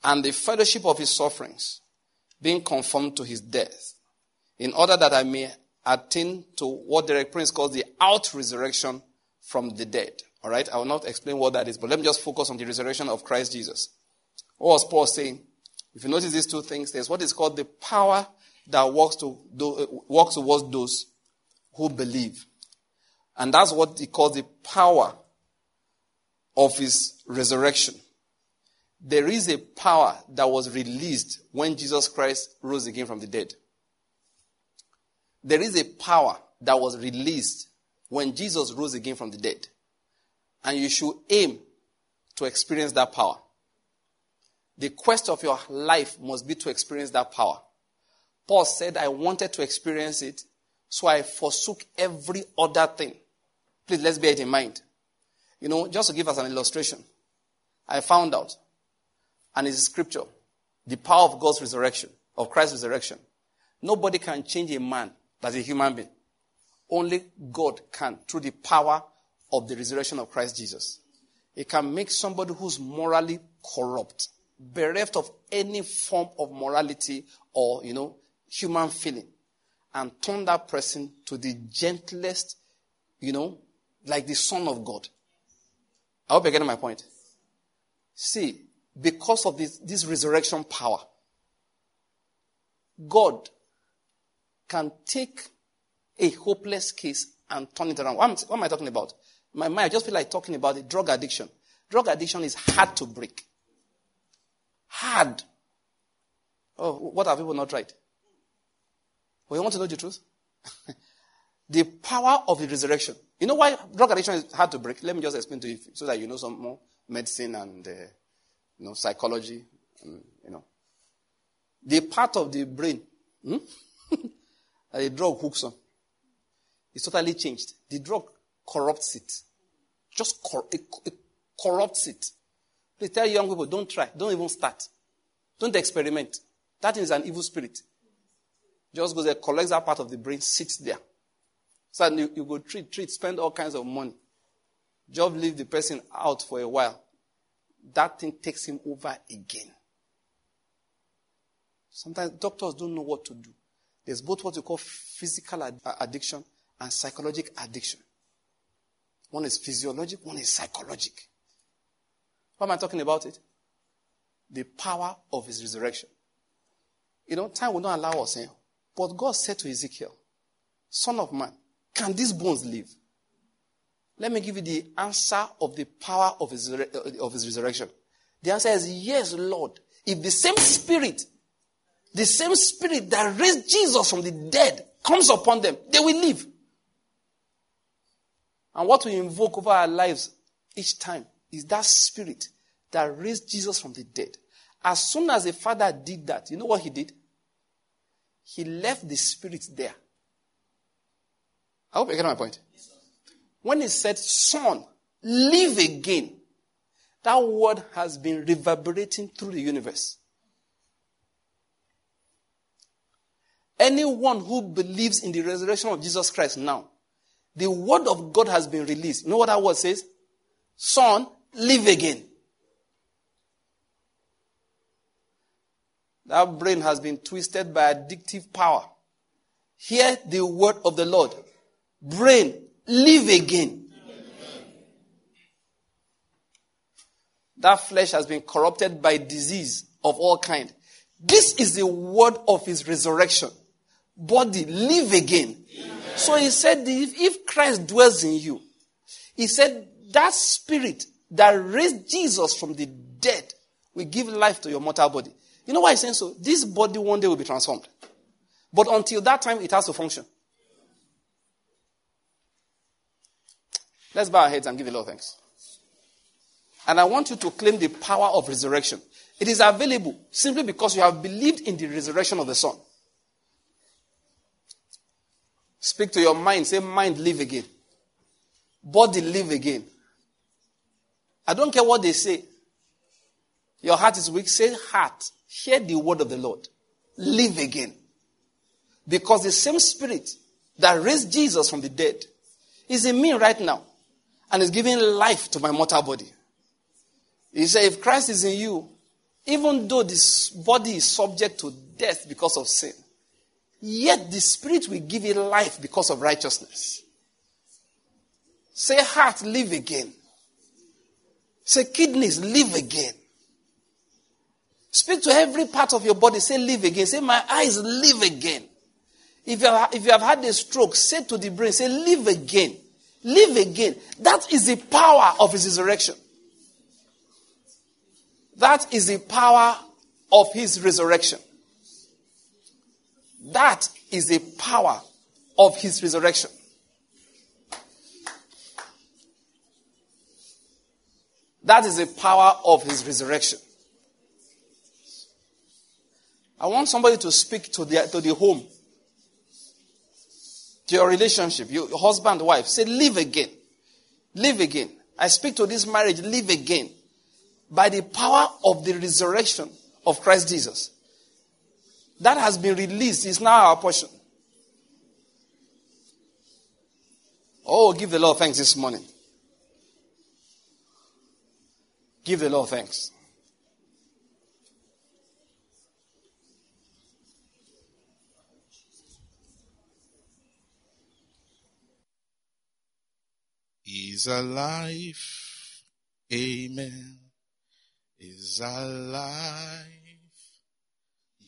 [SPEAKER 1] and the fellowship of his sufferings, being conformed to his death, in order that I may attain to what Derek Prince calls the out resurrection from the dead. All right, I will not explain what that is, but let me just focus on the resurrection of Christ Jesus. What was Paul saying? If you notice these two things, there's what is called the power that works to do, uh, works towards those who believe, and that's what he calls the power of his resurrection. There is a power that was released when Jesus Christ rose again from the dead. There is a power that was released when Jesus rose again from the dead. And you should aim to experience that power. The quest of your life must be to experience that power. Paul said, I wanted to experience it, so I forsook every other thing. Please, let's bear it in mind. You know, just to give us an illustration, I found out, and it's scripture, the power of God's resurrection, of Christ's resurrection. Nobody can change a man as a human being. Only God can through the power of the resurrection of Christ Jesus. It can make somebody who's morally corrupt, bereft of any form of morality or, you know, human feeling, and turn that person to the gentlest, you know, like the Son of God. I hope you're getting my point. See, because of this, this resurrection power, God can take a hopeless case and turn it around. What am, I talking about? My mind, I just feel like talking about the drug addiction. Drug addiction is hard to break. Hard. Oh, what have people not tried? Well, you want to know the truth? the power of the resurrection. You know why drug addiction is hard to break? Let me just explain to you so that you know some more medicine and uh, you know psychology. And, you know, the part of the brain hmm? that the drug hooks on is totally changed. The drug corrupts it. Just cor- it, it corrupts it. Please tell young people, don't try. Don't even start. Don't experiment. That is an evil spirit. Just goes there, collects that part of the brain, sits there. So you, you go treat, treat, spend all kinds of money. Just leave the person out for a while. That thing takes him over again. Sometimes doctors don't know what to do. There's both what you call physical ad- uh, addiction and psychological addiction. One is physiologic, one is psychological. What am I talking about it? The power of his resurrection. You know, time will not allow us. Eh? But God said to Ezekiel, Son of man, can these bones live? Let me give you the answer of the power of his, of his resurrection. The answer is yes, Lord. If the same spirit the same spirit that raised Jesus from the dead comes upon them, they will live. And what we invoke over our lives each time is that spirit that raised Jesus from the dead. As soon as the Father did that, you know what he did? He left the spirit there. I hope you get my point. When he said, Son, live again, that word has been reverberating through the universe. Anyone who believes in the resurrection of Jesus Christ now, the word of God has been released. You know what that word says? Son, live again. That brain has been twisted by addictive power. Hear the word of the Lord. Brain, live again. That flesh has been corrupted by disease of all kind. This is the word of his resurrection body live again. Amen. So he said, if, if Christ dwells in you, he said, that spirit that raised Jesus from the dead will give life to your mortal body. You know why he's saying so? This body one day will be transformed. But until that time, it has to function. Let's bow our heads and give a Lord thanks. And I want you to claim the power of resurrection. It is available simply because you have believed in the resurrection of the Son. Speak to your mind. Say, mind, live again. Body, live again. I don't care what they say. Your heart is weak. Say, heart, hear the word of the Lord. Live again. Because the same spirit that raised Jesus from the dead is in me right now and is giving life to my mortal body. He said, if Christ is in you, even though this body is subject to death because of sin, yet the spirit will give it life because of righteousness. Say, heart, live again. Say, kidneys, live again. Speak to every part of your body. Say, live again. Say, my eyes, live again. If you, have, if you have had a stroke, say to the brain, say, live again. Live again. That is the power of his resurrection. That is the power of his resurrection. That is the power of his resurrection. That is the power of his resurrection. I want somebody to speak to the, to the home, to your relationship, your husband, wife. Say, live again. Live again. I speak to this marriage, live again. By the power of the resurrection of Christ Jesus. That has been released, is now our portion. Oh, give the Lord thanks this morning. Give the Lord thanks.
[SPEAKER 3] He's alive. Amen. Is alive.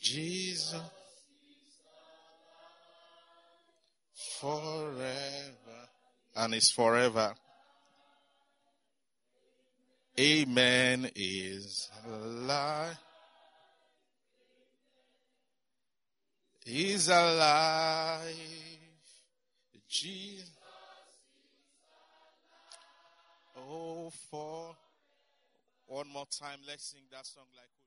[SPEAKER 3] Jesus. Forever. And is forever. Amen is alive. He's alive. Jesus. Oh, for one more time, let's sing that song like.